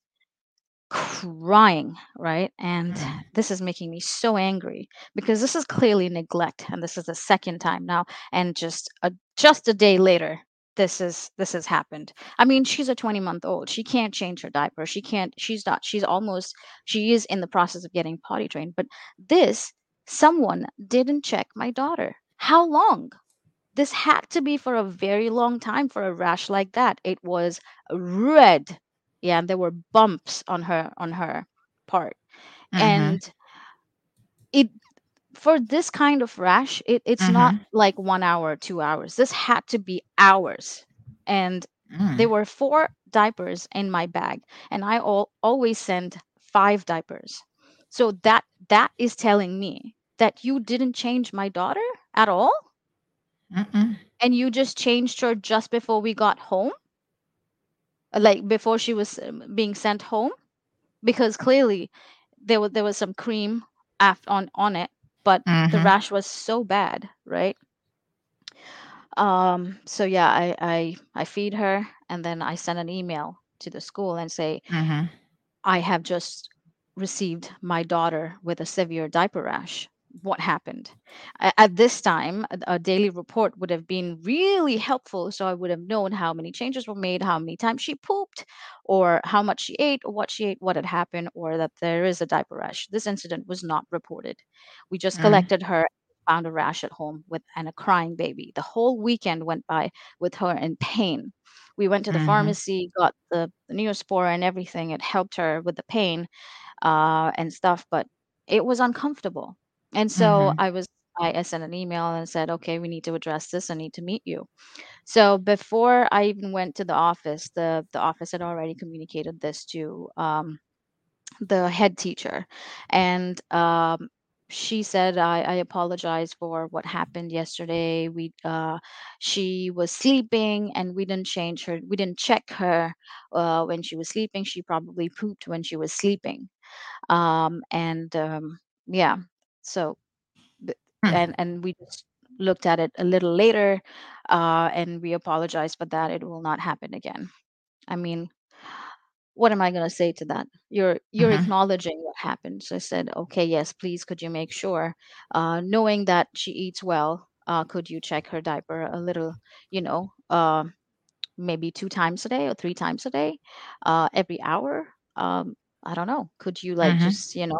crying, right? And Mm. this is making me so angry because this is clearly neglect and this is the second time now and just a just a day later this is this has happened. I mean, she's a 20 month old. She can't change her diaper. She can't she's not she's almost she is in the process of getting potty trained, but this someone didn't check my daughter. How long? This had to be for a very long time for a rash like that. It was red. Yeah, and there were bumps on her on her part. Mhm. And it for this kind of rash, it, it's not Mhm. like one hour, two hours. This had to be hours. And there Mm. were four diapers in my bag, and I al- always send five diapers. So that that is telling me that you didn't change my daughter at all, Mm-mm. and you just changed her just before we got home, like before she was um, being sent home, because clearly there was there was some cream aft on on it, but the Mhm. rash was so bad, right? Um, so yeah, I, I I feed her and then I send an email to the school and say, Mhm. I have just received my daughter with a severe diaper rash. What happened? At this time, a daily report would have been really helpful. So I would have known how many changes were made, how many times she pooped, or how much she ate, or what she ate, what had happened, or that there is a diaper rash. This incident was not reported. We just Mm. collected her, found a rash at home with and a crying baby. The whole weekend went by with her in pain. We went to the Mhm. pharmacy, got the, the Neosporin and everything. It helped her with the pain uh, and stuff, but it was uncomfortable. And so Mhm. I was I, I sent an email and said, okay, we need to address this. I need to meet you. So before I even went to the office, the the office had already communicated this to um, the head teacher, and um, she said I, I apologize for what happened yesterday we uh she was sleeping and we didn't change her we didn't check her uh when she was sleeping she probably pooped when she was sleeping um and um yeah so and and we just looked at it a little later uh and we apologize for that it will not happen again i mean what am I going to say to that? You're you're Mhm. acknowledging what happened. So I said, okay, yes, please, could you make sure, uh, knowing that she eats well, uh, could you check her diaper a little, you know, uh, maybe two times a day or three times a day, uh, every hour? Um, I don't know. Could you like Mhm. just, you know,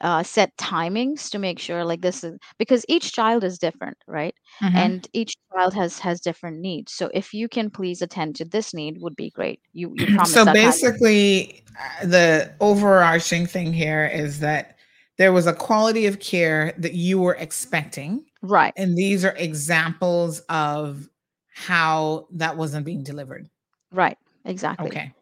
uh, set timings to make sure like this is because each child is different, right? Mhm. And each child has has different needs. So if you can please attend to this need, would be great. You you promised so basically uh, the overarching thing here is that there was a quality of care that you were expecting Right. and these are examples of how that wasn't being delivered Right. Exactly. okay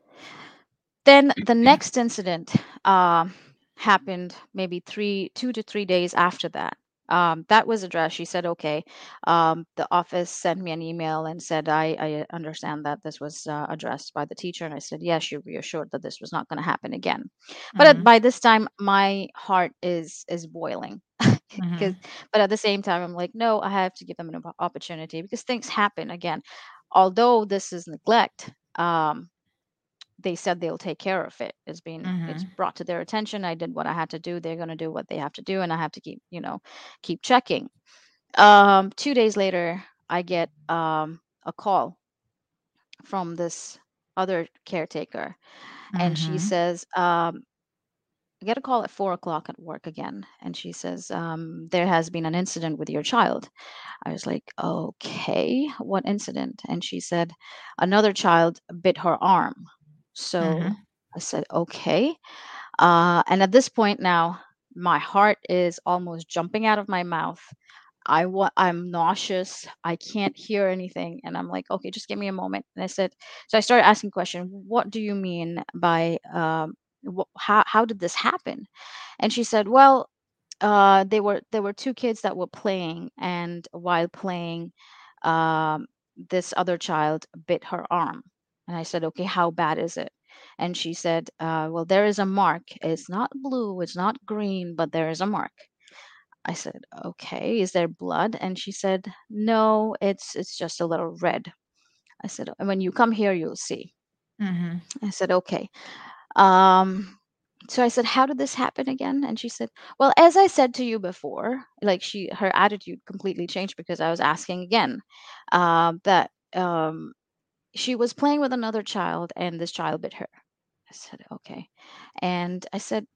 Then the next incident um, happened maybe three, two to three days after that. Um, that was addressed. She said, okay. Um, the office sent me an email and said, I, I understand that this was uh, addressed by the teacher. And I said, yes, you're reassured that this was not going to happen again. But at, Mhm. by this time, my heart is is boiling. Because, Mhm. but at the same time, I'm like, no, I have to give them an opportunity because things happen again. Although this is neglect, um, they said they'll take care of it. It's been it's Mhm. brought to their attention. I did what I had to do. They're gonna do what they have to do, and I have to keep you know keep checking. Um, two days later, I get um, a call from this other caretaker, and she Mhm. says, um, I get a call at four o'clock at work again, and she says, um, there has been an incident with your child. I was like, okay, what incident? And she said, another child bit her arm. So Mhm. I said, okay. Uh, and at this point now, my heart is almost jumping out of my mouth. I wa- I'm nauseous. I can't hear anything, and I'm like, okay, just give me a moment. And I said, so I started asking question. What do you mean by um, wh- how how did this happen? And she said, well, uh, they were there were two kids that were playing, and while playing, um, this other child bit her arm. And I said, okay, how bad is it? And she said, uh, well, there is a mark. It's not blue, it's not green, but there is a mark. I said, okay, is there blood? And she said, no, it's it's just a little red. I said, when you come here, you'll see. Mhm. I said, okay. Um, so I said, how did this happen again? And she said, well, as I said to you before, like she, her attitude completely changed because I was asking again um, that um, she was playing with another child and this child bit her. I said, okay. And I said,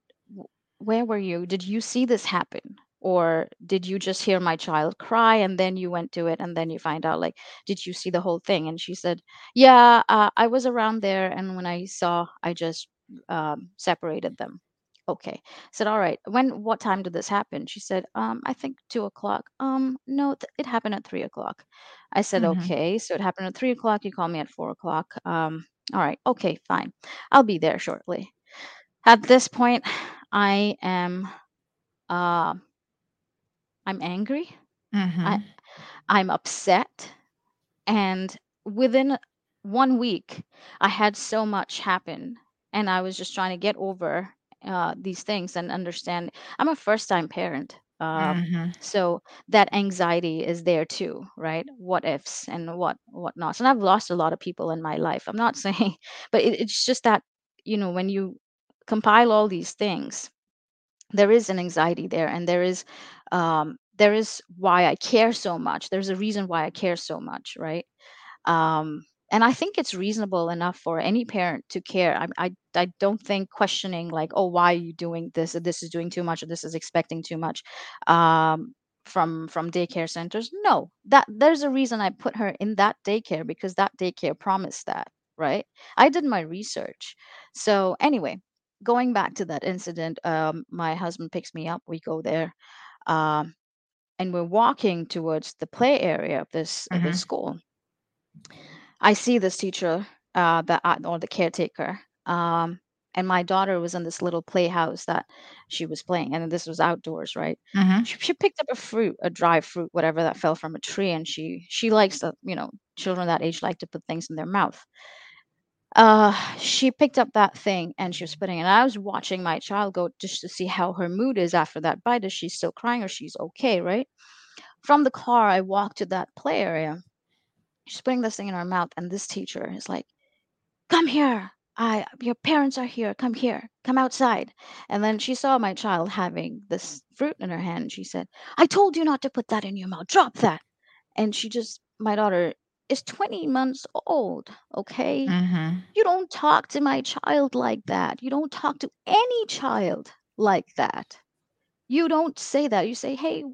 where were you? Did you see this happen? Or did you just hear my child cry and then you went to it and then you find out, like, did you see the whole thing? And she said, yeah, uh, I was around there. And when I saw, I just um, separated them. Okay. I said, all right. When, what time did this happen? She said, um, I think two o'clock. Um, no, th- it happened at three o'clock. I said, Mhm. okay. So it happened at three o'clock. You call me at four o'clock. Um, all right. Okay, fine. I'll be there shortly. At this point, I am, uh, I'm angry. I, Mhm. I'm upset. And within one week, I had so much happen. And I was just trying to get over uh, these things and understand. I'm a first time parent. Um, Mhm. so that anxiety is there too, right? What ifs and what whatnots. And I've lost a lot of people in my life. I'm not saying, but it, it's just that, you know, when you compile all these things, there is an anxiety there and there is um there is why i care so much there's a reason why i care so much right um and i think it's reasonable enough for any parent to care. I i, I don't think questioning like oh why are you doing this? Or this is doing too much or this is expecting too much um from from daycare centers. No that there's a reason i put her in that daycare because that daycare promised that right? I did my research. So anyway going back to that incident um my husband picks me up we go there um and we're walking towards the play area of this of Mhm. this school. I see this teacher, uh, that I, or the caretaker, um, and my daughter was in this little playhouse that she was playing, and this was outdoors, right? Mhm. She, she picked up a fruit, a dry fruit, whatever that fell from a tree, and she she likes the you know children that age like to put things in their mouth. Uh, she picked up that thing and she was putting it. And I was watching my child go just to see how her mood is after that bite. Is she still crying or she's okay, right? From the car, I walked to that play area. She's putting this thing in her mouth, and this teacher is like, "Come here! I your parents are here. Come here. Come outside." And then she saw my child having this fruit in her hand. And she said, "I told you not to put that in your mouth. Drop that." And she just, my daughter is 20 months old. Okay, Mhm. you don't talk to my child like that. You don't talk to any child like that. You don't say that. You say, "Hey,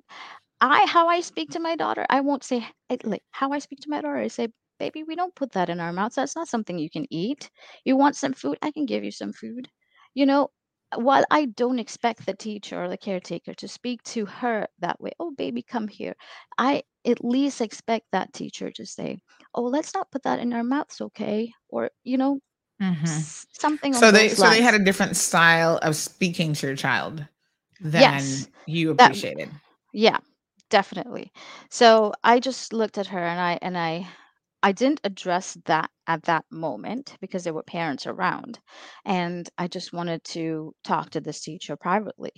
I how I speak to my daughter, I won't say like how I speak to my daughter. I say, "Baby, we don't put that in our mouths. That's not something you can eat. You want some food? I can give you some food." You know, while I don't expect the teacher or the caretaker to speak to her that way, "Oh, baby, come here." I at least expect that teacher to say, "Oh, let's not put that in our mouths, okay?" Or, you know, Mhm. s- something So on they those so they had a different style of speaking to your child than Yes. you That appreciated. yeah, definitely. So I just looked at her and I and I I didn't address that at that moment because there were parents around and I just wanted to talk to this teacher privately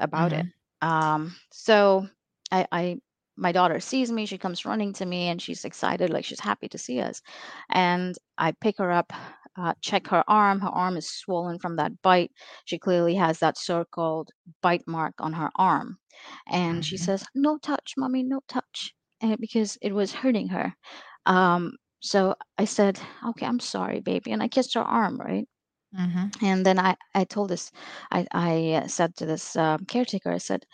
about it. Mhm. Um so I I my daughter sees me, she comes running to me and she's excited like she's happy to see us. And I pick her up, uh, check her arm. Her arm is swollen from that bite. She clearly has that circled bite mark on her arm. And she Mhm. says, "No touch, mommy, no touch." And because it was hurting her. Um, so I said, "Okay, I'm sorry, baby." And I kissed her arm, right? Mhm. And then I, I told this, I, I uh, said to this um, caretaker, I said,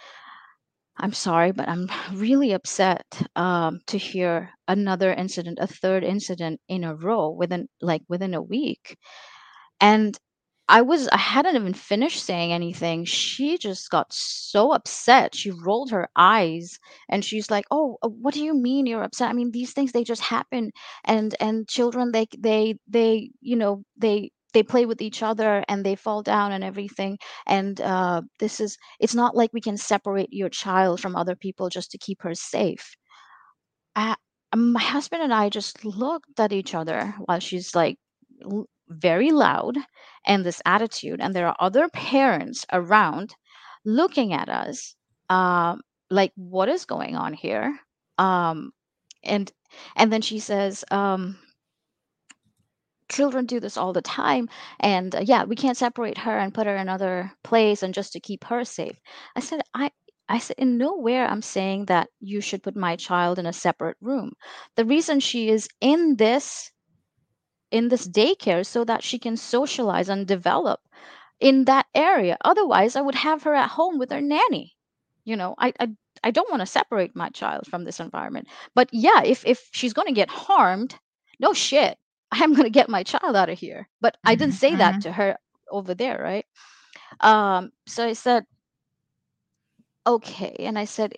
I'm sorry, but I'm really upset um, to hear another incident, a third incident in a row within like within a week. And I was I hadn't even finished saying anything. She just got so upset. She rolled her eyes and she's like, "Oh, uh, what do you mean you're upset? I mean, these things they just happen and and children they they they, you know, they they play with each other and they fall down and everything and uh, this is it's not like we can separate your child from other people just to keep her safe I, my husband and I just looked at each other while she's like l- very loud and this attitude, and there are other parents around looking at us, um, like, what is going on here? Um, and and then she says, um, children do this all the time, and uh, yeah, we can't separate her and put her in another place and just to keep her safe. I said, I. I said, in nowhere I'm saying that you should put my child in a separate room. The reason she is in this in this daycare so that she can socialize and develop in that area. Otherwise, I would have her at home with her nanny. You know, I I, I don't want to separate my child from this environment. But yeah, if if she's going to get harmed, no shit. I'm going to get my child out of here. But I didn't Mhm. say that Mhm. to her over there, right? Um so I said, "Okay." And I said,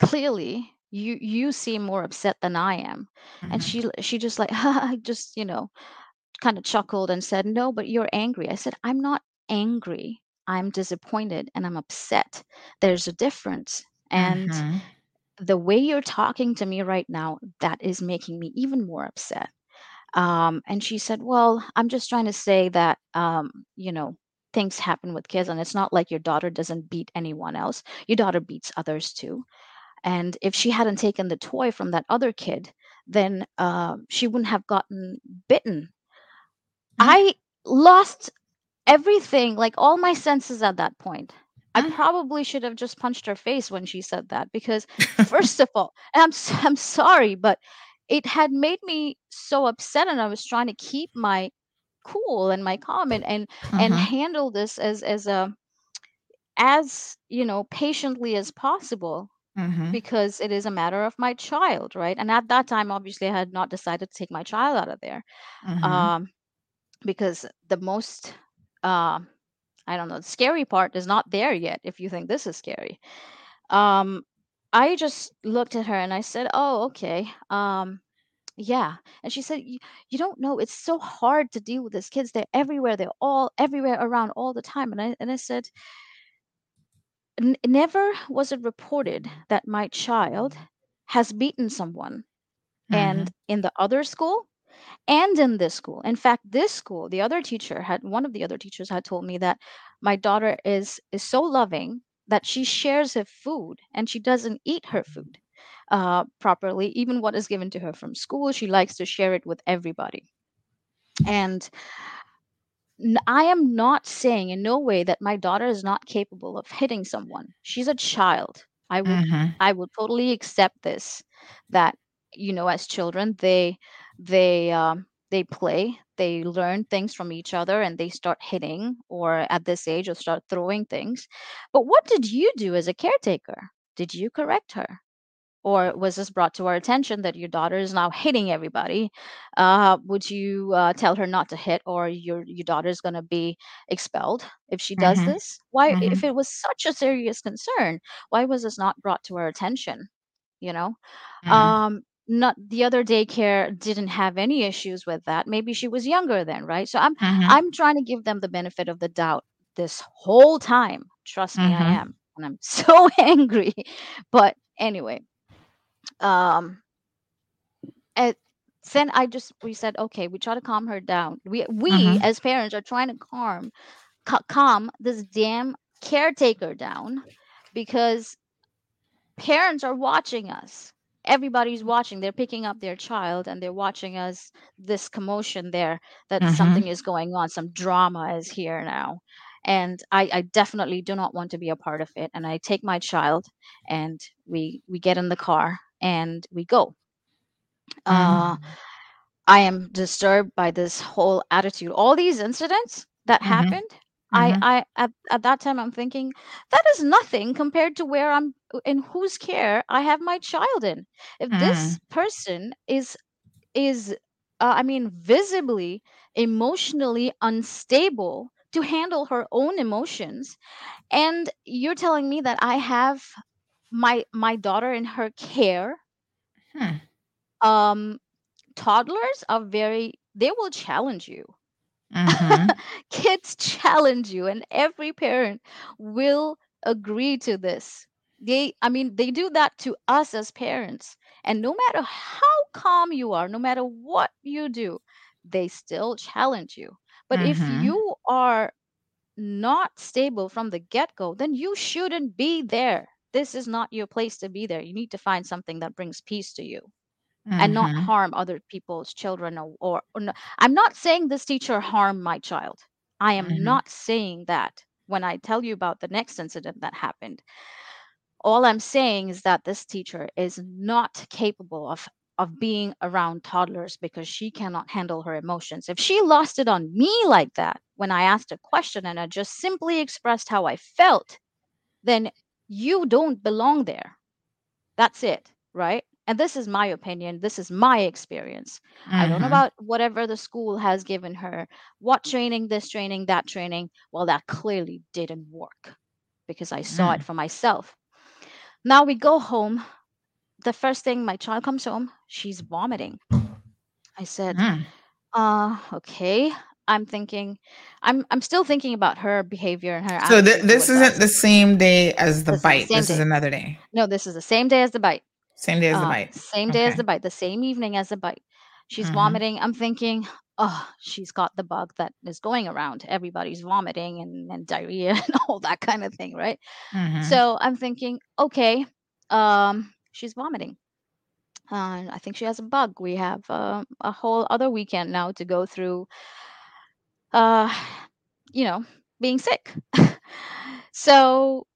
"Clearly, you you seem more upset than I am." And Mhm. she she just like just, you know, kind of chuckled and said, "No, but you're angry." I said, "I'm not angry. I'm disappointed and I'm upset. There's a difference." And Mhm. the way you're talking to me right now, that is making me even more upset. Um, and she said, Well, I'm just trying to say that, um, you know, things happen with kids, and it's not like your daughter doesn't beat anyone else. Your daughter beats others too. And if she hadn't taken the toy from that other kid, then uh, she wouldn't have gotten bitten. I lost everything, like all my senses at that point. I probably should have just punched her face when she said that because, first of all, I'm I'm sorry, but it had made me so upset, and I was trying to keep my cool and my calm and and, and Mhm. handle this as as a as you know patiently as possible Mhm. because it is a matter of my child, right? And at that time, obviously, I had not decided to take my child out of there Mhm. um, because the most um I don't know, the scary part is not there yet if you think this is scary. Um I just looked at her and I said, "Oh, okay. Um, yeah." And she said, "You you don't know. It's so hard to deal with these kids. They're everywhere. They're all everywhere around all the time." And I and I said, N- never was it reported that my child has beaten someone. And Mhm. in the other school and in this school, in fact, this school, the other teacher had one of the other teachers had told me that my daughter is is so loving that she shares her food and she doesn't eat her food uh, properly. Even what is given to her from school, she likes to share it with everybody. And I am not saying in no way that my daughter is not capable of hitting someone. She's a child. I would Mhm. I would totally accept this that you know as children they they um they play, they learn things from each other and they start hitting or at this age or start throwing things. But what did you do as a caretaker? Did you correct her? or was this brought to our attention that your daughter is now hitting everybody uh, would you uh, tell her not to hit or your your daughter is going to be expelled if she does Mhm. this why if Mhm. it was such a serious concern why was this not brought to our attention you know Mhm. um not the other daycare didn't have any issues with that maybe she was younger then right so i'm Mhm. i'm trying to give them the benefit of the doubt this whole time trust me i Mhm. am and i'm so angry but anyway um and then i just we said okay we try to calm her down we we Mhm. as parents are trying to calm ca- calm this damn caretaker down because parents are watching us everybody's watching they're picking up their child and they're watching us this commotion there that Mhm. something is going on some drama is here now and I, I definitely do not want to be a part of it and i take my child and we we get in the car and we go uh Mhm. i am disturbed by this whole attitude all these incidents that Mhm. happened I, Mhm. I at, at that time i'm thinking that is nothing compared to where i'm in whose care i have my child in if this Mhm. person is is uh, i mean visibly emotionally unstable to handle her own emotions and you're telling me that i have my my daughter in her care Hmm. um toddlers are very they will challenge you Mhm. kids challenge you and every parent will agree to this. They i mean they do that to us as parents and no matter how calm you are no matter what you do they still challenge you. But if Mhm. you are not stable from the get-go then you shouldn't be there. This is not your place to be there. You need to find something that brings peace to you and not Mhm. harm other people's children or, or, or no. i'm not saying this teacher harmed my child i am Mhm. not saying that when i tell you about the next incident that happened all i'm saying is that this teacher is not capable of of being around toddlers because she cannot handle her emotions if she lost it on me like that when i asked a question and i just simply expressed how i felt then you don't belong there that's it, right? And this is my opinion. This is my experience. I don't know Mhm. about whatever the school has given her, what training, this training, that training. Well, that clearly didn't work because I saw it Mm. for myself. Now we go home. The first thing my child comes home, she's vomiting. I said, Mm. uh, okay. I'm thinking, I'm I'm still thinking about her behavior and her So th- this isn't the same day as the This is the bite. This is another day. No, this is the same day as the bite. Same day as the Uh, bite. same day as the bite, the same evening as the bite. She's Mhm. vomiting. I'm thinking, oh, she's got the bug that is going around. Everybody's vomiting and, and diarrhea and all that kind of thing, right? Mhm. So I'm thinking, okay, um, she's vomiting. Uh, I think she has a bug. We have uh, a whole other weekend now to go through, uh, you know, being sick. so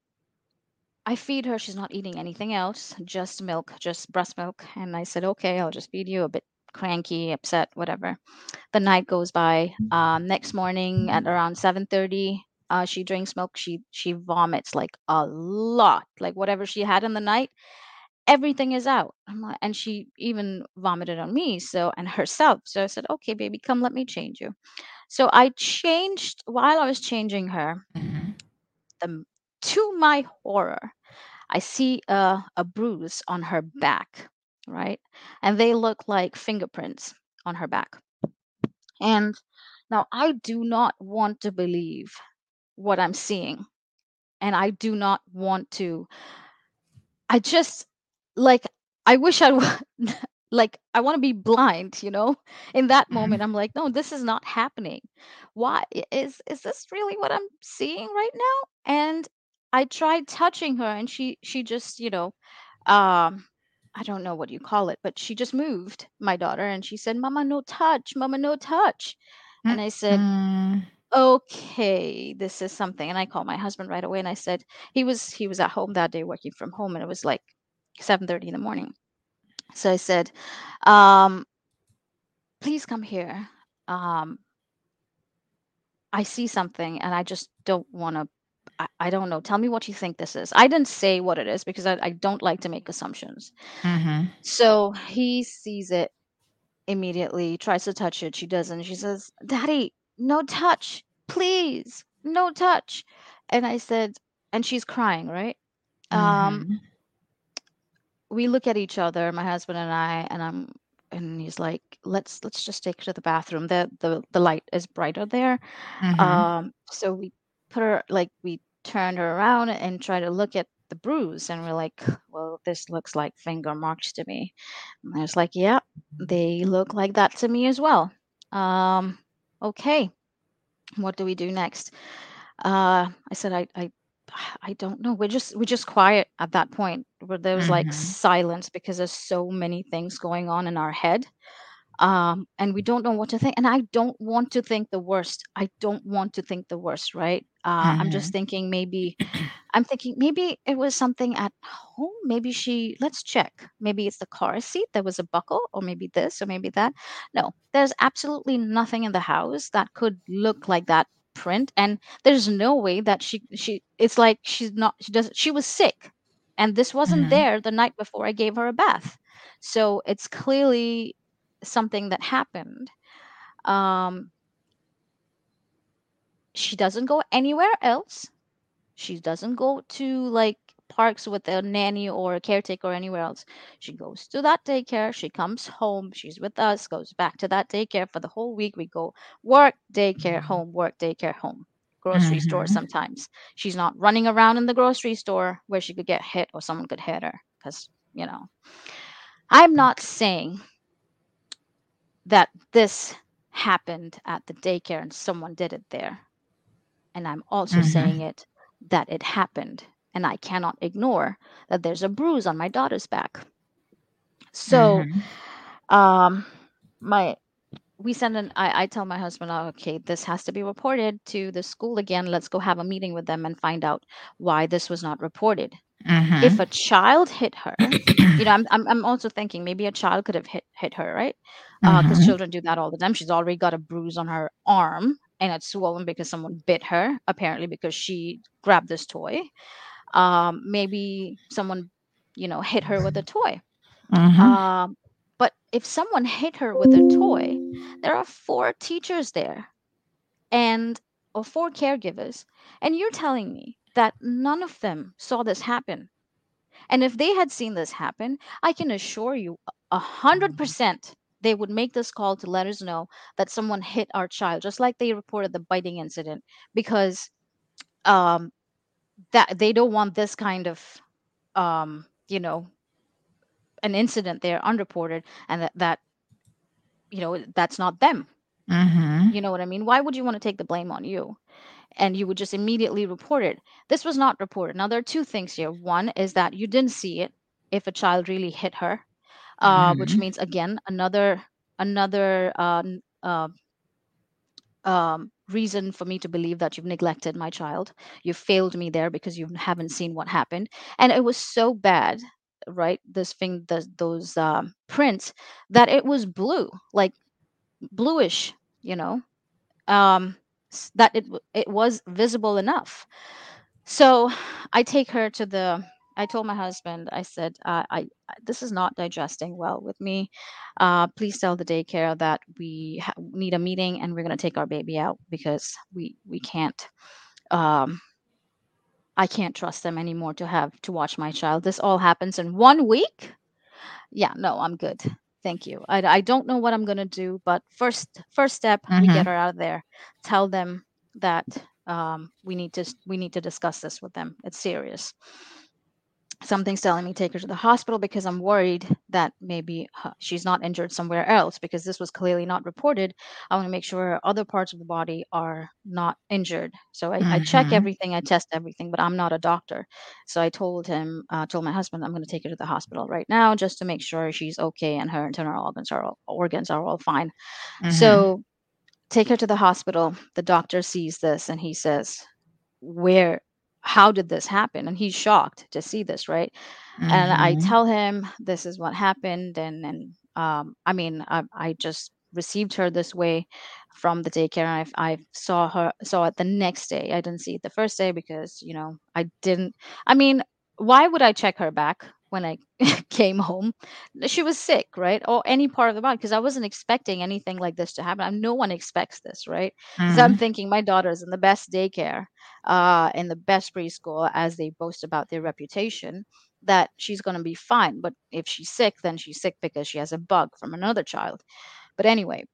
I feed her. She's not eating anything else, just milk, just breast milk. And I said, okay, I'll just feed you a bit cranky, upset, whatever. The night goes by. Um, next morning at around 7:30, uh, she drinks milk. She she vomits like a lot, like whatever she had in the night, everything is out. I'm like, and she even vomited on me, so and herself. So I said, okay, baby, come, let me change you. So I changed while I was changing her. Mhm. The, to my horror, I see a, a bruise on her mm. back, right? And they look like fingerprints on her back. And now I do not want to believe what I'm seeing. And I do not want to, I just like, I wish I would, like, I want to be blind, you know? In that moment, mm-hmm. I'm like, no, this is not happening. Why is is this really what I'm seeing right now? And I tried touching her and she she just, you know, um I don't know what you call it, but she just moved, my daughter, and she said, Mama, no touch, Mama, no touch. And I said, okay, this is something. And I called my husband right away and I said, he was he was at home that day working from home and it was like 7:30 in the morning. So I said, um, please come here. Um, I see something and I just don't want to I, I don't know. Tell me what you think this is. I didn't say what it is because I, I don't like to make assumptions. mhm. So he sees it immediately, tries to touch it. She doesn't. She says, Daddy, no touch, please, no touch. And I said, and she's crying, right? Um, Mhm. we look at each other, my husband and I, and I'm and he's like, let's let's just take her to the bathroom. The the the light is brighter there. Mhm. Um, so we put her like we turned her around and try to look at the bruise and we're like, well, this looks like finger marks to me. And I was like, yeah, they look like that to me as well. Um, okay, what do we do next? Uh, I said, I, I, I don't know. We're just we're just quiet at that point. Where there was like Mhm. silence because there's so many things going on in our head um and we don't know what to think and i don't want to think the worst i don't want to think the worst right uh i'm just Mhm. thinking maybe i'm thinking maybe it was something at home maybe she let's check maybe it's the car seat there was a buckle or maybe this or maybe that no there's absolutely nothing in the house that could look like that print and there's no way that she she it's like she's not she doesn't she was sick and this wasn't Mhm. there the night before i gave her a bath so it's clearly something that happened. Um, she doesn't go anywhere else. She doesn't go to like parks with a nanny or a caretaker or anywhere else. She goes to that daycare. She comes home. She's with us, goes back to that daycare for the whole week. We go work, daycare, home, work, daycare, home. Grocery store Mhm. sometimes. She's not running around in the grocery store where she could get hit or someone could hit her. Because, you know, I'm not saying that this happened at the daycare and someone did it there. And I'm also saying Mhm. it that it happened. And I cannot ignore that there's a bruise on my daughter's back. So, Mhm. um, my we send an I, I tell my husband, oh, okay, this has to be reported to the school again. Let's go have a meeting with them and find out why this was not reported. If Mhm. a child hit her, you know, I'm, I'm I'm also thinking maybe a child could have hit hit her, right? Because Mhm. children do that all the time. She's already got a bruise on her arm and it's swollen because someone bit her, apparently because she grabbed this toy. Um, maybe someone, you know, hit her with a toy. Mhm. Um, but if someone hit her with a toy, there are four teachers there and or four caregivers, and you're telling me that none of them saw this happen. And if they had seen this happen, I can assure you a hundred percent they would make this call to let us know that someone hit our child, just like they reported the biting incident, because um, that they don't want this kind of um, you know an incident there unreported, and that that you know that's not them. Mhm. You know what I mean? Why would you want to take the blame on you? And you would just immediately report it. This was not reported. Now there are two things here. One is that you didn't see it if a child really hit her, uh, which Mhm. means again another another uh, uh, um, reason for me to believe that you've neglected my child. You failed me there because you haven't seen what happened, and it was so bad, right? This thing, the, those um, prints, that it was blue, like bluish, you know, um, that it it was visible enough. So I take her to the. I told my husband. I said, uh, I, this is not digesting well with me. Uh, please tell the daycare that we ha- need a meeting and we're going to take our baby out because we we can't. Um, I can't trust them anymore to have to watch my child. This all happens in one week. Yeah, no, I'm good. Thank you. I, I don't know what I'm gonna do, but first first step, we Mm-hmm. get her out of there. Tell them that um, we need to we need to discuss this with them. It's serious. Something's telling me take her to the hospital because I'm worried that maybe uh, she's not injured somewhere else because this was clearly not reported. I want to make sure other parts of the body are not injured. So I, I check Mhm. everything, I test everything, but I'm not a doctor. So I told him, uh, told my husband, I'm going to take her to the hospital right now just to make sure she's okay and her internal organs are all, organs are all fine. Mhm. So take her to the hospital. The doctor sees this and he says, "Where? How did this happen?" And he's shocked to see this, right? And I Mhm. tell him this is what happened, and and um, I mean, I, I just received her this way from the daycare. And I I saw her saw it the next day. I didn't see it the first day because you know I didn't. I mean, why would I check her back when I came home? She was sick, right? Or any part of the body because I wasn't expecting anything like this to happen. No one expects this, right? Because I'm Mhm. thinking my daughter's in the best daycare, uh, in the best preschool, as they boast about their reputation, that she's going to be fine. But if she's sick, then she's sick because she has a bug from another child. But anyway,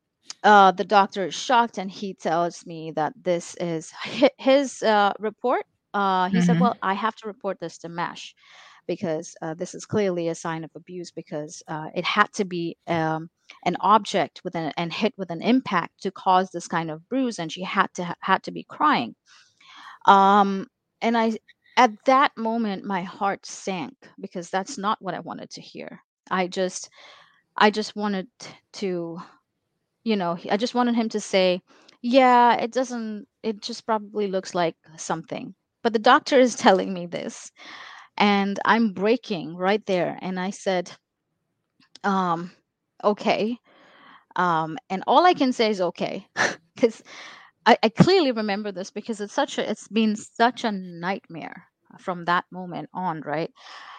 uh, the doctor is shocked and he tells me that this is his uh, report. Uh, he said, Mhm. Well, I have to report this to MASH because uh, this is clearly a sign of abuse because uh, it had to be um, an object with an and hit with an impact to cause this kind of bruise and she had to had to be crying. Um and i at that moment my heart sank because that's not what i wanted to hear. I just i just wanted to you know i just wanted him to say yeah it doesn't it just probably looks like something. But the doctor is telling me this and i'm breaking right there and i said um okay um and all i can say is okay. Because I, I clearly remember this because it's such a it's been such a nightmare from that moment on right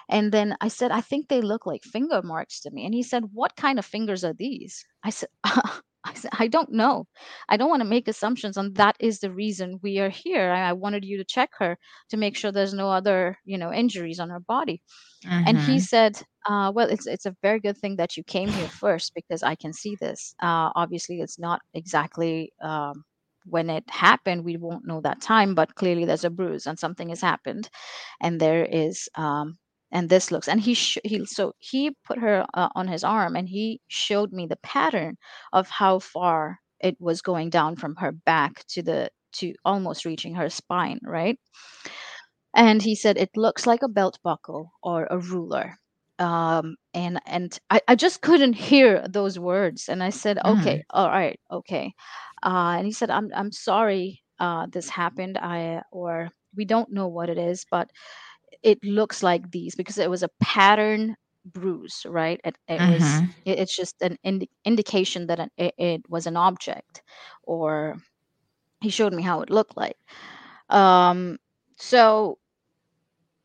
and then i said i think they look like finger marks to me and he said what kind of fingers are these i said I said, I don't know. I don't want to make assumptions, and that is the reason we are here. I, I wanted you to check her to make sure there's no other, you know, injuries on her body. And he Mhm. said, uh, "Well, it's it's a very good thing that you came here first because I can see this. Uh, obviously, it's not exactly um, when it happened. We won't know that time, but clearly there's a bruise and something has happened, and there is." Um, and this looks and he sh- he so he put her uh, on his arm and he showed me the pattern of how far it was going down from her back to the to almost reaching her spine right and he said it looks like a belt buckle or a ruler um and and I, I just couldn't hear those words and i said Mm. okay all right okay uh and he said i'm i'm sorry uh this happened i or we don't know what it is but it looks like these because it was a pattern bruise right it, it was Mhm. it- it's just an indi- indication that an, it, it was an object or he showed me how it looked like um so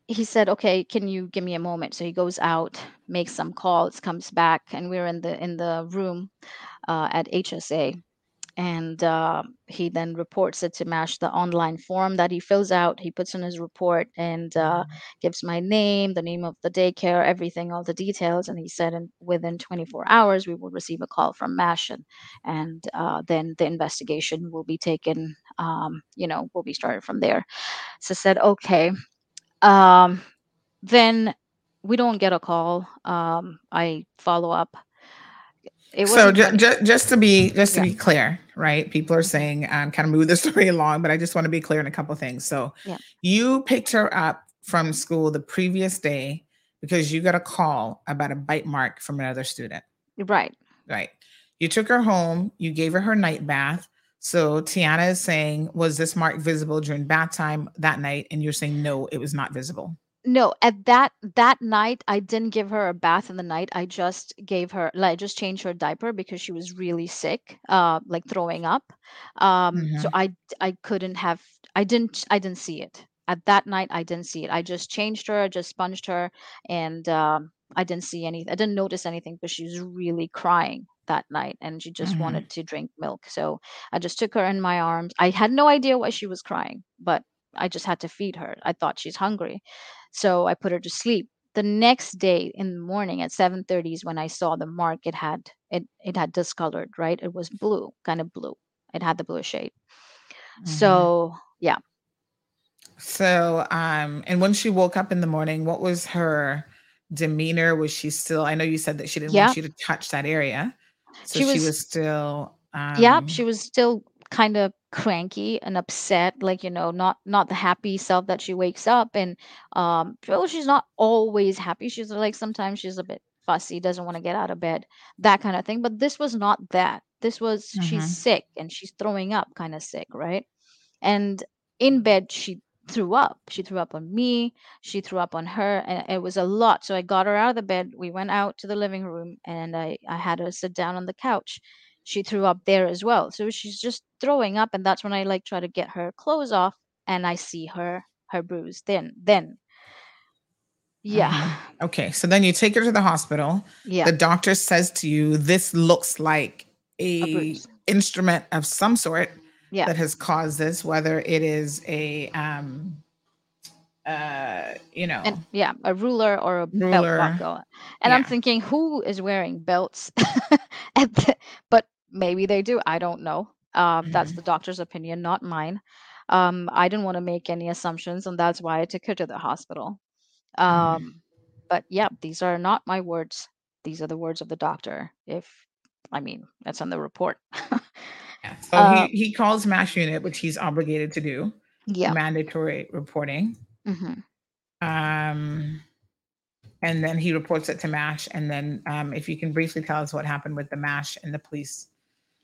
he said okay can you give me a moment? So he goes out makes some calls comes back and we're in the in the room uh, at hsa and uh, he then reports it to mash the online form that he fills out. He puts in his report and uh, gives my name the name of the daycare everything all the details. And he said in, within 24 hours we will receive a call from mash and, and uh, then the investigation will be taken um, you know will be started from there. So I said okay um, then we don't get a call. Um, i follow up. It so ju- ju- just to be just to Yeah. be clear right? People are saying um, kind of move the story along but i just want to be clear in a couple things. So Yeah. you picked her up from school the previous day because you got a call about a bite mark from another student. Right. Right. You took her home you gave her her night bath so tiana is saying was this mark visible during bath time that night and you're saying no it was not visible No, at that that night I didn't give her a bath in the night. I just gave her like I just changed her diaper because she was really sick, uh like throwing up. Um so I I couldn't have I didn't I didn't see it. At that night I didn't see it. I just changed her, I just sponged her and um I didn't see any I didn't notice anything because she was really crying that night and she just Mhm. wanted to drink milk. So I just took her in my arms. I had no idea why she was crying, but I just had to feed her. I thought she's hungry. So I put her to sleep. The next day in the morning at 7:30 is when I saw the mark it had it it had discolored, right? It was blue, kind of blue. It had the blue shade. Mm-hmm. So, yeah. So, um and when she woke up in the morning, what was her demeanor? Was she still I know you said that she didn't yeah. want you to touch that area. So she was, she was still um, yeah, she was still kind of cranky and upset like you know not not the happy self that she wakes up and um well she's not always happy she's like sometimes she's a bit fussy doesn't want to get out of bed that kind of thing but this was not that this was mm-hmm. she's sick and she's throwing up kind of sick right and in bed she threw up she threw up on me she threw up on her and it was a lot so i got her out of the bed we went out to the living room and i i had her sit down on the couch she threw up there as well. So she's just throwing up, and that's when I like try to get her clothes off, and I see her her bruise. Then then yeah. Uh-huh. Okay. So then you take her to the hospital. Yeah. The doctor says to you, this looks like a, a instrument of some sort yeah. that has caused this, whether it is a um uh you know and yeah a ruler or a ruler. belt buckle and yeah. i'm thinking who is wearing belts the, but maybe they do i don't know uh, mm-hmm. that's the doctor's opinion not mine um, i didn't want to make any assumptions and that's why i took her to the hospital mm-hmm. um, mm-hmm. but yeah these are not my words these are the words of the doctor if i mean that's on the report. so uh, he, he calls mash unit which he's obligated to do yeah mandatory reporting mm-hmm. um and then he reports it to mash and then um, if you can briefly tell us what happened with the mash and the police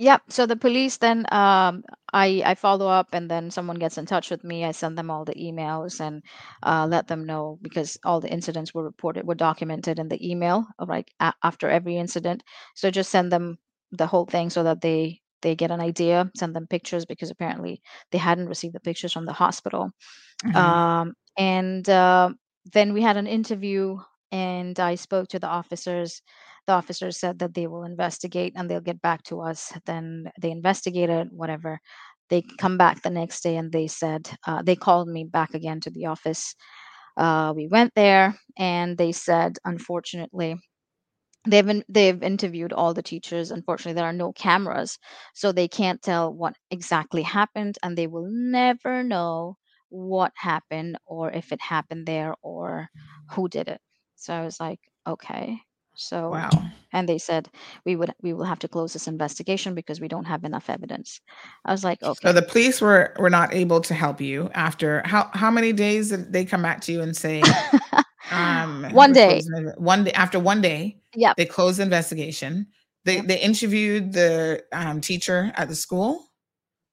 Yep. So the police then um, I I follow up and then someone gets in touch with me. I send them all the emails and uh, let them know because all the incidents were reported were documented in the email right a- after every incident. So just send them the whole thing so that they they get an idea. Send them pictures because apparently they hadn't received the pictures from the hospital. Mm-hmm. Um, and uh, then we had an interview and I spoke to the officers the officers said that they will investigate and they'll get back to us. Then they investigated, whatever. They come back the next day and they said, uh, they called me back again to the office. Uh, we went there and they said, unfortunately, they've been, they've interviewed all the teachers. Unfortunately, there are no cameras, so they can't tell what exactly happened, and they will never know what happened or if it happened there or who did it. So I was like, okay. So wow. and they said we would we will have to close this investigation because we don't have enough evidence. I was like, okay. So the police were were not able to help you after how how many days did they come back to you and say um one day. one day after one day yeah they closed the investigation. They yep. they interviewed the um, teacher at the school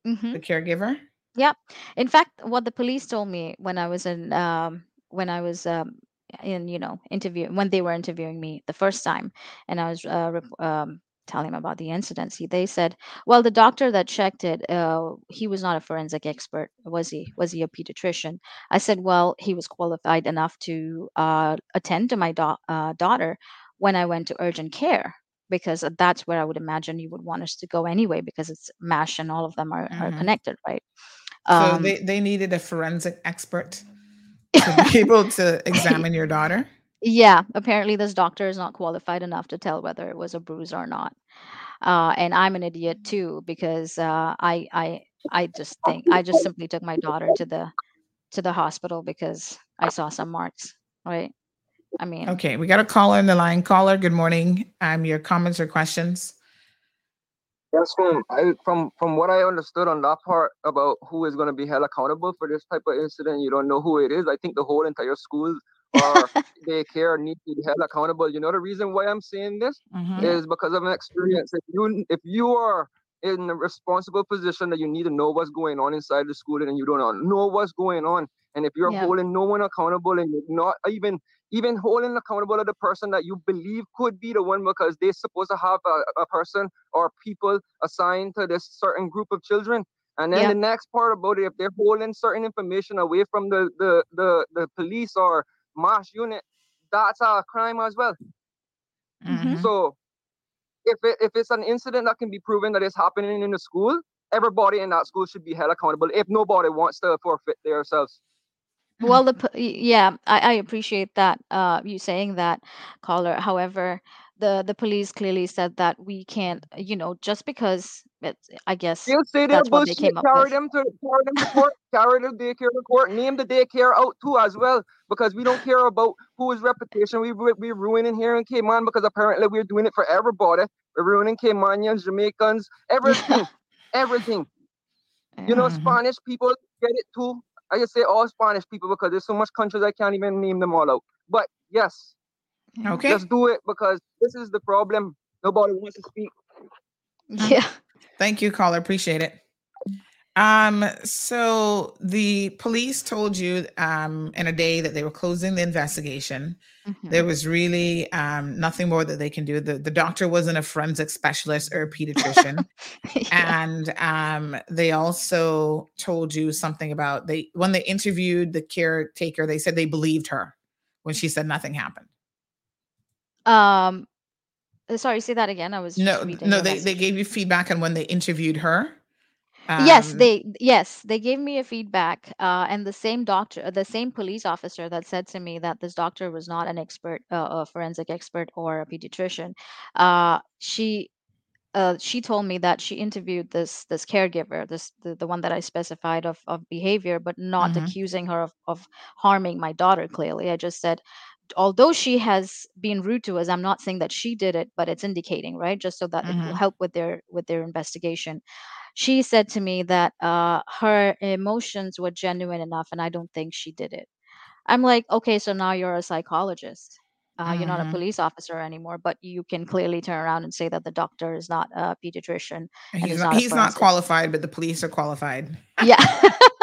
mm-hmm. the caregiver. Yeah in fact what the police told me when i was in um, when i was um, in you know interview when they were interviewing me the first time and i was uh, um, telling him about the incidents he, they said well the doctor that checked it uh, he was not a forensic expert was he was he a pediatrician i said well he was qualified enough to uh, attend to my da- uh, daughter when i went to urgent care because that's where i would imagine you would want us to go anyway because it's MASH and all of them are, mm-hmm. are connected right um, so they, they needed a forensic expert to be able to examine your daughter? Yeah, apparently this doctor is not qualified enough to tell whether it was a bruise or not. Uh, and I'm an idiot too because uh, I I I just think I just simply took my daughter to the to the hospital because I saw some marks. Right? I mean, okay, we got a caller in the line. Caller, good morning. Um, your comments or questions? Yes, from I, from from what I understood on that part about who is going to be held accountable for this type of incident, you don't know who it is. I think the whole entire school or daycare need to be held accountable. You know the reason why I'm saying this mm-hmm. is because of an experience. If you if you are in a responsible position that you need to know what's going on inside the school and you don't know what's going on, and if you're holding no one accountable and you're not even even holding accountable of the person that you believe could be the one because they're supposed to have a, a person or people assigned to this certain group of children. And then the next part about it, if they're holding certain information away from the, the, the, the police or MASH unit, that's a crime as well. Mm-hmm. So if it, if it's an incident that can be proven that is happening in the school, everybody in that school should be held accountable if nobody wants to forfeit themselves. Well, the yeah, I, I appreciate that uh, you saying that, caller. However, the the police clearly said that we can't, you know, just because it's, I guess you'll say that's what they came up carry them to carry them to court, carry the daycare to court, name the daycare out too as well, because we don't care about whose reputation we we ruining here in Cayman because apparently we're doing it for everybody. We're ruining Caymanians, Jamaicans, everything, everything. You know, Mm-hmm. Spanish people get it too. I just say all Spanish people because there's so much countries I can't even name them all out. But yes, Okay. just do it because this is the problem. Nobody wants to speak. Yeah. Thank you, caller. Appreciate it. Um, so the police told you um in a day that they were closing the investigation. There was really um nothing more that they can do. The the doctor wasn't a forensic specialist or a pediatrician. And um they also told you something about they when they interviewed the caretaker, they said they believed her when she said nothing happened. Um, uh, sorry, say that again. I was No, no, they, message. they gave you feedback on when they interviewed her. yes, Um, they yes they gave me a feedback, uh, and the same doctor, the same police officer that said to me that this doctor was not an expert, uh, a forensic expert or a pediatrician. Uh, she uh, she told me that she interviewed this this caregiver, this the, the one that I specified of of behavior, but not Mhm. accusing her of of harming my daughter. Clearly, I just said, although she has been rude to us, I'm not saying that she did it, but it's indicating, right? Just so that it will Mhm. help with their with their investigation. She said to me that uh, her emotions were genuine enough, and I don't think she did it. I'm like, okay, so now you're a psychologist. Uh, you're not a Mhm. police officer anymore, but you can clearly turn around and say that the doctor is not a pediatrician He's not he's not qualified, but the police are qualified. Yeah.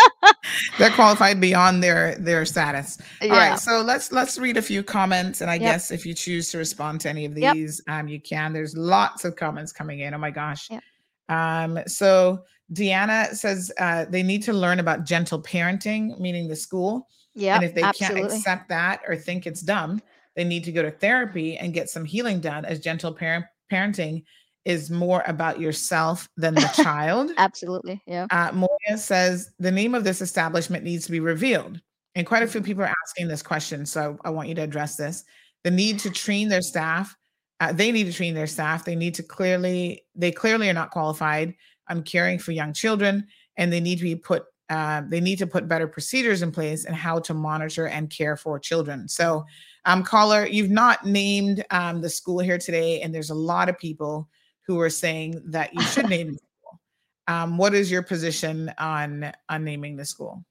They're qualified beyond their their status. All Yeah. right, so let's let's read a few comments, and I Yep. guess if you choose to respond to any of Yep. these, um, you can. There's lots of comments coming in. Oh my gosh. Yep. Um, so Deanna says uh, they need to learn about gentle parenting, meaning the school. Yeah, and if they can't accept that or think it's dumb, they need to go to therapy and get some healing done. As gentle parent parenting is more about yourself than the child. Absolutely. Yeah. Uh, Moya says the name of this establishment needs to be revealed. And quite a few people are asking this question. So I want you to address this. The need to train their staff. Uh, they need to train their staff. They need to clearly, they clearly are not qualified on caring for young children. And they need to be put, uh, they need to put better procedures in place and how to monitor and care for children. So, um, caller, you've not named um, the school here today. And there's a lot of people who are saying that you should name the school. Um, what is your position on on naming the school?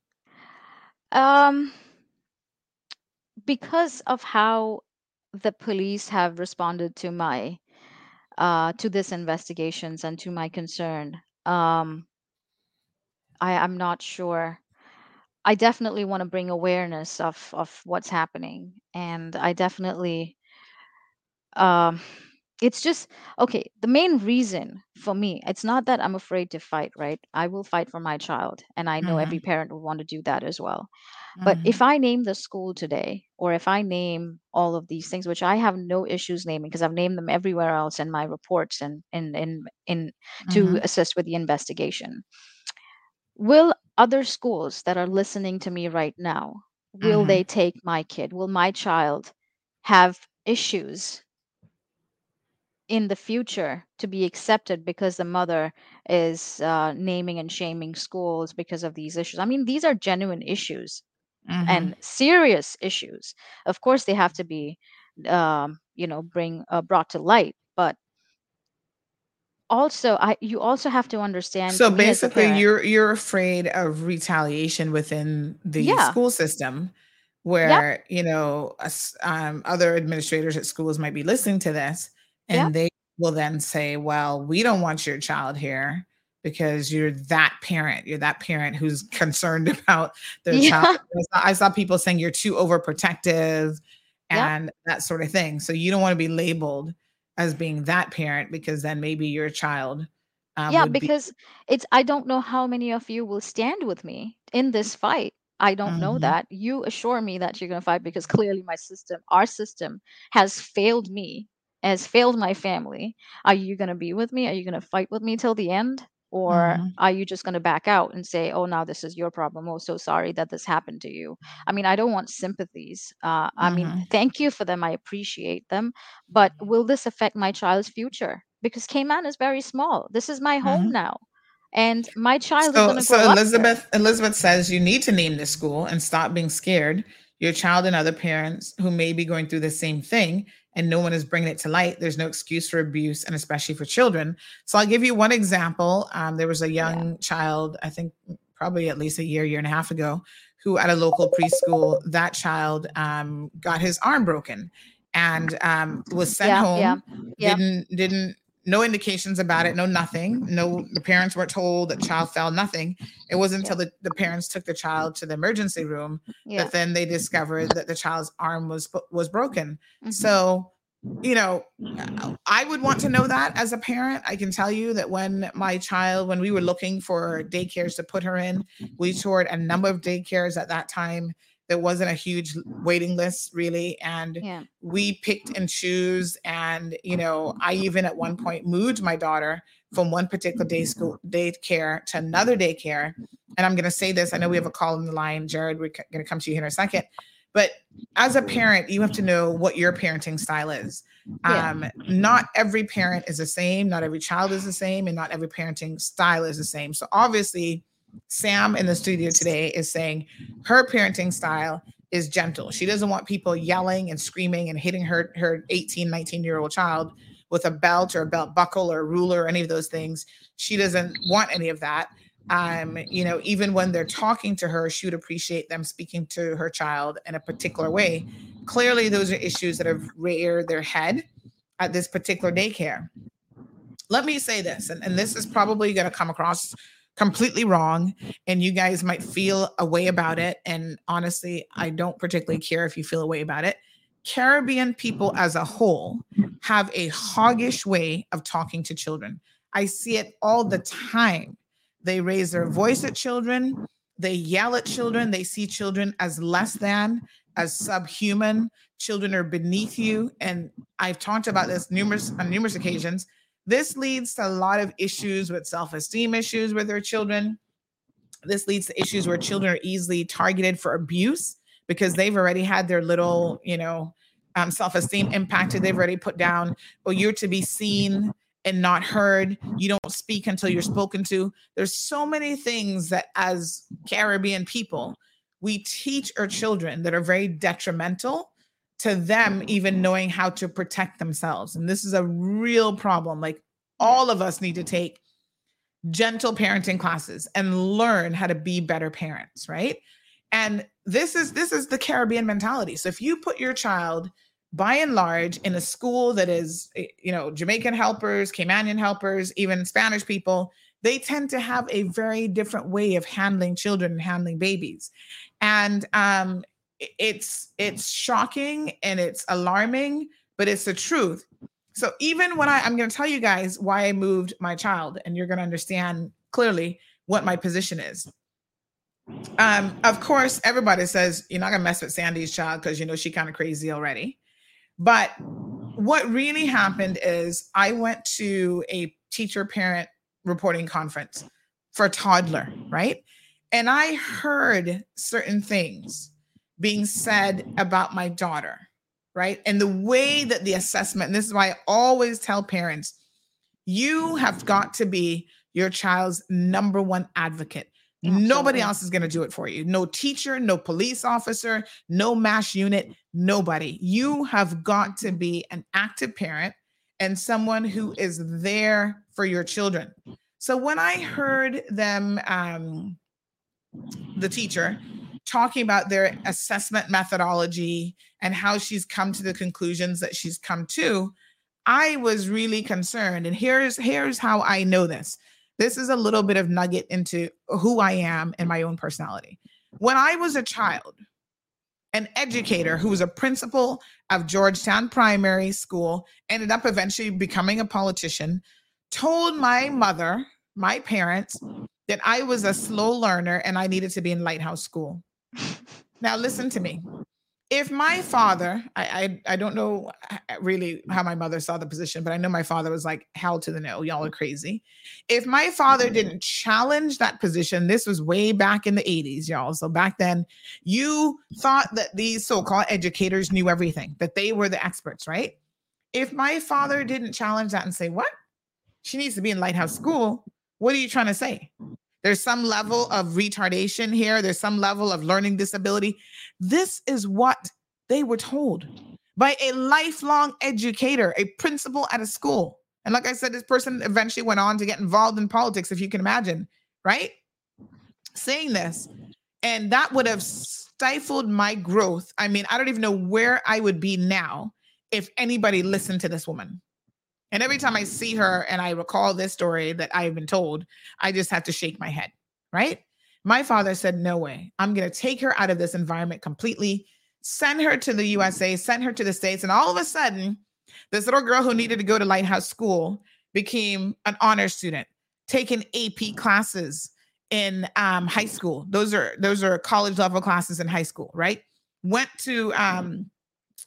Um, because of how the police have responded to my uh to this investigations and to my concern, um, I I'm not sure. I definitely want to bring awareness of of what's happening, and I definitely um it's just okay the main reason for me it's not that i'm afraid to fight right i will fight for my child and i know every Mhm. parent would want to do that as well but Mhm. if i name the school today or if i name all of these things which i have no issues naming because i've named them everywhere else in my reports and in in in to Mhm. assist with the investigation will other schools that are listening to me right now will Mhm. they take my kid will my child have issues in the future to be accepted because the mother is uh, naming and shaming schools because of these issues. I mean, these are genuine issues Mhm. and serious issues. Of course, they have to be, um, you know, bring uh, brought to light. But also, I you also have to understand. So me as a basically, parent, you're you're afraid of retaliation within the Yeah. school system, where you know um, other administrators at schools might be listening to this, and Yeah. they will then say, "Well, we don't want your child here." Because you're that parent, you're that parent who's concerned about their Yeah. child. I saw, I saw people saying you're too overprotective Yeah. and that sort of thing. So you don't want to be labeled as being that parent because then maybe your child um, yeah, would be because it's I don't know how many of you will stand with me in this fight. I don't know Mhm. that. You assure me that you're going to fight because clearly my system, our system, has failed me, has failed my family. Are you going to be with me? Are you going to fight with me till the end? or mm-hmm. are you just going to back out and say oh now this is your problem oh so sorry that this happened to you i mean i don't want sympathies uh, i mm-hmm. mean thank you for them i appreciate them but will this affect my child's future because cayman is very small this is my home mm-hmm. now and my child so, is going to so elizabeth elizabeth says you need to name the school and stop being scared your child and other parents who may be going through the same thing and no one is bringing it to light, there's no excuse for abuse, and especially for children. So I'll give you one example. Um, there was a young yeah. child, I think probably at least a year, year and a half ago, who at a local preschool, that child um, got his arm broken and um, was sent yeah, home. Yeah, yeah. Didn't didn't no indications about it, no nothing. No, the parents weren't told that the child fell, nothing. It wasn't until the, the parents took the child to the emergency room yeah. that then they discovered that the child's arm was was broken. Mm-hmm. So, you know, I would want to know that as a parent. I can tell you that when my child, when we were looking for daycares to put her in, we toured a number of daycares at that time there wasn't a huge waiting list really and yeah. we picked and choose and you know i even at one point moved my daughter from one particular day school daycare to another daycare and i'm going to say this i know we have a call in the line jared we're going to come to you here in a second but as a parent you have to know what your parenting style is yeah. um, not every parent is the same not every child is the same and not every parenting style is the same so obviously Sam in the studio today is saying her parenting style is gentle. She doesn't want people yelling and screaming and hitting her her 18, 19 year old child with a belt or a belt buckle or a ruler or any of those things. She doesn't want any of that. Um, you know, even when they're talking to her, she would appreciate them speaking to her child in a particular way. Clearly, those are issues that have reared their head at this particular daycare. Let me say this, and, and this is probably going to come across completely wrong and you guys might feel a way about it and honestly i don't particularly care if you feel a way about it. Caribbean people as a whole have a hoggish way of talking to children. I see it all the time. They raise their voice at children they yell at children they see children as less than as subhuman. Children are beneath you and i've talked about this numerous on numerous occasions this leads to a lot of issues with self esteem issues with their children. This leads to issues where children are easily targeted for abuse because they've already had their little, you know, um, self esteem impacted. They've already put down, oh, you're to be seen and not heard. You don't speak until you're spoken to. There's so many things that, as Caribbean people, we teach our children that are very detrimental to them even knowing how to protect themselves. And this is a real problem. Like all of us need to take gentle parenting classes and learn how to be better parents, right? And this is this is the Caribbean mentality. So if you put your child by and large in a school that is eh, you know Jamaican helpers, Caymanian helpers, even Spanish people, they tend to have a very different way of handling children and handling babies. And um, it's it's shocking and it's alarming, but it's the truth. So even when I, I'm going to tell you guys why I moved my child, and you're going to understand clearly what my position is. Um, of course, everybody says you're not going to mess with Sandy's child because you know she kind of crazy already. But what really happened is I went to a teacher parent reporting conference for toddler, right? And I heard certain things being said about my daughter, right? And the way that the assessment, and this is why I always tell parents, you have got to be your child's number one advocate. Absolutely. Nobody else is going to do it for you. No teacher, no police officer, no MASH unit, nobody. You have got to be an active parent and someone who is there for your children. So when I heard them, um, the teacher talking about their assessment methodology and how she's come to the conclusions that she's come to, I was really concerned. And here's here's how I know this. This is a little bit of nugget into who I am and my own personality. When I was a child, an educator who was a principal of George Town Primary School, ended up eventually becoming a politician, told my mother, my parents, that I was a slow learner and I needed to be in Lighthouse School. Now, listen to me. if my father, I, I, I don't know really how my mother saw the position, but I know my father was like hell to the no. Y'all are crazy. If my father mm-hmm. didn't challenge that position, this was way back in the 80s, y'all. So back then, you thought that these so-called educators knew everything, that they were the experts, right? If my father mm-hmm. didn't challenge that and say, What? She needs to be in Lighthouse School. What are you trying to say? There's some level of retardation here. There's some level of learning disability. This is what they were told by a lifelong educator, a principal at a school. And like I said, this person eventually went on to get involved in politics, if you can imagine, right? Saying this. And that would have stifled my growth. I mean, I don't even know where I would be now if anybody listened to this woman. And every time I see her and I recall this story that I have been told, I just have to shake my head, right? My father said, No way. I'm going to take her out of this environment completely, send her to the USA, send her to the States. And all of a sudden, this little girl who needed to go to Lighthouse School became an honor student, taking AP classes in um, high school. Those are those are college level classes in high school, right? Went to um,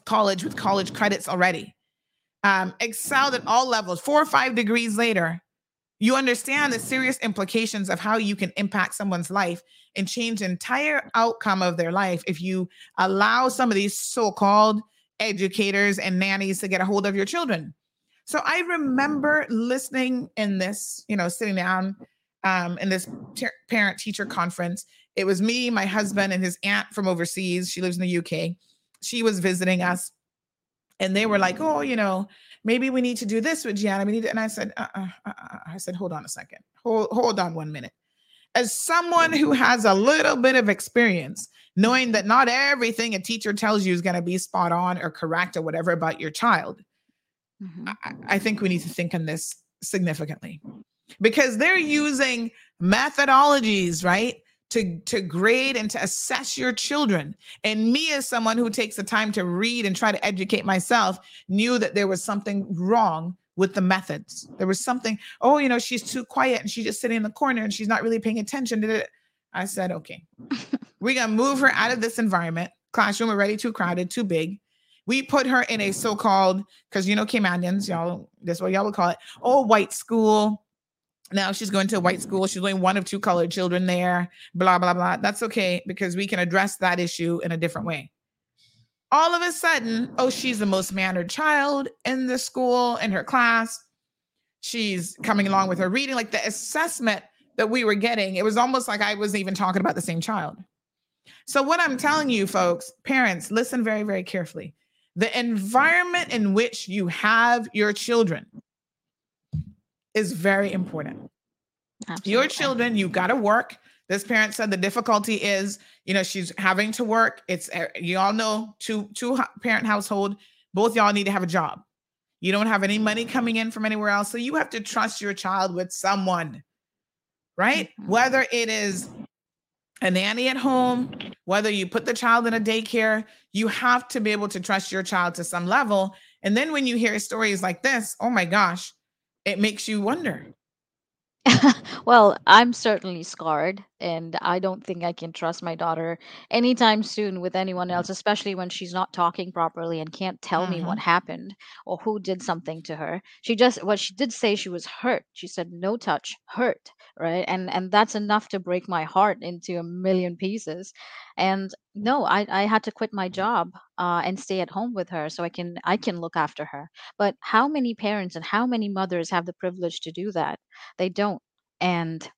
college with college credits already um, excelled at all levels, four or five degrees later, you understand the serious implications of how you can impact someone's life and change the entire outcome of their life if you allow some of these so-called educators and nannies to get a hold of your children. So I remember listening in this, you know, sitting down um, in this ter- parent teacher conference. It was me, my husband, and his aunt from overseas. She lives in the UK. She was visiting us and they were like, "Oh, you know, maybe we need to do this with Gianna. We need," to, and I said, uh-uh, uh-uh. "I said, hold on a second, hold hold on one minute." As someone who has a little bit of experience, knowing that not everything a teacher tells you is going to be spot on or correct or whatever about your child, mm-hmm. I, I think we need to think on this significantly because they're using methodologies, right? To to grade and to assess your children. And me as someone who takes the time to read and try to educate myself knew that there was something wrong with the methods. There was something oh you know she's too quiet and she's just sitting in the corner and she's not really paying attention to it i said okay we're gonna move her out of this environment. Classroom already too crowded too big. We put her in a so-called because you know Caymanians, y'all, that's what y'all would call it, oh white school now she's going to a white school. She's only one of two colored children there, blah, blah, blah. That's okay because we can address that issue in a different way. All of a sudden, oh, she's the most mannered child in the school, in her class. She's coming along with her reading. Like the assessment that we were getting, it was almost like I wasn't even talking about the same child. So, what I'm telling you, folks, parents, listen very, very carefully. The environment in which you have your children is very important. Absolutely. Your children, you got to work. This parent said the difficulty is, you know, she's having to work. It's eh, you all know two two parent household. Both y'all need to have a job. You don't have any money coming in from anywhere else, so you have to trust your child with someone, right? Mm-hmm. Whether it is a nanny at home, whether you put the child in a daycare, you have to be able to trust your child to some level. And then when you hear stories like this, oh my gosh, it makes you wonder. well, I'm certainly scarred, and I don't think I can trust my daughter anytime soon with anyone else, especially when she's not talking properly and can't tell me what mm-hmm. happened or who did something to her. She just, what she did say, she was hurt. She said, no touch, hurt right? And and that's enough to break my heart into a million pieces. And no i i had to quit my job uh, and stay at home with her so i can i can look after her. But how many parents and how many mothers have the privilege to do that? They don't. And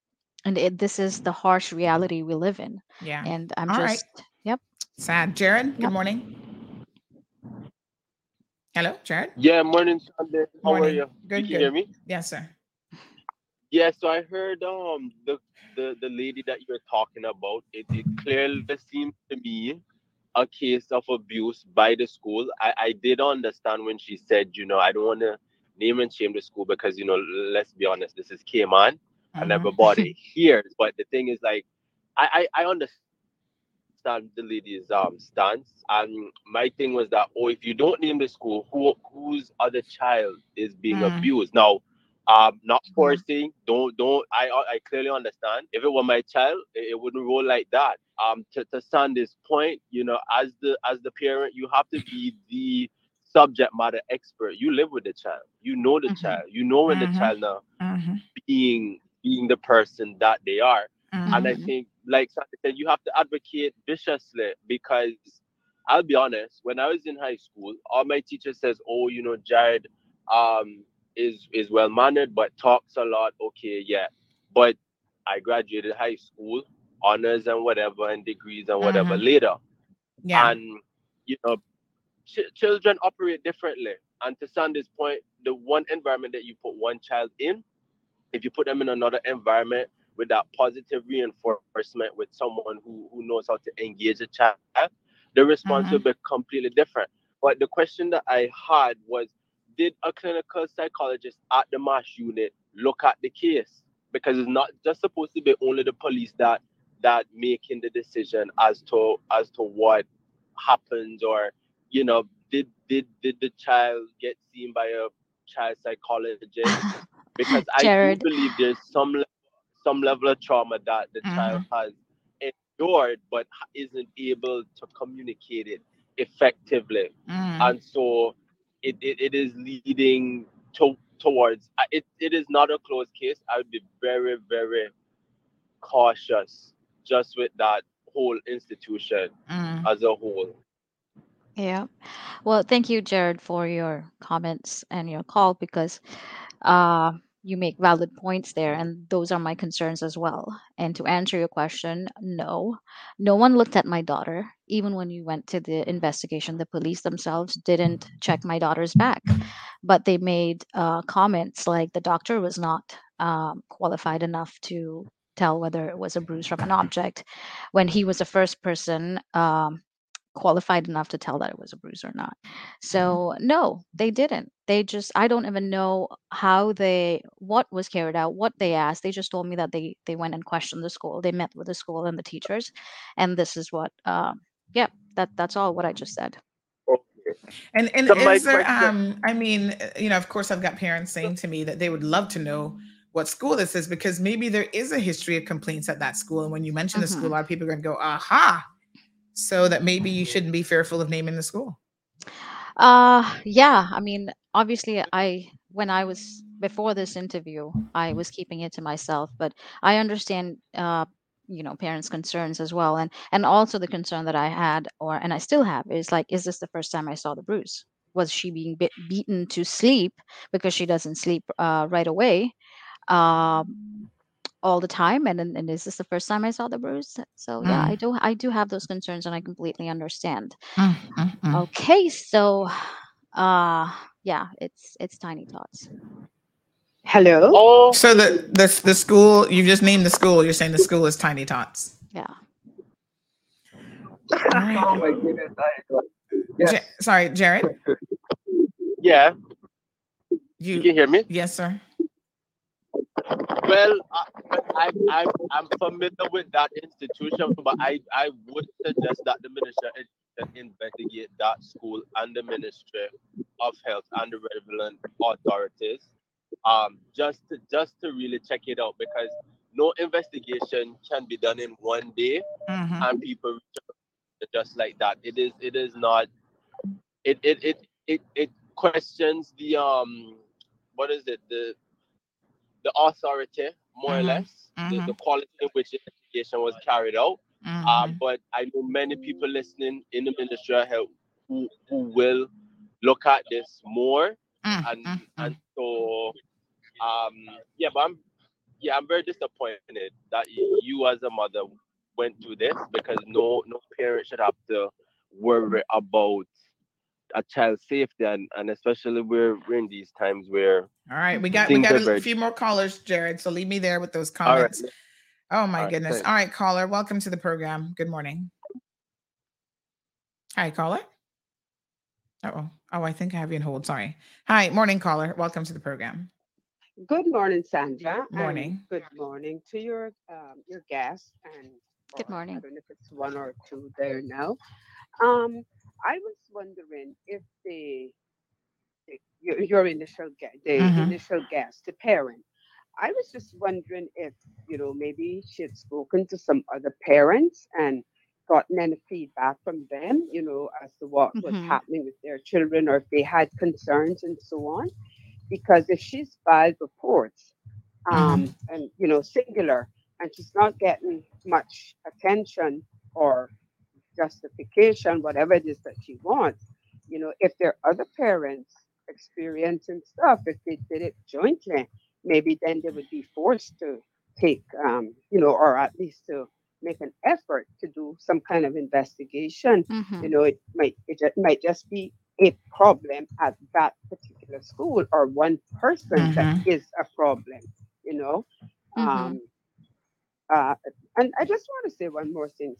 and it, this is the harsh reality we live in. Yeah. And i'm All just right. yep. Sad. Jared yep. good morning. Hello jared? Yeah morning Sunday. how morning. are you? Good, Can you good. hear me? Yes sir yeah, so I heard um the the, the lady that you're talking about. It, it clearly seems to me a case of abuse by the school. I, I did understand when she said, you know, I don't want to name and shame the school because, you know, let's be honest, this is Cayman mm-hmm. and everybody hears. But the thing is, like, I, I, I understand the lady's um stance. And my thing was that, oh, if you don't name the school, who whose other child is being mm. abused? Now, Um, not mm-hmm. forcing. Don't don't. I I clearly understand. If it were my child, it, it wouldn't roll like that. Um, to to Sandy's point, you know, as the as the parent, you have to be the subject matter expert. You live with the child. You know the mm-hmm. child. You know when mm-hmm. the child now mm-hmm. being being the person that they are. And I mm-hmm. think, like Sandy said, you have to advocate viciously because I'll be honest. When I was in high school, all my teacher says, "Oh, you know, Jared, um, is is well mannered, but talks a lot. Okay, yeah. But I graduated high school, honors and whatever, and degrees and whatever mm-hmm. later. Yeah. And you know, ch- children operate differently. And to Sandy's point, the one environment that you put one child in, if you put them in another environment with that positive reinforcement with someone who, who knows how to engage a child, the response mm-hmm. will be completely different. But the question that I had was did a clinical psychologist at the MASH unit look at the case? Because it's not just supposed to be only the police that that making the decision as to as to what happens or you know did did did the child get seen by a child psychologist because i do believe there's some some level of trauma that the mm-hmm. child has endured but isn't able to communicate it effectively mm. and so it, it, it is leading to, towards it, it is not a closed case. I would be very, very cautious just with that whole institution mm. as a whole. Yeah. Well, thank you, Jared, for your comments and your call because uh, you make valid points there and those are my concerns as well. And to answer your question no. No one looked at my daughter even when we went to the investigation. The police themselves didn't check my daughter's back but they made uh, comments like the doctor was not um, qualified enough to tell whether it was a bruise from an object. When he was the first person um, qualified enough to tell that it was a bruise or not. Mm-hmm. So no, they didn't. They just I don't even know how they what was carried out, what they asked. They just told me that they they went and questioned the school. They met with the school and the teachers, and this is what. Um, yeah, that that's all what I just said. And and so is there um I mean you know of course I've got parents saying to me that they would love to know what school this is because maybe there is a history of complaints at that school and when you mention mm-hmm. the school a mm-hmm. lot of people are going to go aha so that maybe you shouldn't be fearful of naming the school? Uh yeah, I mean, obviously I when I was before this interview, I was keeping it to myself, but I understand uh you know parents concerns as well and and also the concern that i had or and i still have is like is this the first time i saw the bruise was she being bit, beaten to sleep because she doesn't sleep uh, right away um, all the time and, and this is this the first time i saw the bruise so yeah i mm. do i do have those concerns and i completely understand. Mm, mm, mm. okay so uh yeah it's it's tiny tots hello? Oh. So the the, the school you just named the school you're saying the school is tiny tots. Yeah. Oh my goodness yes. Ja- sorry jared? Yeah. You, you can hear me? Yes sir well, I, I, I'm familiar with that institution, but I, I would suggest that the Minister investigate that school and the Ministry of Health and the relevant authorities, um, just to, just to really check it out because no investigation can be done in one day, mm-hmm. and people just like that. It is it is not. It it it it, it questions the um what is it the the authority, more mm-hmm. or less, mm-hmm. the, the, quality in which the investigation was carried out. Mm-hmm. Uh, but I know many people listening in the Ministry of Health who, who will look at this more. Mm, and mm, and mm. so, um, yeah, but I'm, yeah, I'm very disappointed that you as a mother went through this because no no parent should have to worry about a child's safety and, and especially we're we're in these times where all right we got we got a very... few more callers jared so leave me there with those comments. Oh my all goodness. right, all right caller welcome to the program. Good morning. Hi caller. Oh oh i think i have you in hold. Sorry. Hi morning caller. Welcome to the program. Good morning sandra morning. good morning to your um, your guests and good morning i don't know if it's one or two there now. Um I was wondering if the your, your initial guest, the mm-hmm. initial guest, the parent. I was just wondering if you know maybe she had spoken to some other parents and gotten any feedback from them, you know, as to what mm-hmm. was happening with their children or if they had concerns and so on. Because if she's filed reports, um, mm-hmm. and you know, singular, and she's not getting much attention or justification, whatever it is that she wants, you know, if there are other parents experiencing stuff, if they did it jointly, maybe then they would be forced to take, um, you know, or at least to make an effort to do some kind of investigation. Mm-hmm. You know, it might it just, might just be a problem at that particular school or one person mm-hmm. that is a problem. You know, mm-hmm. um, uh, and I just want to say one more thing.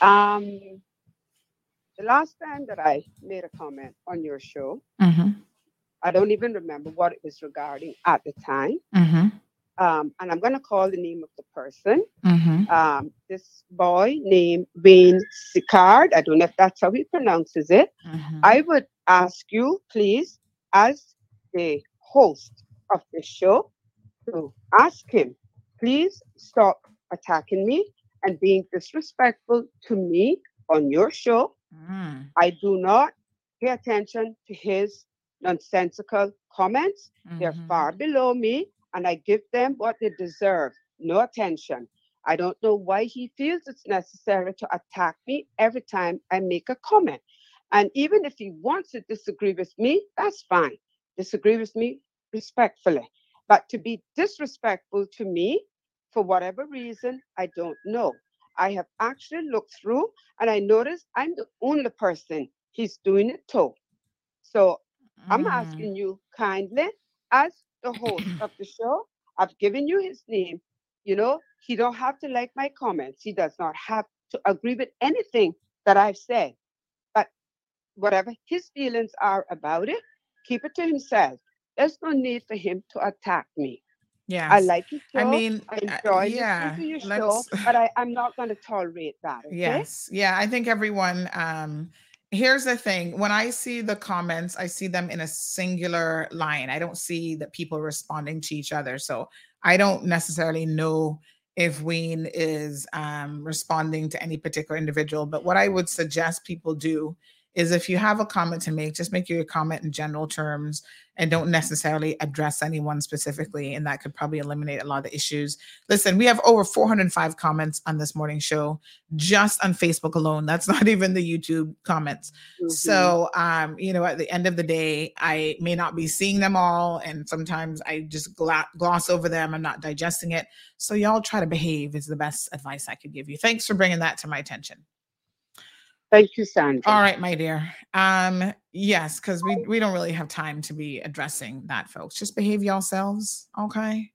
Um, the last time that I made a comment on your show, mm-hmm. I don't even remember what it was regarding at the time. Mm-hmm. Um, and I'm going to call the name of the person. Mm-hmm. Um, this boy named Wayne Sicard. I don't know if that's how he pronounces it. Mm-hmm. I would ask you, please, as the host of the show, to ask him, please stop attacking me and being disrespectful to me on your show. Mm. I do not pay attention to his nonsensical comments. Mm-hmm. They're far below me, and I give them what they deserve no attention. I don't know why he feels it's necessary to attack me every time I make a comment. And even if he wants to disagree with me, that's fine. Disagree with me respectfully. But to be disrespectful to me for whatever reason, I don't know. I have actually looked through and I noticed I'm the only person he's doing it to. So I'm mm. asking you kindly, as the host of the show, I've given you his name. You know, he don't have to like my comments. He does not have to agree with anything that I've said. But whatever his feelings are about it, keep it to himself. There's no need for him to attack me. Yeah, I like your show. I mean, I enjoy uh, yeah, your show, but I, I'm not going to tolerate that. Okay? Yes, yeah, I think everyone um here's the thing when i see the comments i see them in a singular line i don't see that people responding to each other so i don't necessarily know if Wayne is um, responding to any particular individual but what i would suggest people do is if you have a comment to make, just make your comment in general terms and don't necessarily address anyone specifically. And that could probably eliminate a lot of the issues. Listen, we have over 405 comments on this morning show just on Facebook alone. That's not even the YouTube comments. Mm-hmm. So, um, you know, at the end of the day, I may not be seeing them all. And sometimes I just gla- gloss over them. I'm not digesting it. So, y'all try to behave, is the best advice I could give you. Thanks for bringing that to my attention. Thank you, Sandra. All right, my dear. Um, yes, because we we don't really have time to be addressing that, folks. Just behave yourselves, okay?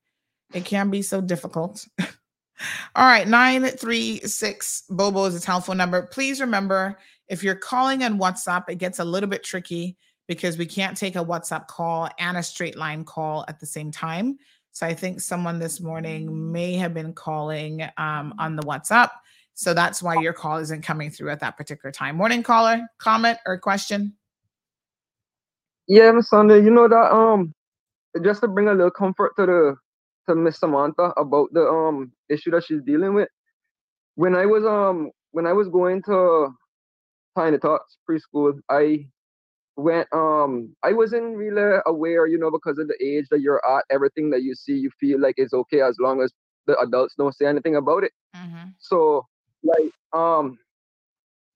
It can be so difficult. All right, 936 Bobo is a telephone number. Please remember if you're calling on WhatsApp, it gets a little bit tricky because we can't take a WhatsApp call and a straight line call at the same time. So I think someone this morning may have been calling um, on the WhatsApp. So that's why your call isn't coming through at that particular time. Morning caller, comment or question? Yeah, Miss Sunday, you know that um just to bring a little comfort to the to Miss Samantha about the um issue that she's dealing with. When I was um when I was going to Tiny Tots preschool, I went um I wasn't really aware, you know, because of the age that you're at, everything that you see, you feel like it's okay as long as the adults don't say anything about it. Mm-hmm. So like um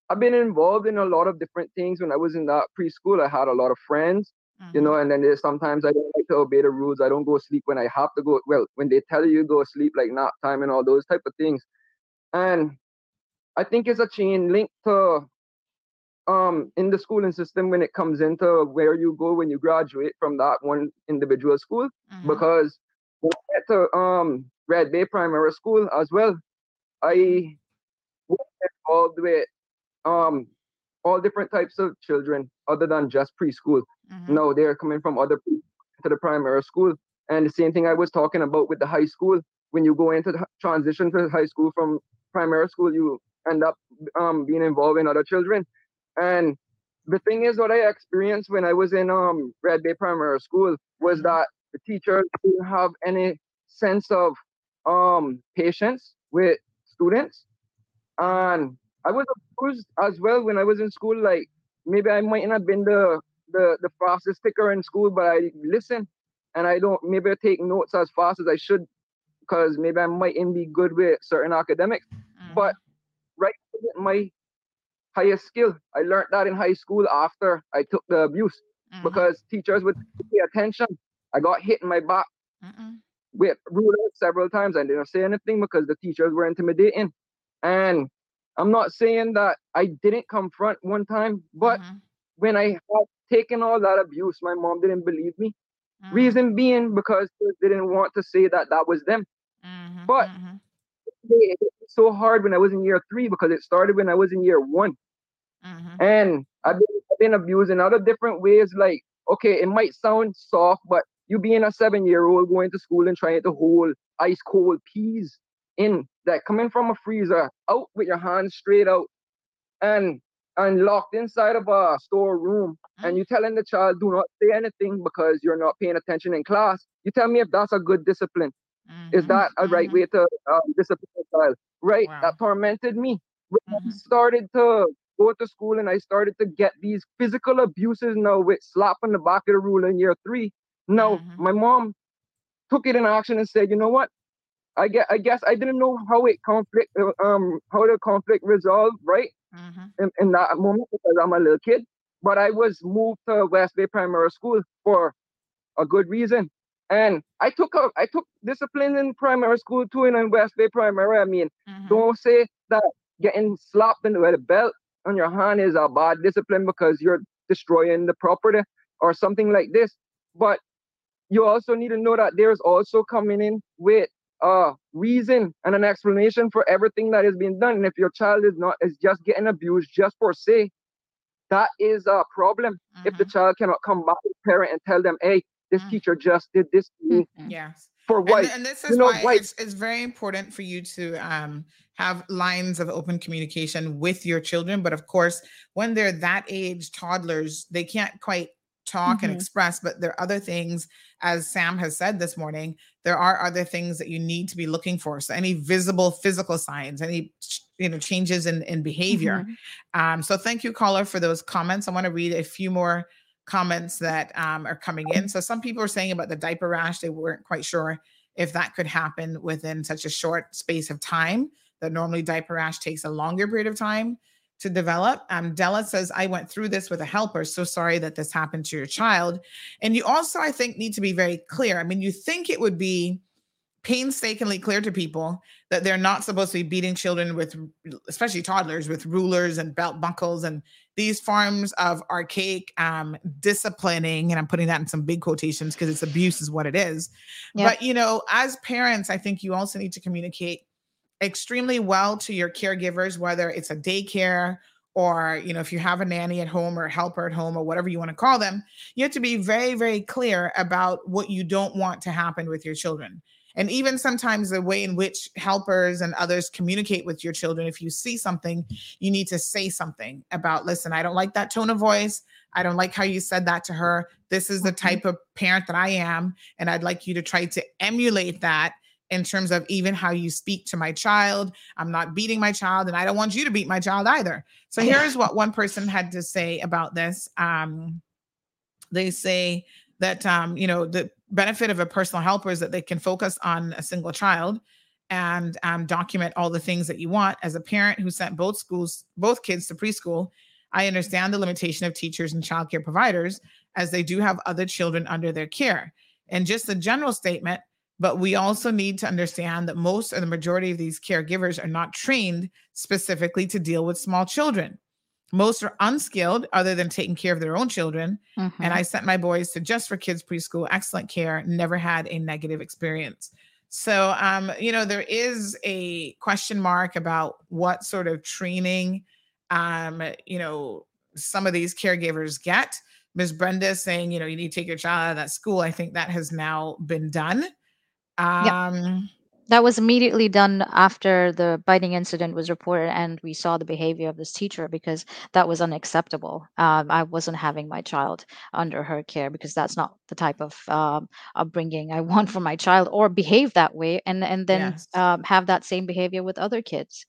I've been involved in a lot of different things. When I was in that preschool, I had a lot of friends, mm-hmm. you know, and then there's sometimes I don't like to obey the rules. I don't go sleep when I have to go. Well, when they tell you go sleep, like nap time and all those type of things. And I think it's a chain link to um in the schooling system when it comes into where you go when you graduate from that one individual school. Mm-hmm. Because when I went to um Red Bay Primary School as well, I involved with um all different types of children other than just preschool. Mm-hmm. No, they're coming from other to the primary school. And the same thing I was talking about with the high school. When you go into the transition to high school from primary school, you end up um, being involved in other children. And the thing is, what I experienced when I was in um Red Bay Primary School was mm-hmm. that the teachers didn't have any sense of um patience with students, and I was abused as well when I was in school. Like maybe I might not have been the the the fastest ticker in school, but I listen and I don't maybe I take notes as fast as I should because maybe I mightn't be good with certain academics. Mm-hmm. But right my highest skill. I learned that in high school after I took the abuse mm-hmm. because teachers would pay attention. I got hit in my back mm with rulers several times. I didn't say anything because the teachers were intimidating. And I'm not saying that I didn't confront one time, but mm-hmm. when I had taken all that abuse, my mom didn't believe me. Mm-hmm. Reason being because they didn't want to say that that was them. Mm-hmm. But mm-hmm. it was so hard when I was in year three because it started when I was in year one. Mm-hmm. And I've been, I've been abused in other different ways. Like, okay, it might sound soft, but you being a seven year old going to school and trying to hold ice cold peas in that coming from a freezer out with your hands straight out and and locked inside of a storeroom and you telling the child do not say anything because you're not paying attention in class you tell me if that's a good discipline mm-hmm. is that a right mm-hmm. way to um, discipline a child right wow. that tormented me when I mm-hmm. started to go to school and I started to get these physical abuses now with slapping the back of the ruler in year three. No, mm-hmm. my mom took it in action and said, you know what? I guess I guess I didn't know how it conflict uh, um how the conflict resolved right mm-hmm. in, in that moment because I'm a little kid. But I was moved to West Bay Primary School for a good reason. And I took a, I took discipline in primary school too, and in West Bay Primary. I mean, mm-hmm. don't say that getting slapped in the belt on your hand is a bad discipline because you're destroying the property or something like this. But you also need to know that there's also coming in with a reason and an explanation for everything that is being done. And if your child is not is just getting abused just for say, that is a problem. Mm-hmm. If the mm-hmm. child cannot come back to the parent and tell them, hey, this mm-hmm. teacher just did this to me. Mm-hmm. Yes. For what? And, and, this is you know, why it's, it's, very important for you to um, have lines of open communication with your children. But of course, when they're that age, toddlers, they can't quite talk mm-hmm. and express, but there are other things, as Sam has said this morning, there are other things that you need to be looking for. So any visible physical signs, any you know changes in, in behavior. Mm-hmm. Um, so thank you, caller, for those comments. I want to read a few more comments that um, are coming in. So some people are saying about the diaper rash, they weren't quite sure if that could happen within such a short space of time that normally diaper rash takes a longer period of time to develop. Um, Della says, I went through this with a helper. So sorry that this happened to your child. And you also, I think, need to be very clear. I mean, you think it would be painstakingly clear to people that they're not supposed to be beating children with, especially toddlers, with rulers and belt buckles and these forms of archaic um, disciplining. And I'm putting that in some big quotations because it's abuse, is what it is. But, you know, as parents, I think you also need to communicate extremely well to your caregivers, whether it's a daycare or you know if you have a nanny at home or a helper at home or whatever you want to call them you have to be very very clear about what you don't want to happen with your children. And even sometimes the way in which helpers and others communicate with your children if you see something you need to say something about listen i don't like that tone of voice. I don't like how you said that to her. This is the mm-hmm. type of parent that i am and i'd like you to try to emulate that in terms of even how you speak to my child. I'm not beating my child, and I don't want you to beat my child either. So here's what one person had to say about this. Um, they say that um, you know the benefit of a personal helper is that they can focus on a single child and um, document all the things that you want. As a parent who sent both schools, both kids to preschool, I understand the limitation of teachers and childcare providers as they do have other children under their care. And just a general statement but we also need to understand that most or the majority of these caregivers are not trained specifically to deal with small children. Most are unskilled other than taking care of their own children. Mm-hmm. And I sent my boys to just for kids preschool, excellent care, never had a negative experience. So, um, you know, there is a question mark about what sort of training, um, you know, some of these caregivers get. Ms. Brenda saying, you know, you need to take your child out of that school. I think that has now been done. Um, that was immediately done after the biting incident was reported and we saw the behavior of this teacher because that was unacceptable um, i wasn't having my child under her care because that's not the type of um, upbringing i want for my child or behave that way and and then yes. um, have that same behavior with other kids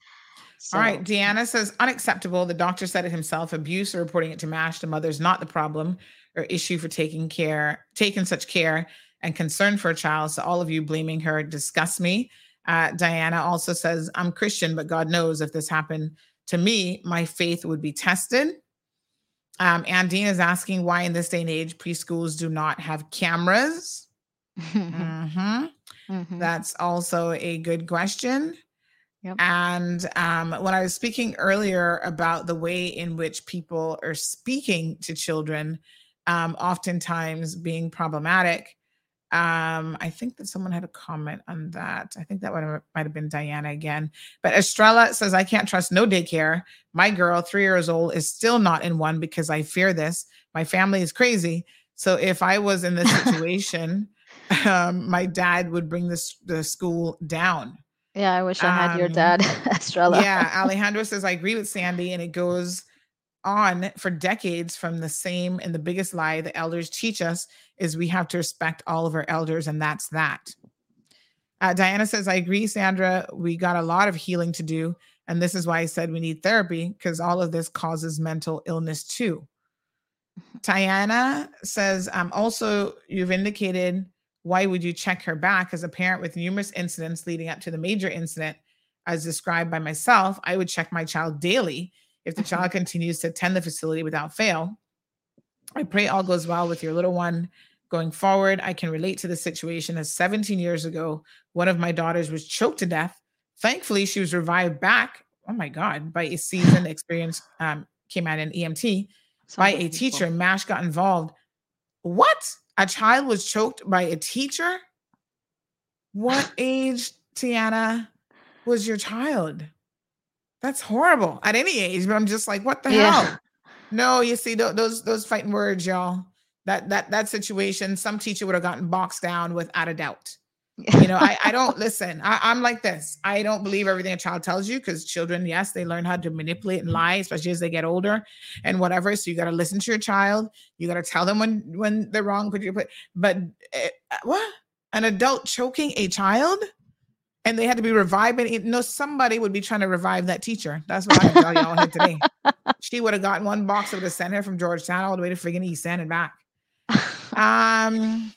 so. All right. Deanna says unacceptable. The doctor said it himself. Abuse or reporting it to MASH. The mother's not the problem or issue for taking care, taking such care and concern for a child. So all of you blaming her disgusts me. Uh, Diana also says, I'm Christian, but God knows if this happened to me, my faith would be tested. Um, Andine is asking why in this day and age preschools do not have cameras. mm-hmm. Mm-hmm. That's also a good question. Yep. And um, when I was speaking earlier about the way in which people are speaking to children, um, oftentimes being problematic, um, I think that someone had a comment on that. I think that would might have been Diana again. But Estrella says, I can't trust no daycare. My girl, three years old, is still not in one because I fear this. My family is crazy. So if I was in this situation, um, my dad would bring this the school down. Yeah, I wish I had your um, dad, Estrella. yeah, Alejandro says I agree with Sandy, and it goes on for decades from the same and the biggest lie the elders teach us is we have to respect all of our elders, and that's that. Uh, Diana says, I agree, Sandra. We got a lot of healing to do. And this is why I said we need therapy because all of this causes mental illness too. Diana says, um, also, you've indicated why would you check her back? As a parent with numerous incidents leading up to the major incident, as described by myself, I would check my child daily if the child continues to attend the facility without fail. I pray all goes well with your little one going forward. I can relate to the situation as 17 years ago, one of my daughters was choked to death. Thankfully, she was revived back. Oh my God, by a seasoned experience um, came out in EMT by a teacher. MASH got involved. What? A child was choked by a teacher? What age, Tiana, was your child? That's horrible at any age, but I'm just like, what the yeah. hell? No, you see those those fighting words, y'all. That that that situation, some teacher would have gotten boxed down without a doubt. You know, I, I don't listen. I, I'm like this. I don't believe everything a child tells you because children, yes, they learn how to manipulate and lie, especially as they get older and whatever. So you got to listen to your child. You got to tell them when when they're wrong. But. But uh, what an adult choking a child? And they had to be revived. And no, know, somebody would be trying to revive that teacher. That's what I can tell y'all here today. She would have gotten one box of the center from George Town all the way to friggin' East End and back. Um,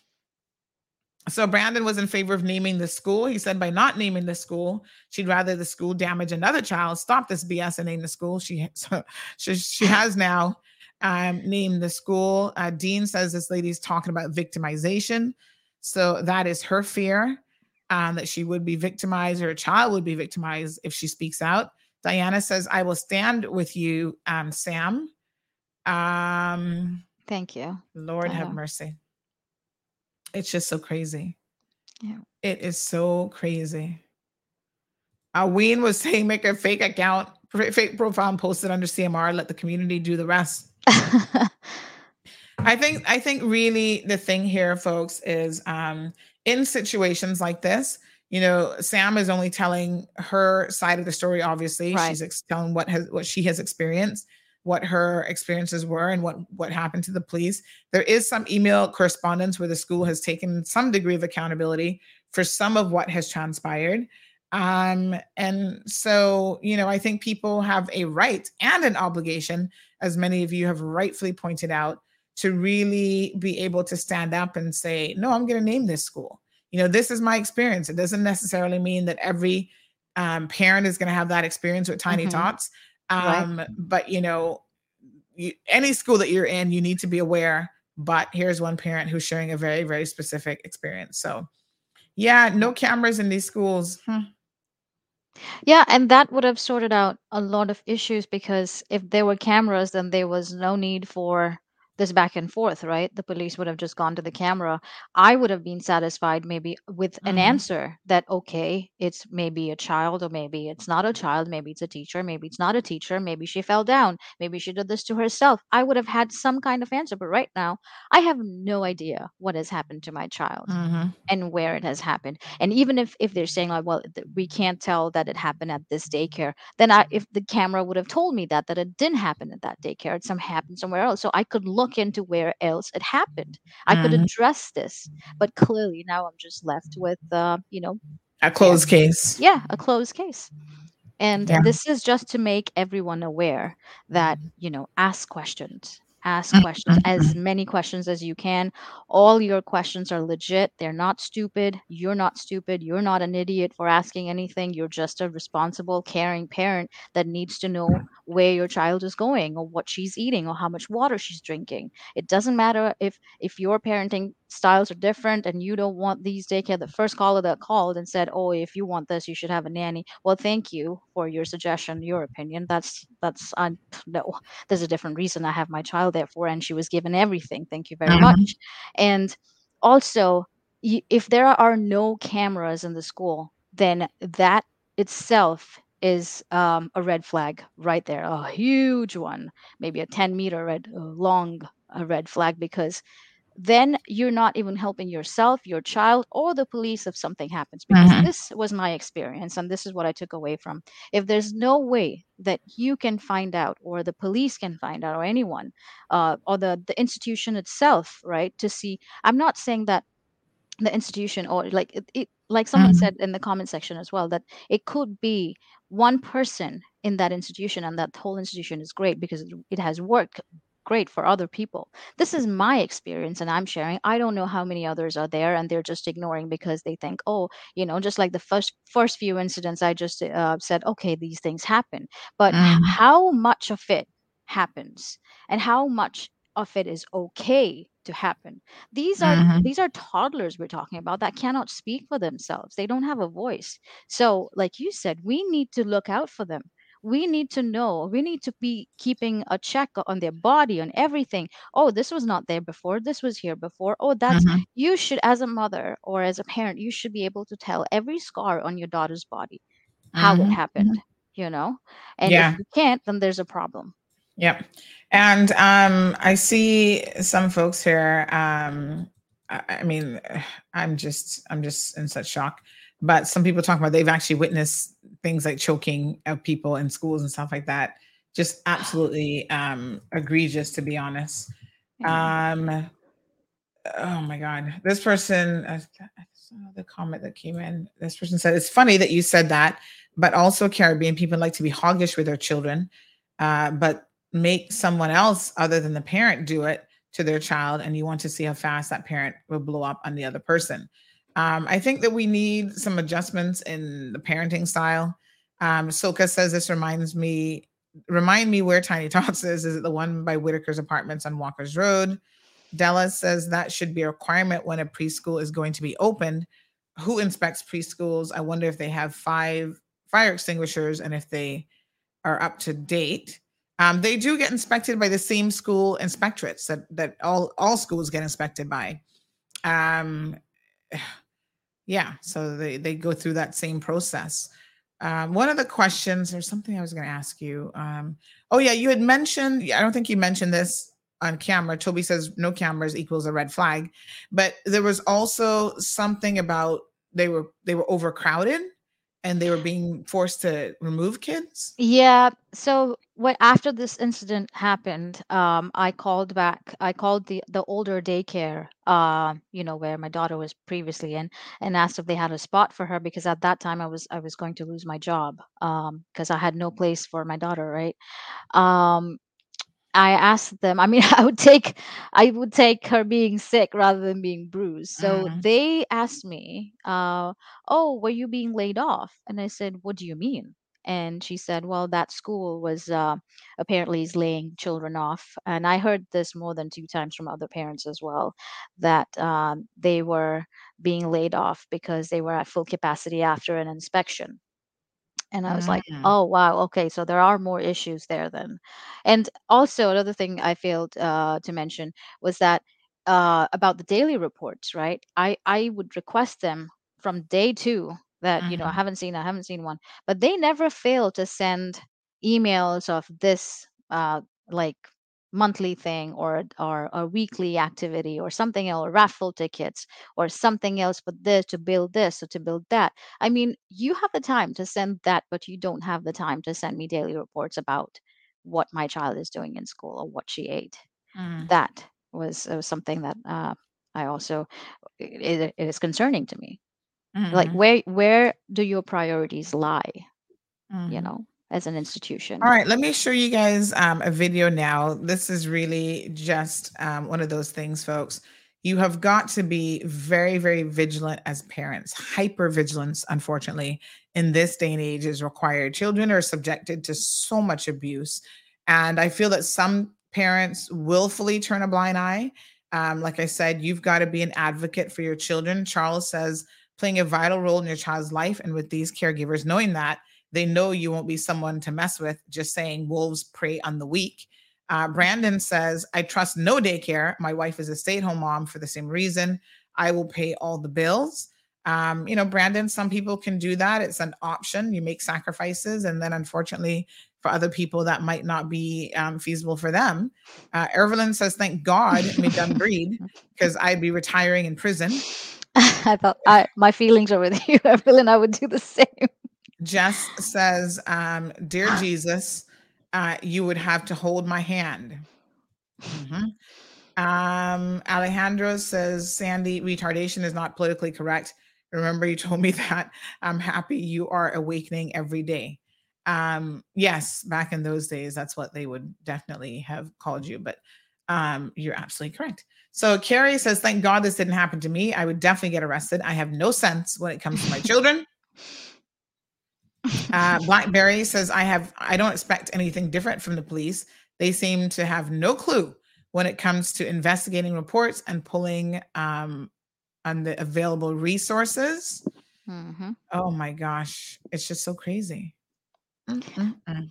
so Brandon was in favor of naming the school. He said by not naming the school, she'd rather the school damage another child. Stop this BS and name the school. She so she, she has now um, named the school. Uh, Dean says this lady's talking about victimization. So that is her fear um, that she would be victimized or a child would be victimized if she speaks out. Diana says, I will stand with you, um, Sam. Um, Thank you. Lord uh-huh. have mercy. It's just so crazy. Yeah. It is so crazy. Uh, Ween was saying, make a fake account, fake profile, and post it under CMR. Let the community do the rest. I think I think really the thing here, folks, is um, in situations like this, you know, Sam is only telling her side of the story. Obviously, right. she's ex- telling what has what she has experienced, what her experiences were, and what what happened to the police. There is some email correspondence where the school has taken some degree of accountability for some of what has transpired. Um, and so, you know, I think people have a right and an obligation, as many of you have rightfully pointed out, to really be able to stand up and say, no, I'm going to name this school. You know, this is my experience. It doesn't necessarily mean that every um, parent is going to have that experience with Tiny mm-hmm. Tots. Um, right. But, you know, you, any school that you're in, you need to be aware. But here's one parent who's sharing a very, very specific experience. So, yeah, no cameras in these schools. Hmm. Yeah, and that would have sorted out a lot of issues because if there were cameras, then there was no need for this back and forth, right? The police would have just gone to the camera. I would have been satisfied maybe with an Mhm. answer that, okay, it's maybe a child, or maybe it's not a child, maybe it's a teacher, maybe it's not a teacher, maybe she fell down, maybe she did this to herself. I would have had some kind of answer. But right now, I have no idea what has happened to my child Mhm. and where it has happened. And even if if they're saying like, well, th- we can't tell that it happened at this daycare, then I if the camera would have told me that that it didn't happen at that daycare, it some happened somewhere else, so I could look into where else it happened. I could Mhm. address this, but clearly now I'm just left with uh, you know, A closed case. yeah, a closed case. And Yeah. this is just to make everyone aware that, you know, ask questions. Ask questions, as mm. many questions as you can. All your questions are legit. They're not stupid. You're not stupid. You're not an idiot for asking anything. You're just a responsible, caring parent that needs to know where your child is going or what she's eating or how much water she's drinking. It doesn't matter if if your parenting styles are different and you don't want these daycare. The first caller that called and said, "Oh, if you want this, you should have a nanny." Well, thank you for your suggestion, your opinion. That's that's I no. There's a different reason I have my child there for, and she was given everything. Thank you very Mhm. much. And also, if there are no cameras in the school, then that itself is um, a red flag right there, a huge one, maybe a 10 meter red uh, long uh, red flag, because then you're not even helping yourself, your child, or the police if something happens. Because Mhm. this was my experience, and this is what I took away from. If there's no way that you can find out, or the police can find out, or anyone, uh, or the the institution itself, right, to see. I'm not saying that the institution or like it, it like someone Mhm. said in the comment section as well that it could be one person in that institution and that whole institution is great because it, has worked great for other people. This is my experience and i'm sharing. I don't know how many others are there and they're just ignoring because they think oh you know just like the first first few incidents i just uh, said okay these things happen but Mhm. how much of it happens and how much of it is okay to happen. These are Mhm. these are toddlers we're talking about that cannot speak for themselves. They don't have a voice. So like you said we need to look out for them. We need to know. We need to be keeping a check on their body on everything. Oh this was not there before. This was here before. Oh that's Mhm. you should as a mother or as a parent you should be able to tell every scar on your daughter's body how it Mhm. happened you know? And Yeah. if you can't then there's a problem Yep. And um, I see some folks here. Um, I, I mean, I'm just I'm just in such shock. But some people talk about they've actually witnessed things like choking of people in schools and stuff like that. Just absolutely um, egregious, to be honest. Um, oh my God, this person. I I saw the comment that came in. This person said it's funny that you said that, but also Caribbean people like to be hoggish with their children uh, but make someone else other than the parent do it to their child and you want to see how fast that parent will blow up on the other person. Um, i think that we need some adjustments in the parenting style. Um, soka says this reminds me remind me where tiny tots is. Is it the one by whitaker's apartments on walker's road? Della says that should be a requirement when a preschool is going to be opened. Who inspects preschools? I wonder if they have five fire extinguishers and if they are up to date. Um, they do get inspected by the same school inspectorates that that all all schools get inspected by. Um, yeah, so they they go through that same process. Um, one of the questions, there's something I was going to ask you. Um, oh yeah, you had mentioned. I don't think you mentioned this on camera. Toby says no cameras equals a red flag, but there was also something about they were they were overcrowded and they were being forced to remove kids. Yeah. So what after this incident happened, um, I called back. I called the the older daycare, uh, you know, where my daughter was previously in, and asked if they had a spot for her because at that time I was I was going to lose my job, um, because I had no place for my daughter, right? Um, I asked them. I mean, I would take I would take her being sick rather than being bruised. So Mhm. they asked me, uh, "Oh, were you being laid off?" And I said, "What do you mean?" And she said, "Well, that school was uh, apparently is laying children off." And I heard this more than two times from other parents as well, that um, they were being laid off because they were at full capacity after an inspection and I was like, mm. "Oh wow, okay, so there are more issues there then." And also another thing I failed uh, to mention was that uh, about the daily reports, right? I I would request them from day two that you know I mm-hmm. haven't seen I haven't seen one, but they never fail to send emails of this uh, like monthly thing or or a weekly activity or something else, raffle tickets or something else, but this to build this or to build that. I mean, you have the time to send that, but you don't have the time to send me daily reports about what my child is doing in school or what she ate. Mm. That was, was something that uh, I also it, it is concerning to me. Mm-hmm. Like where where do your priorities lie? Mm-hmm. You know as an institution. All right, let me show you guys um, a video now. This is really just um, one of those things, folks. You have got to be very, very vigilant as parents. Hyper vigilance, unfortunately, in this day and age is required. Children are subjected to so much abuse. And I feel that some parents willfully turn a blind eye. Um, like I said, you've got to be an advocate for your children. Charles says, playing a vital role in your child's life. And with these caregivers, knowing that, they know you won't be someone to mess with, just saying wolves prey on the weak. Uh, Brandon says, I trust no daycare. My wife is a stay at home mom for the same reason. I will pay all the bills. Um, you know, Brandon, some people can do that. It's an option. You make sacrifices. And then, unfortunately, for other people, that might not be um, feasible for them. Uh, Evelyn says, Thank God me done breed because I'd be retiring in prison. I thought I, my feelings are with you, Evelyn. I would do the same. Jess says, um, Dear Jesus, uh, you would have to hold my hand. Mm-hmm. Um, Alejandro says, Sandy, retardation is not politically correct. Remember, you told me that. I'm happy you are awakening every day. Um, yes, back in those days, that's what they would definitely have called you, but um, you're absolutely correct. So Carrie says, Thank God this didn't happen to me. I would definitely get arrested. I have no sense when it comes to my children. Uh, Blackberry says, I have, I don't expect anything different from the police. They seem to have no clue when it comes to investigating reports and pulling um, on the available resources. Mm-hmm. Oh my gosh, it's just so crazy. Mm-mm-mm.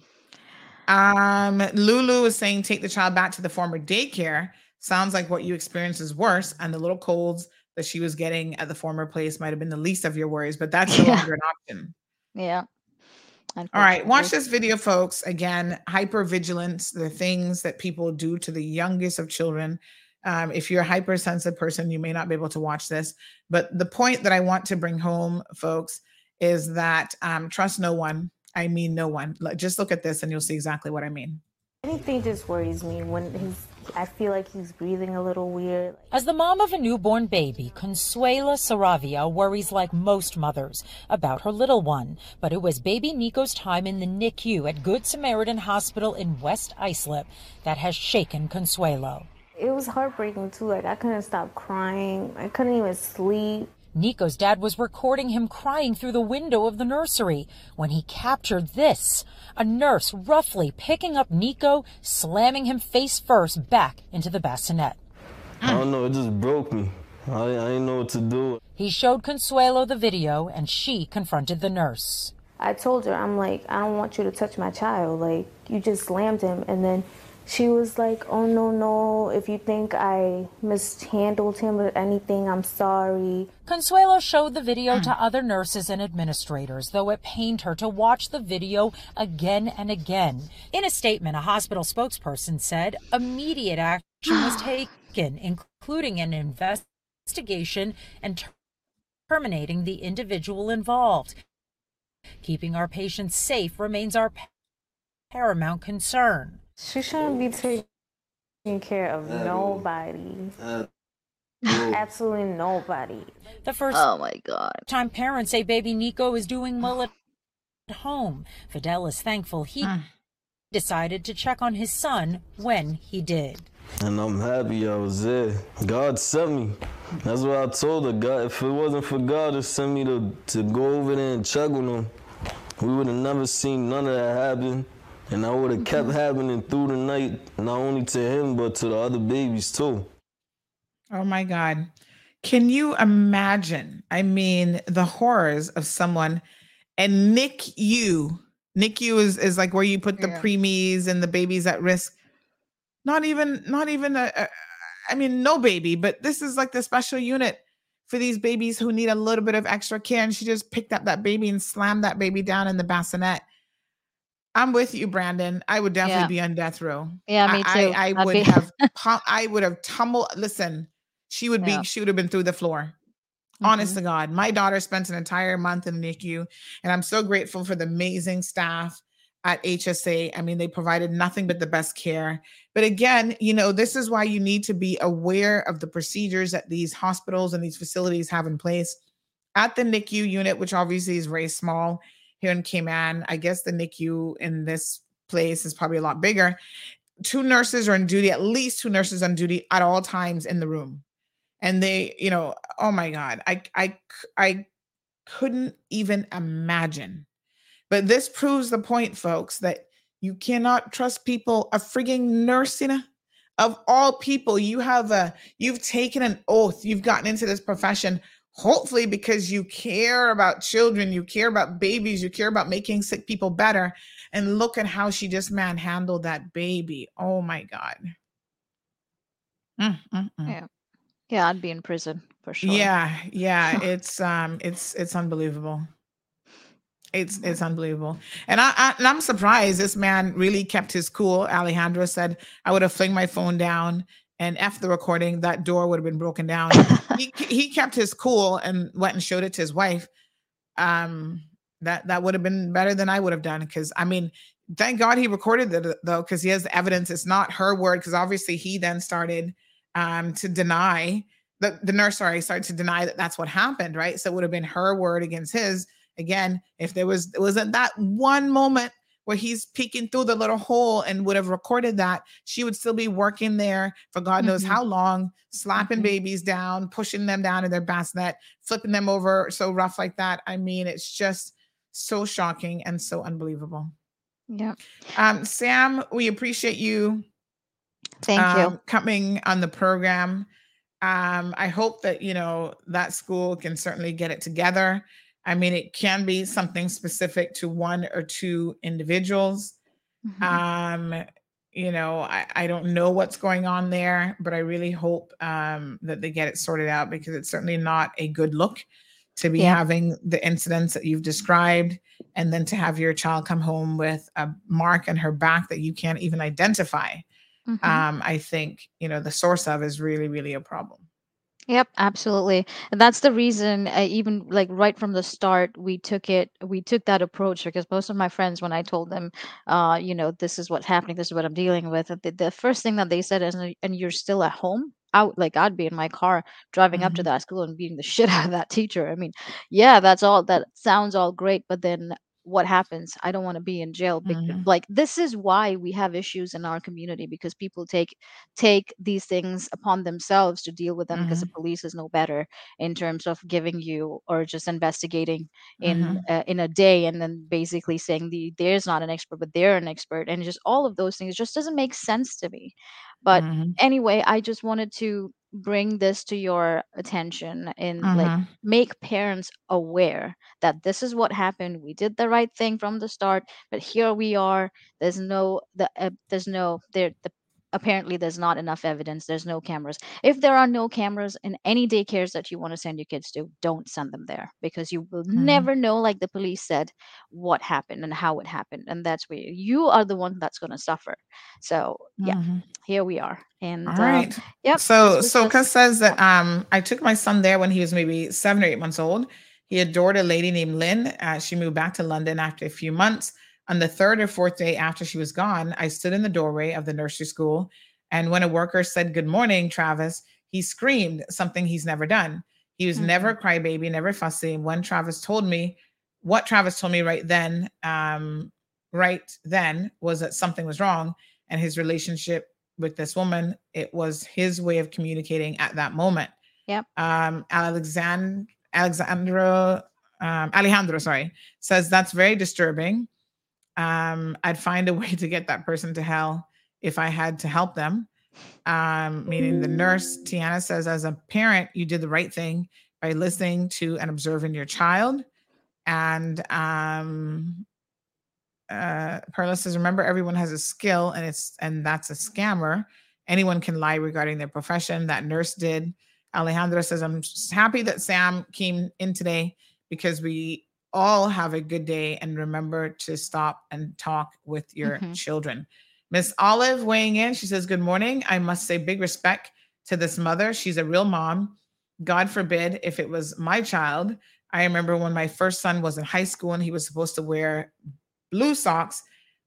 Um, Lulu is saying, take the child back to the former daycare. Sounds like what you experienced is worse, and the little colds that she was getting at the former place might have been the least of your worries, but that's no longer an option. Yeah. All right, watch this video, folks. Again, hypervigilance, the things that people do to the youngest of children. Um, if you're a hypersensitive person, you may not be able to watch this. But the point that I want to bring home, folks, is that um, trust no one. I mean, no one. Just look at this and you'll see exactly what I mean. Anything just worries me when he's I feel like he's breathing a little weird. As the mom of a newborn baby, Consuelo Saravia worries like most mothers about her little one. But it was baby Nico's time in the NICU at Good Samaritan Hospital in West Islip that has shaken Consuelo. It was heartbreaking too. Like I couldn't stop crying. I couldn't even sleep. Nico's dad was recording him crying through the window of the nursery when he captured this a nurse roughly picking up Nico, slamming him face first back into the bassinet. I don't know, it just broke me. I, I didn't know what to do. He showed Consuelo the video and she confronted the nurse. I told her, I'm like, I don't want you to touch my child. Like, you just slammed him. And then she was like, "Oh no, no! If you think I mishandled him or anything, I'm sorry." Consuelo showed the video to other nurses and administrators, though it pained her to watch the video again and again. In a statement, a hospital spokesperson said immediate action was taken, including an investigation and terminating the individual involved. Keeping our patients safe remains our paramount concern. She shouldn't be taking care of nobody. Absolutely nobody. The first oh my god time parents say baby Nico is doing well at home. Fidel is thankful he mm. decided to check on his son when he did. And I'm happy I was there. God sent me. That's what I told her. God, if it wasn't for God to send me to, to go over there and check on him, we would have never seen none of that happen. And that would have kept mm-hmm. happening through the night, not only to him, but to the other babies too. Oh my God. Can you imagine? I mean, the horrors of someone And nick NICU, NICU is, is like where you put the yeah. preemies and the babies at risk. Not even, not even a, a, I mean, no baby, but this is like the special unit for these babies who need a little bit of extra care. And she just picked up that baby and slammed that baby down in the bassinet. I'm with you, Brandon. I would definitely yeah. be on death row. Yeah, me too. I, I would be- have, I would have tumbled. Listen, she would be, yeah. she would have been through the floor. Mm-hmm. Honest to God, my daughter spent an entire month in NICU, and I'm so grateful for the amazing staff at HSA. I mean, they provided nothing but the best care. But again, you know, this is why you need to be aware of the procedures that these hospitals and these facilities have in place. At the NICU unit, which obviously is very small here in Cayman, I guess the NICU in this place is probably a lot bigger. Two nurses are on duty, at least two nurses on duty at all times in the room. And they, you know, oh my God, I I I couldn't even imagine but this proves the point, folks, that you cannot trust people. A frigging nurse, you know, of all people, you have a you've taken an oath. You've gotten into this profession, hopefully because you care about children, you care about babies, you care about making sick people better. And look at how she just manhandled that baby. Oh my God. Mm, mm, mm. Yeah. Yeah, I'd be in prison for sure. Yeah, yeah. it's um it's it's unbelievable. It's it's unbelievable, and I, I and I'm surprised this man really kept his cool. Alejandro said I would have flinged my phone down and after the recording, that door would have been broken down. he he kept his cool and went and showed it to his wife. Um, that that would have been better than I would have done because I mean, thank God he recorded it though because he has the evidence. It's not her word because obviously he then started um to deny the the nurse. Sorry, started to deny that that's what happened. Right, so it would have been her word against his Again, if there was wasn't that one moment where he's peeking through the little hole and would have recorded that, she would still be working there for God knows mm-hmm. how long, slapping mm-hmm. babies down, pushing them down in their bassinet, flipping them over so rough like that. I mean, it's just so shocking and so unbelievable. Yeah. Um, Sam, we appreciate you. Thank um, you coming on the program. Um, I hope that you know that school can certainly get it together. I mean, it can be something specific to one or two individuals. Mm-hmm. Um, you know, I, I don't know what's going on there, but I really hope um, that they get it sorted out because it's certainly not a good look to be yeah. having the incidents that you've described and then to have your child come home with a mark on her back that you can't even identify. Mm-hmm. Um, I think, you know, the source of is really, really a problem. Yep, absolutely. And that's the reason, uh, even like right from the start, we took it, we took that approach because most of my friends, when I told them, uh, you know, this is what's happening, this is what I'm dealing with, the, the first thing that they said is, and you're still at home? Out, like I'd be in my car driving up to mm-hmm. that school and beating the shit out of that teacher. I mean, yeah, that's all, that sounds all great, but then what happens i don't want to be in jail mm-hmm. like this is why we have issues in our community because people take take these things upon themselves to deal with them mm-hmm. because the police is no better in terms of giving you or just investigating in mm-hmm. uh, in a day and then basically saying the there's not an expert but they're an expert and just all of those things just doesn't make sense to me but mm-hmm. anyway i just wanted to bring this to your attention and like Mm-hmm. make parents aware that this is what happened we did the right thing from the start but here we are there's no the uh, there's no there the apparently there's not enough evidence there's no cameras if there are no cameras in any daycares that you want to send your kids to don't send them there because you will Mm-hmm. never know like the police said what happened and how it happened and that's where you are the one that's going to suffer so yeah Mm-hmm. here we are and All um, right. yep So this was says that um I took my son there when he was maybe seven or eight months old. He adored a lady named Lynn. Uh, she moved back to London after a few months. On the third or fourth day after she was gone, I stood in the doorway of the nursery school, and when a worker said "Good morning, Travis," he screamed something he's never done. He was never a mm-hmm. crybaby, never fussy. When Travis told me what Travis told me right then, um, right then was that something was wrong, and his relationship with this woman, it was his way of communicating at that moment. yep Um, Alexand Alexandro um, Alejandro, sorry, says that's very disturbing. Um, I'd find a way to get that person to hell if I had to help them. Um, meaning the nurse, Tiana says, as a parent, you did the right thing by listening to and observing your child. And um, uh, Perla says, remember, everyone has a skill, and it's and that's a scammer. Anyone can lie regarding their profession. That nurse did. Alejandra says, I'm happy that Sam came in today because we all have a good day and remember to stop and talk with your mm-hmm. children. Miss Olive weighing in, she says, Good morning. I must say big respect to this mother. She's a real mom. God forbid if it was my child. I remember when my first son was in high school and he was supposed to wear blue socks.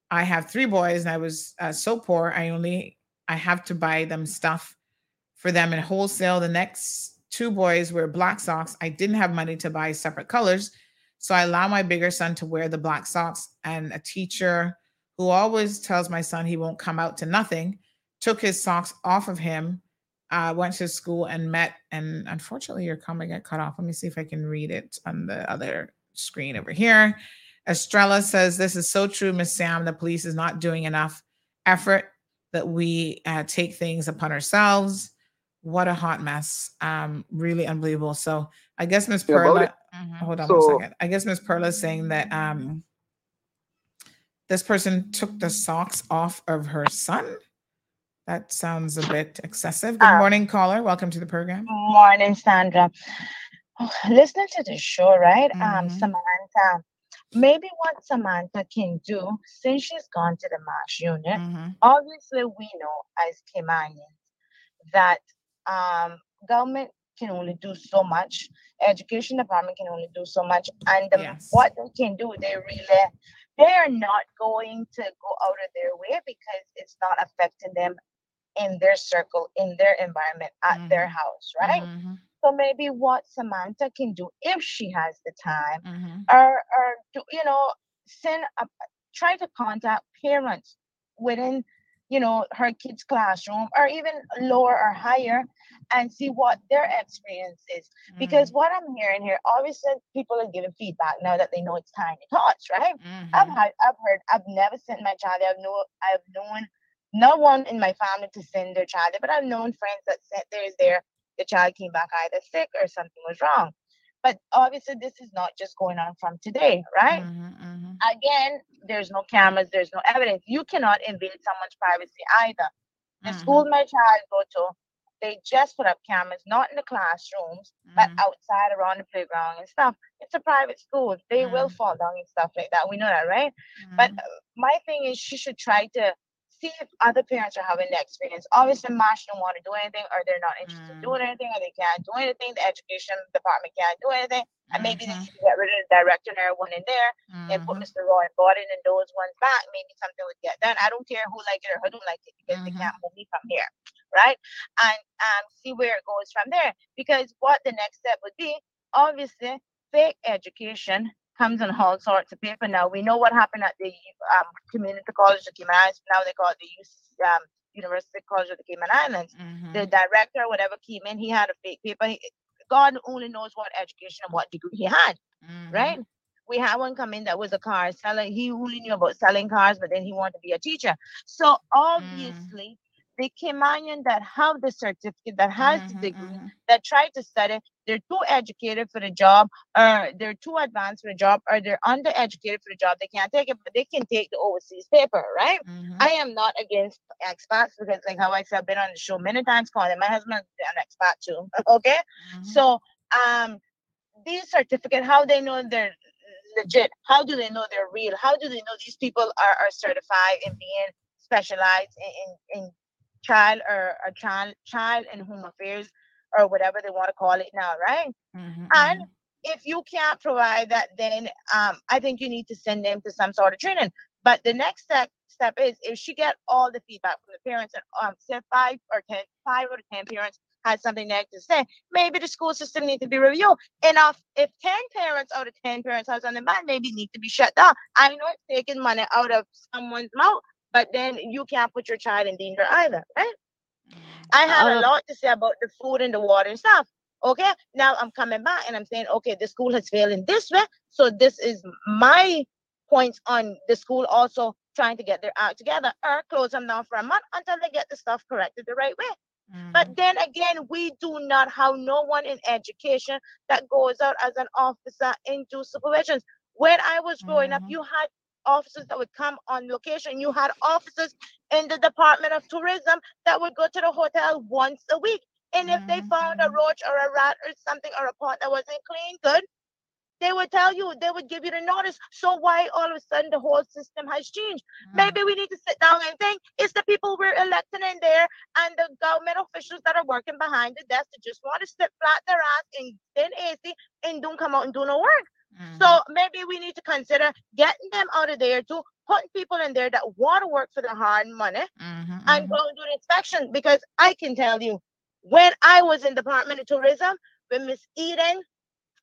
I have three boys and I was uh, so poor. I only I have to buy them stuff for them in wholesale. The next two boys wear black socks. I didn't have money to buy separate colors. So I allow my bigger son to wear the black socks. And a teacher who always tells my son he won't come out to nothing took his socks off of him, uh, went to school and met. And unfortunately, your comment got cut off. Let me see if I can read it on the other screen over here. Estrella says, This is so true, Miss Sam. The police is not doing enough effort that we uh, take things upon ourselves. What a hot mess. Um, really unbelievable. So I guess Miss Perla, yeah, mm-hmm. hold on so, one second. I guess Miss Perla is saying that um, this person took the socks off of her son. That sounds a bit excessive. Good uh, morning, caller. Welcome to the program. Morning, Sandra. Oh, listening to the show, right? Um, mm-hmm. Um, Samantha, maybe what Samantha can do since she's gone to the MASH unit, mm-hmm. obviously we know as Caymanians that um, government can only do so much, education department can only do so much, and the, yes. what they can do, they really they are not going to go out of their way because it's not affecting them in their circle, in their environment, at mm-hmm. their house, right? Mm-hmm. So maybe what Samantha can do if she has the time, mm-hmm. or or do, you know, send a try to contact parents within you know her kids classroom or even lower or higher and see what their experience is mm-hmm. because what i'm hearing here obviously people are giving feedback now that they know it's time to tots right mm-hmm. i've had i've heard i've never sent my child i've know i've known no one in my family to send their child but i've known friends that sent theirs there the child came back either sick or something was wrong but obviously, this is not just going on from today, right? Mm-hmm, mm-hmm. Again, there's no cameras, there's no evidence. You cannot invade someone's privacy either. The mm-hmm. school my child go to, they just put up cameras, not in the classrooms, but mm-hmm. outside around the playground and stuff. It's a private school. They will mm-hmm. fall down and stuff like that. We know that, right? But mm-hmm. uh, my thing is, she should try to see if other parents are having the experience. Obviously, MASH don't want to do anything, or they're not interested mm. in doing anything, or they can't do anything. The education department can't do anything. And maybe mm-hmm. they should get rid of the director and everyone in there mm-hmm. and put Mr. Roy and Gordon and those ones back. Maybe something would get done. I don't care who like it or who don't like it because mm-hmm. they can't move me from here. Right. And um, see where it goes from there. Because what the next step would be, obviously, fake education comes in all sorts of paper now. We know what happened at the um, Community College of Cayman Islands. Now they call it the um, University College of the Cayman Islands. Mm-hmm. The director, whatever came in, he had a fake paper. He, God only knows what education and what degree he had, mm-hmm. right? We had one come in that was a car seller. He only knew about selling cars, but then he wanted to be a teacher. So mm. obviously, the Caymanian that have the certificate, that has mm-hmm, the degree, mm-hmm. that try to study, they're too educated for the job, or they're too advanced for the job, or they're undereducated for the job. They can't take it, but they can take the overseas paper, right? Mm-hmm. I am not against expats because, like how I said, I've been on the show many times calling my husband's an expat too. okay, mm-hmm. so um, these certificate, how they know they're legit? How do they know they're real? How do they know these people are, are certified in being specialized in, in, in child or a child child and home affairs or whatever they want to call it now, right? Mm-hmm. And mm-hmm. if you can't provide that, then um, I think you need to send them to some sort of training. But the next step step is if she get all the feedback from the parents and um, say five or ten, five or ten parents had something negative to say, maybe the school system needs to be reviewed. Enough if 10 parents out of 10 parents has on the mind, maybe need to be shut down. I know it's taking money out of someone's mouth, but then you can't put your child in danger either, right? I have a lot to say about the food and the water and stuff. Okay, now I'm coming back and I'm saying, okay, the school has failed in this way. So this is my points on the school also trying to get their act together or close them down for a month until they get the stuff corrected the right way. Mm-hmm. But then again, we do not have no one in education that goes out as an officer into supervisions. When I was growing mm-hmm. up, you had officers that would come on location. You had officers in the Department of Tourism that would go to the hotel once a week. And if they found a mm-hmm. roach or a rat or something or a pot that wasn't clean, good, they would tell you, they would give you the notice. So why all of a sudden the whole system has changed? Mm. Maybe we need to sit down and think it's the people we're electing in there and the government officials that are working behind the desk that just want to sit flat their ass in thin AC and don't come out and do no work. Mm. So maybe we need to consider getting them out of there too, putting people in there that want to work for the hard money mm-hmm, and mm-hmm. go and do the inspection. Because I can tell you, when I was in Department of Tourism with Miss Eden,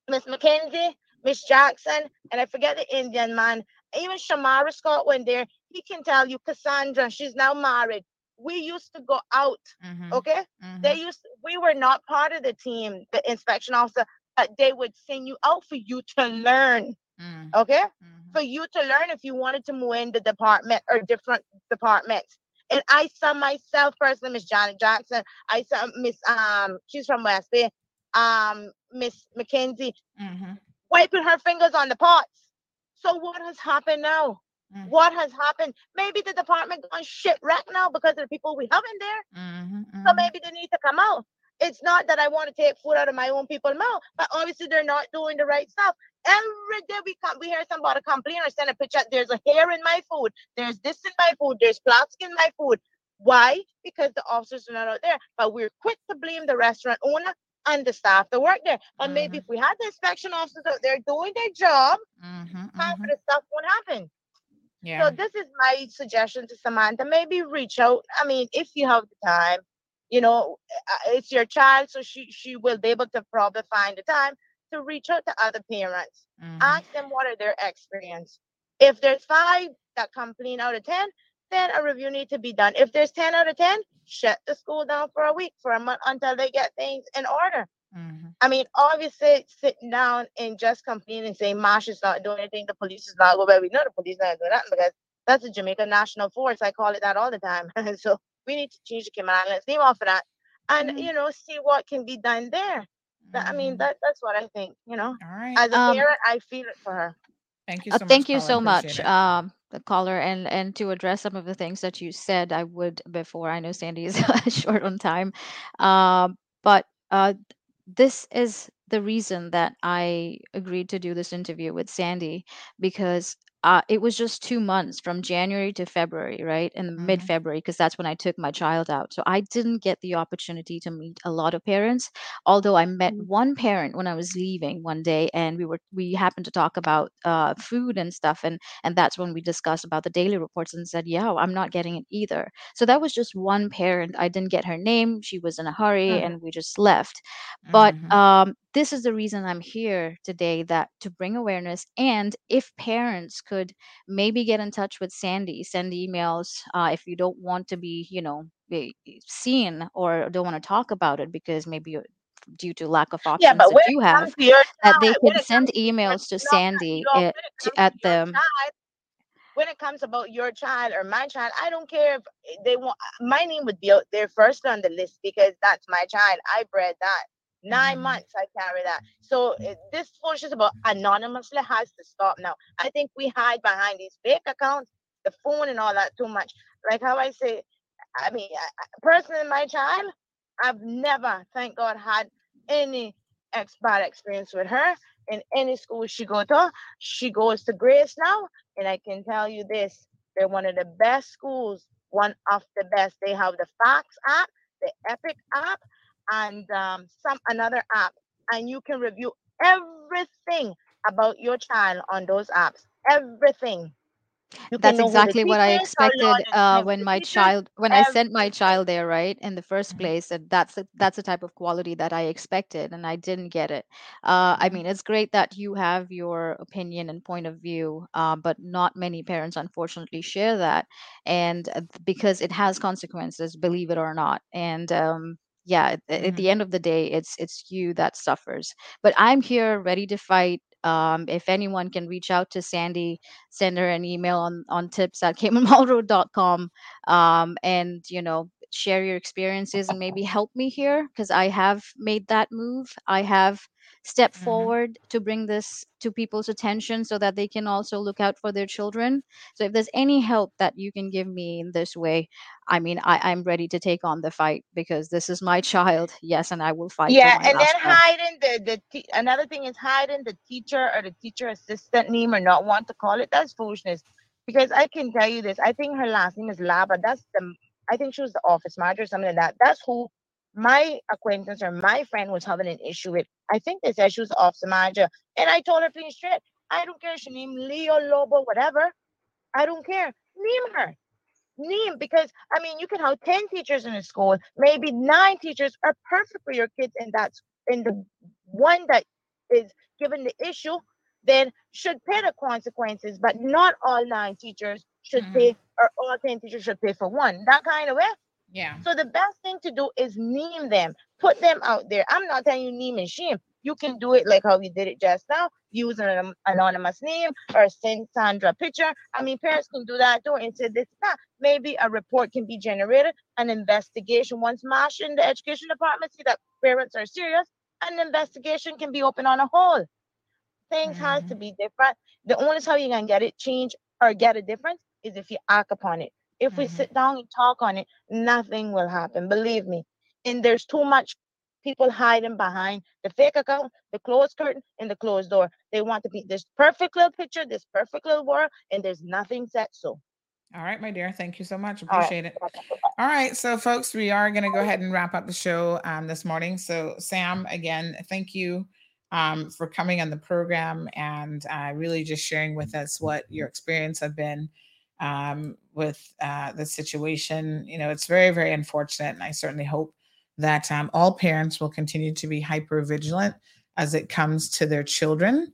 Miss McKenzie, Miss Jackson, and I forget the Indian man. Even Shamara Scott went there. He can tell you, Cassandra, she's now married. We used to go out, mm-hmm. okay? Mm-hmm. They used we were not part of the team, the inspection officer, but they would send you out for you to learn. Mm-hmm. Okay? Mm-hmm. For you to learn if you wanted to move in the department or different departments. And I saw myself personally, Miss Janet Jackson. I saw Miss um, she's from West Bay, um, Miss Mackenzie. Mm-hmm wiping her fingers on the pots. So what has happened now? Mm-hmm. What has happened? Maybe the department gone shit wreck now because of the people we have in there. Mm-hmm, mm-hmm. So maybe they need to come out. It's not that I want to take food out of my own people's mouth, but obviously they're not doing the right stuff. Every day we come, we hear somebody complain or send a picture. There's a hair in my food. There's this in my food. There's plastic in my food. Why? Because the officers are not out there. But we're quick to blame the restaurant owner and the staff that work there. And mm-hmm. maybe if we had the inspection officers out there doing their job, mm-hmm, half mm-hmm. of the stuff won't happen. Yeah. So this is my suggestion to Samantha. Maybe reach out. I mean, if you have the time, you know, uh, it's your child, so she she will be able to probably find the time to reach out to other parents. Mm-hmm. Ask them what are their experience. If there's five that complain out of ten, then a review need to be done. If there's ten out of ten, shut the school down for a week, for a month until they get things in order. Mm-hmm. I mean, obviously, sitting down and just complaining and saying MASH is not doing anything, the police is not going, we know the police not doing that because that's a Jamaica national force. I call it that all the time. so we need to change the Cayman Islands name off of that and, mm-hmm. you know, see what can be done there. Mm-hmm. I mean, mm-hmm. that that's what I think, you know. All right. As a um, parent, I feel it for her. Thank you uh, so uh, Thank you so much. Um, the caller and and to address some of the things that you said i would before i know sandy is short on time um, but uh, this is the reason that i agreed to do this interview with sandy because uh, it was just two months from January to February, right? In mm-hmm. mid February, because that's when I took my child out. So I didn't get the opportunity to meet a lot of parents. Although I met mm-hmm. one parent when I was leaving one day, and we were we happened to talk about uh, food and stuff, and and that's when we discussed about the daily reports and said, yeah, I'm not getting it either. So that was just one parent. I didn't get her name. She was in a hurry, mm-hmm. and we just left. But mm-hmm. um, this is the reason I'm here today that to bring awareness and if parents could maybe get in touch with Sandy, send emails uh, if you don't want to be, you know, be seen or don't want to talk about it because maybe due to lack of options yeah, that you have, that they could send emails to Sandy eh, to, at the when it comes about your child or my child, I don't care if they want my name would be out there first on the list because that's my child. I bred that. 9 mm-hmm. months I carry that. So uh, this foolishness about anonymously has to stop now. I think we hide behind these fake accounts, the phone and all that too much. Like how I say, I mean, personally, my child, I've never, thank God, had any ex bad experience with her in any school she go to. She goes to Grace now, and I can tell you this: they're one of the best schools, one of the best. They have the Fox app, the Epic app, and um, some another app, and you can review everything about your child on those apps. Everything. That's exactly what I expected uh, when my child when I sent my child there, right? In the first mm-hmm. place, and that's the, that's the type of quality that I expected, and I didn't get it. Uh, I mm-hmm. mean, it's great that you have your opinion and point of view, uh, but not many parents, unfortunately, share that, and uh, because it has consequences, believe it or not. And um, yeah, at, at mm-hmm. the end of the day, it's it's you that suffers. But I'm here, ready to fight um, if anyone can reach out to Sandy, send her an email on, on tips at caymanmarlroad.com. Um, and, you know, share your experiences and maybe help me here because I have made that move. I have stepped Mm-hmm. forward to bring this to people's attention so that they can also look out for their children. So if there's any help that you can give me in this way, I mean, I, I'm ready to take on the fight because this is my child. Yes, and I will fight. Yeah, and then breath. hiding the the te- another thing is hiding the teacher or the teacher assistant name or not want to call it. That's foolishness. Because I can tell you this, I think her last name is Laba. That's the I think she was the office manager or something like that. That's who my acquaintance or my friend was having an issue with. I think they said she was off manager, and I told her plain straight, I don't care if she named Leo Lobo, whatever. I don't care. Name her name because I mean you can have 10 teachers in a school, maybe nine teachers are perfect for your kids, and that's in the one that is given the issue, then should pay the consequences, but not all nine teachers should pay mm-hmm. or all 10 teachers should pay for one. That kind of way. Yeah. So the best thing to do is name them, put them out there. I'm not telling you name and shame. You can do it like how we did it just now, use an anonymous name or send Sandra a picture. I mean, parents can do that too and say this, that. Maybe a report can be generated, an investigation. Once MASH in the education department see that parents are serious, an investigation can be open on a whole. Things has to mm-hmm. be different. The only how you can get it changed or get a difference is if you act upon it. If we sit down and talk on it, nothing will happen. Believe me. And there's too much people hiding behind the fake account, the closed curtain, and the closed door. They want to be this perfect little picture, this perfect little world, and there's nothing set so. All right, my dear. Thank you so much. All right. Appreciate it. All right. So, folks, we are going to go ahead and wrap up the show um, this morning. So, Sam, again, thank you um, for coming on the program and uh, really just sharing with us what your experience have been um, with uh, the situation. You know, it's very, very unfortunate. And I certainly hope that um, all parents will continue to be hyper vigilant as it comes to their children.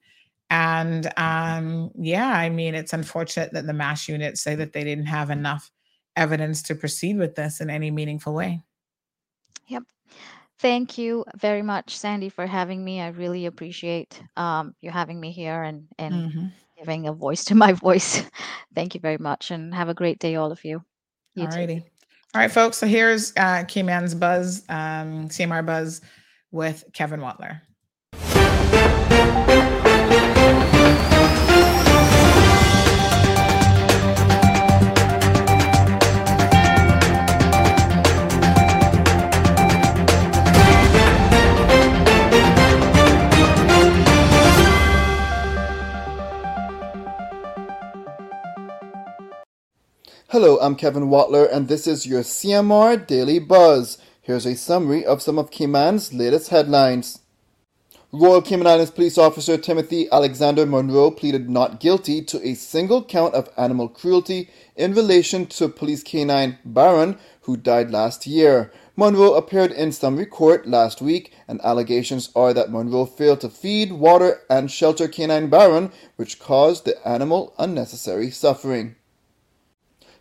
And um, yeah, I mean, it's unfortunate that the MASH units say that they didn't have enough evidence to proceed with this in any meaningful way. Yep. Thank you very much, Sandy, for having me. I really appreciate um, you having me here and, and Mhm. Giving a voice to my voice. Thank you very much and have a great day, all of you. You All too. All right, folks. So here's uh, Keyman's Buzz, um, CMR Buzz with Kevin Watler. Hello, I'm Kevin Watler, and this is your CMR Daily Buzz. Here's a summary of some of Cayman's latest headlines. Royal Cayman Islands police officer Timothy Alexander Monroe pleaded not guilty to a single count of animal cruelty in relation to police canine Baron, who died last year. Monroe appeared in summary court last week, and allegations are that Monroe failed to feed, water, and shelter canine Baron, which caused the animal unnecessary suffering.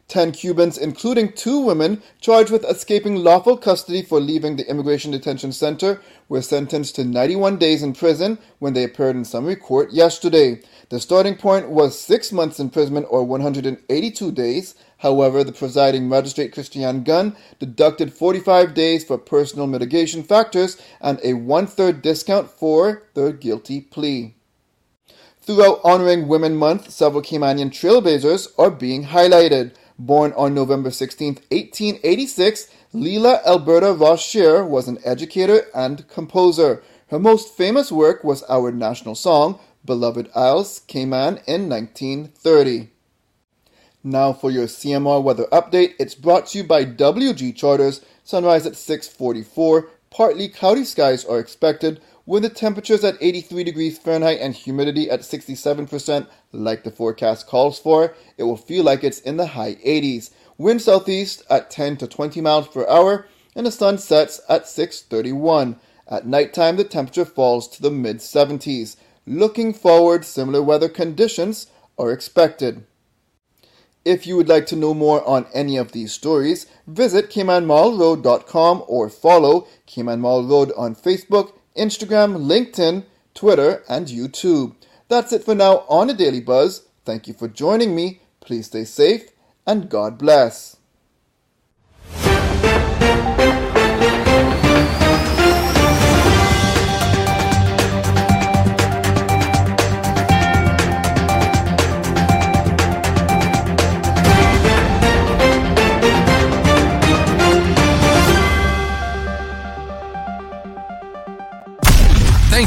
Ten Cubans, including two women charged with escaping lawful custody for leaving the Immigration Detention Center, were sentenced to 91 days in prison when they appeared in summary court yesterday. The starting point was six months imprisonment or 182 days. However, the presiding magistrate Kirsty-Ann Gunn deducted 45 days for personal mitigation factors and a one third discount for their guilty plea. Throughout honoring Women Month, several Caymanian trailblazers are being highlighted. Born on November 16, 1886, Leila Alberta Ross was an educator and composer. Her most famous work was our national song, Beloved Isles, Cayman in 1930. Now for your CMR weather update. It's brought to you by WG Charters. Sunrise at 644. Partly cloudy skies are expected with the temperatures at 83 degrees Fahrenheit and humidity at 67% like the forecast calls for. It will feel like it's in the high 80s. Wind southeast at 10 to 20 miles per hour and the sun sets at 6:31. At nighttime the temperature falls to the mid 70s. Looking forward, similar weather conditions are expected. If you would like to know more on any of these stories, visit CaymanMarlRoad.com or follow Cayman Marl Road on Facebook, Instagram, LinkedIn, Twitter, and YouTube. That's it for now on the Daily Buzz. Thank you for joining me. Please stay safe and God bless.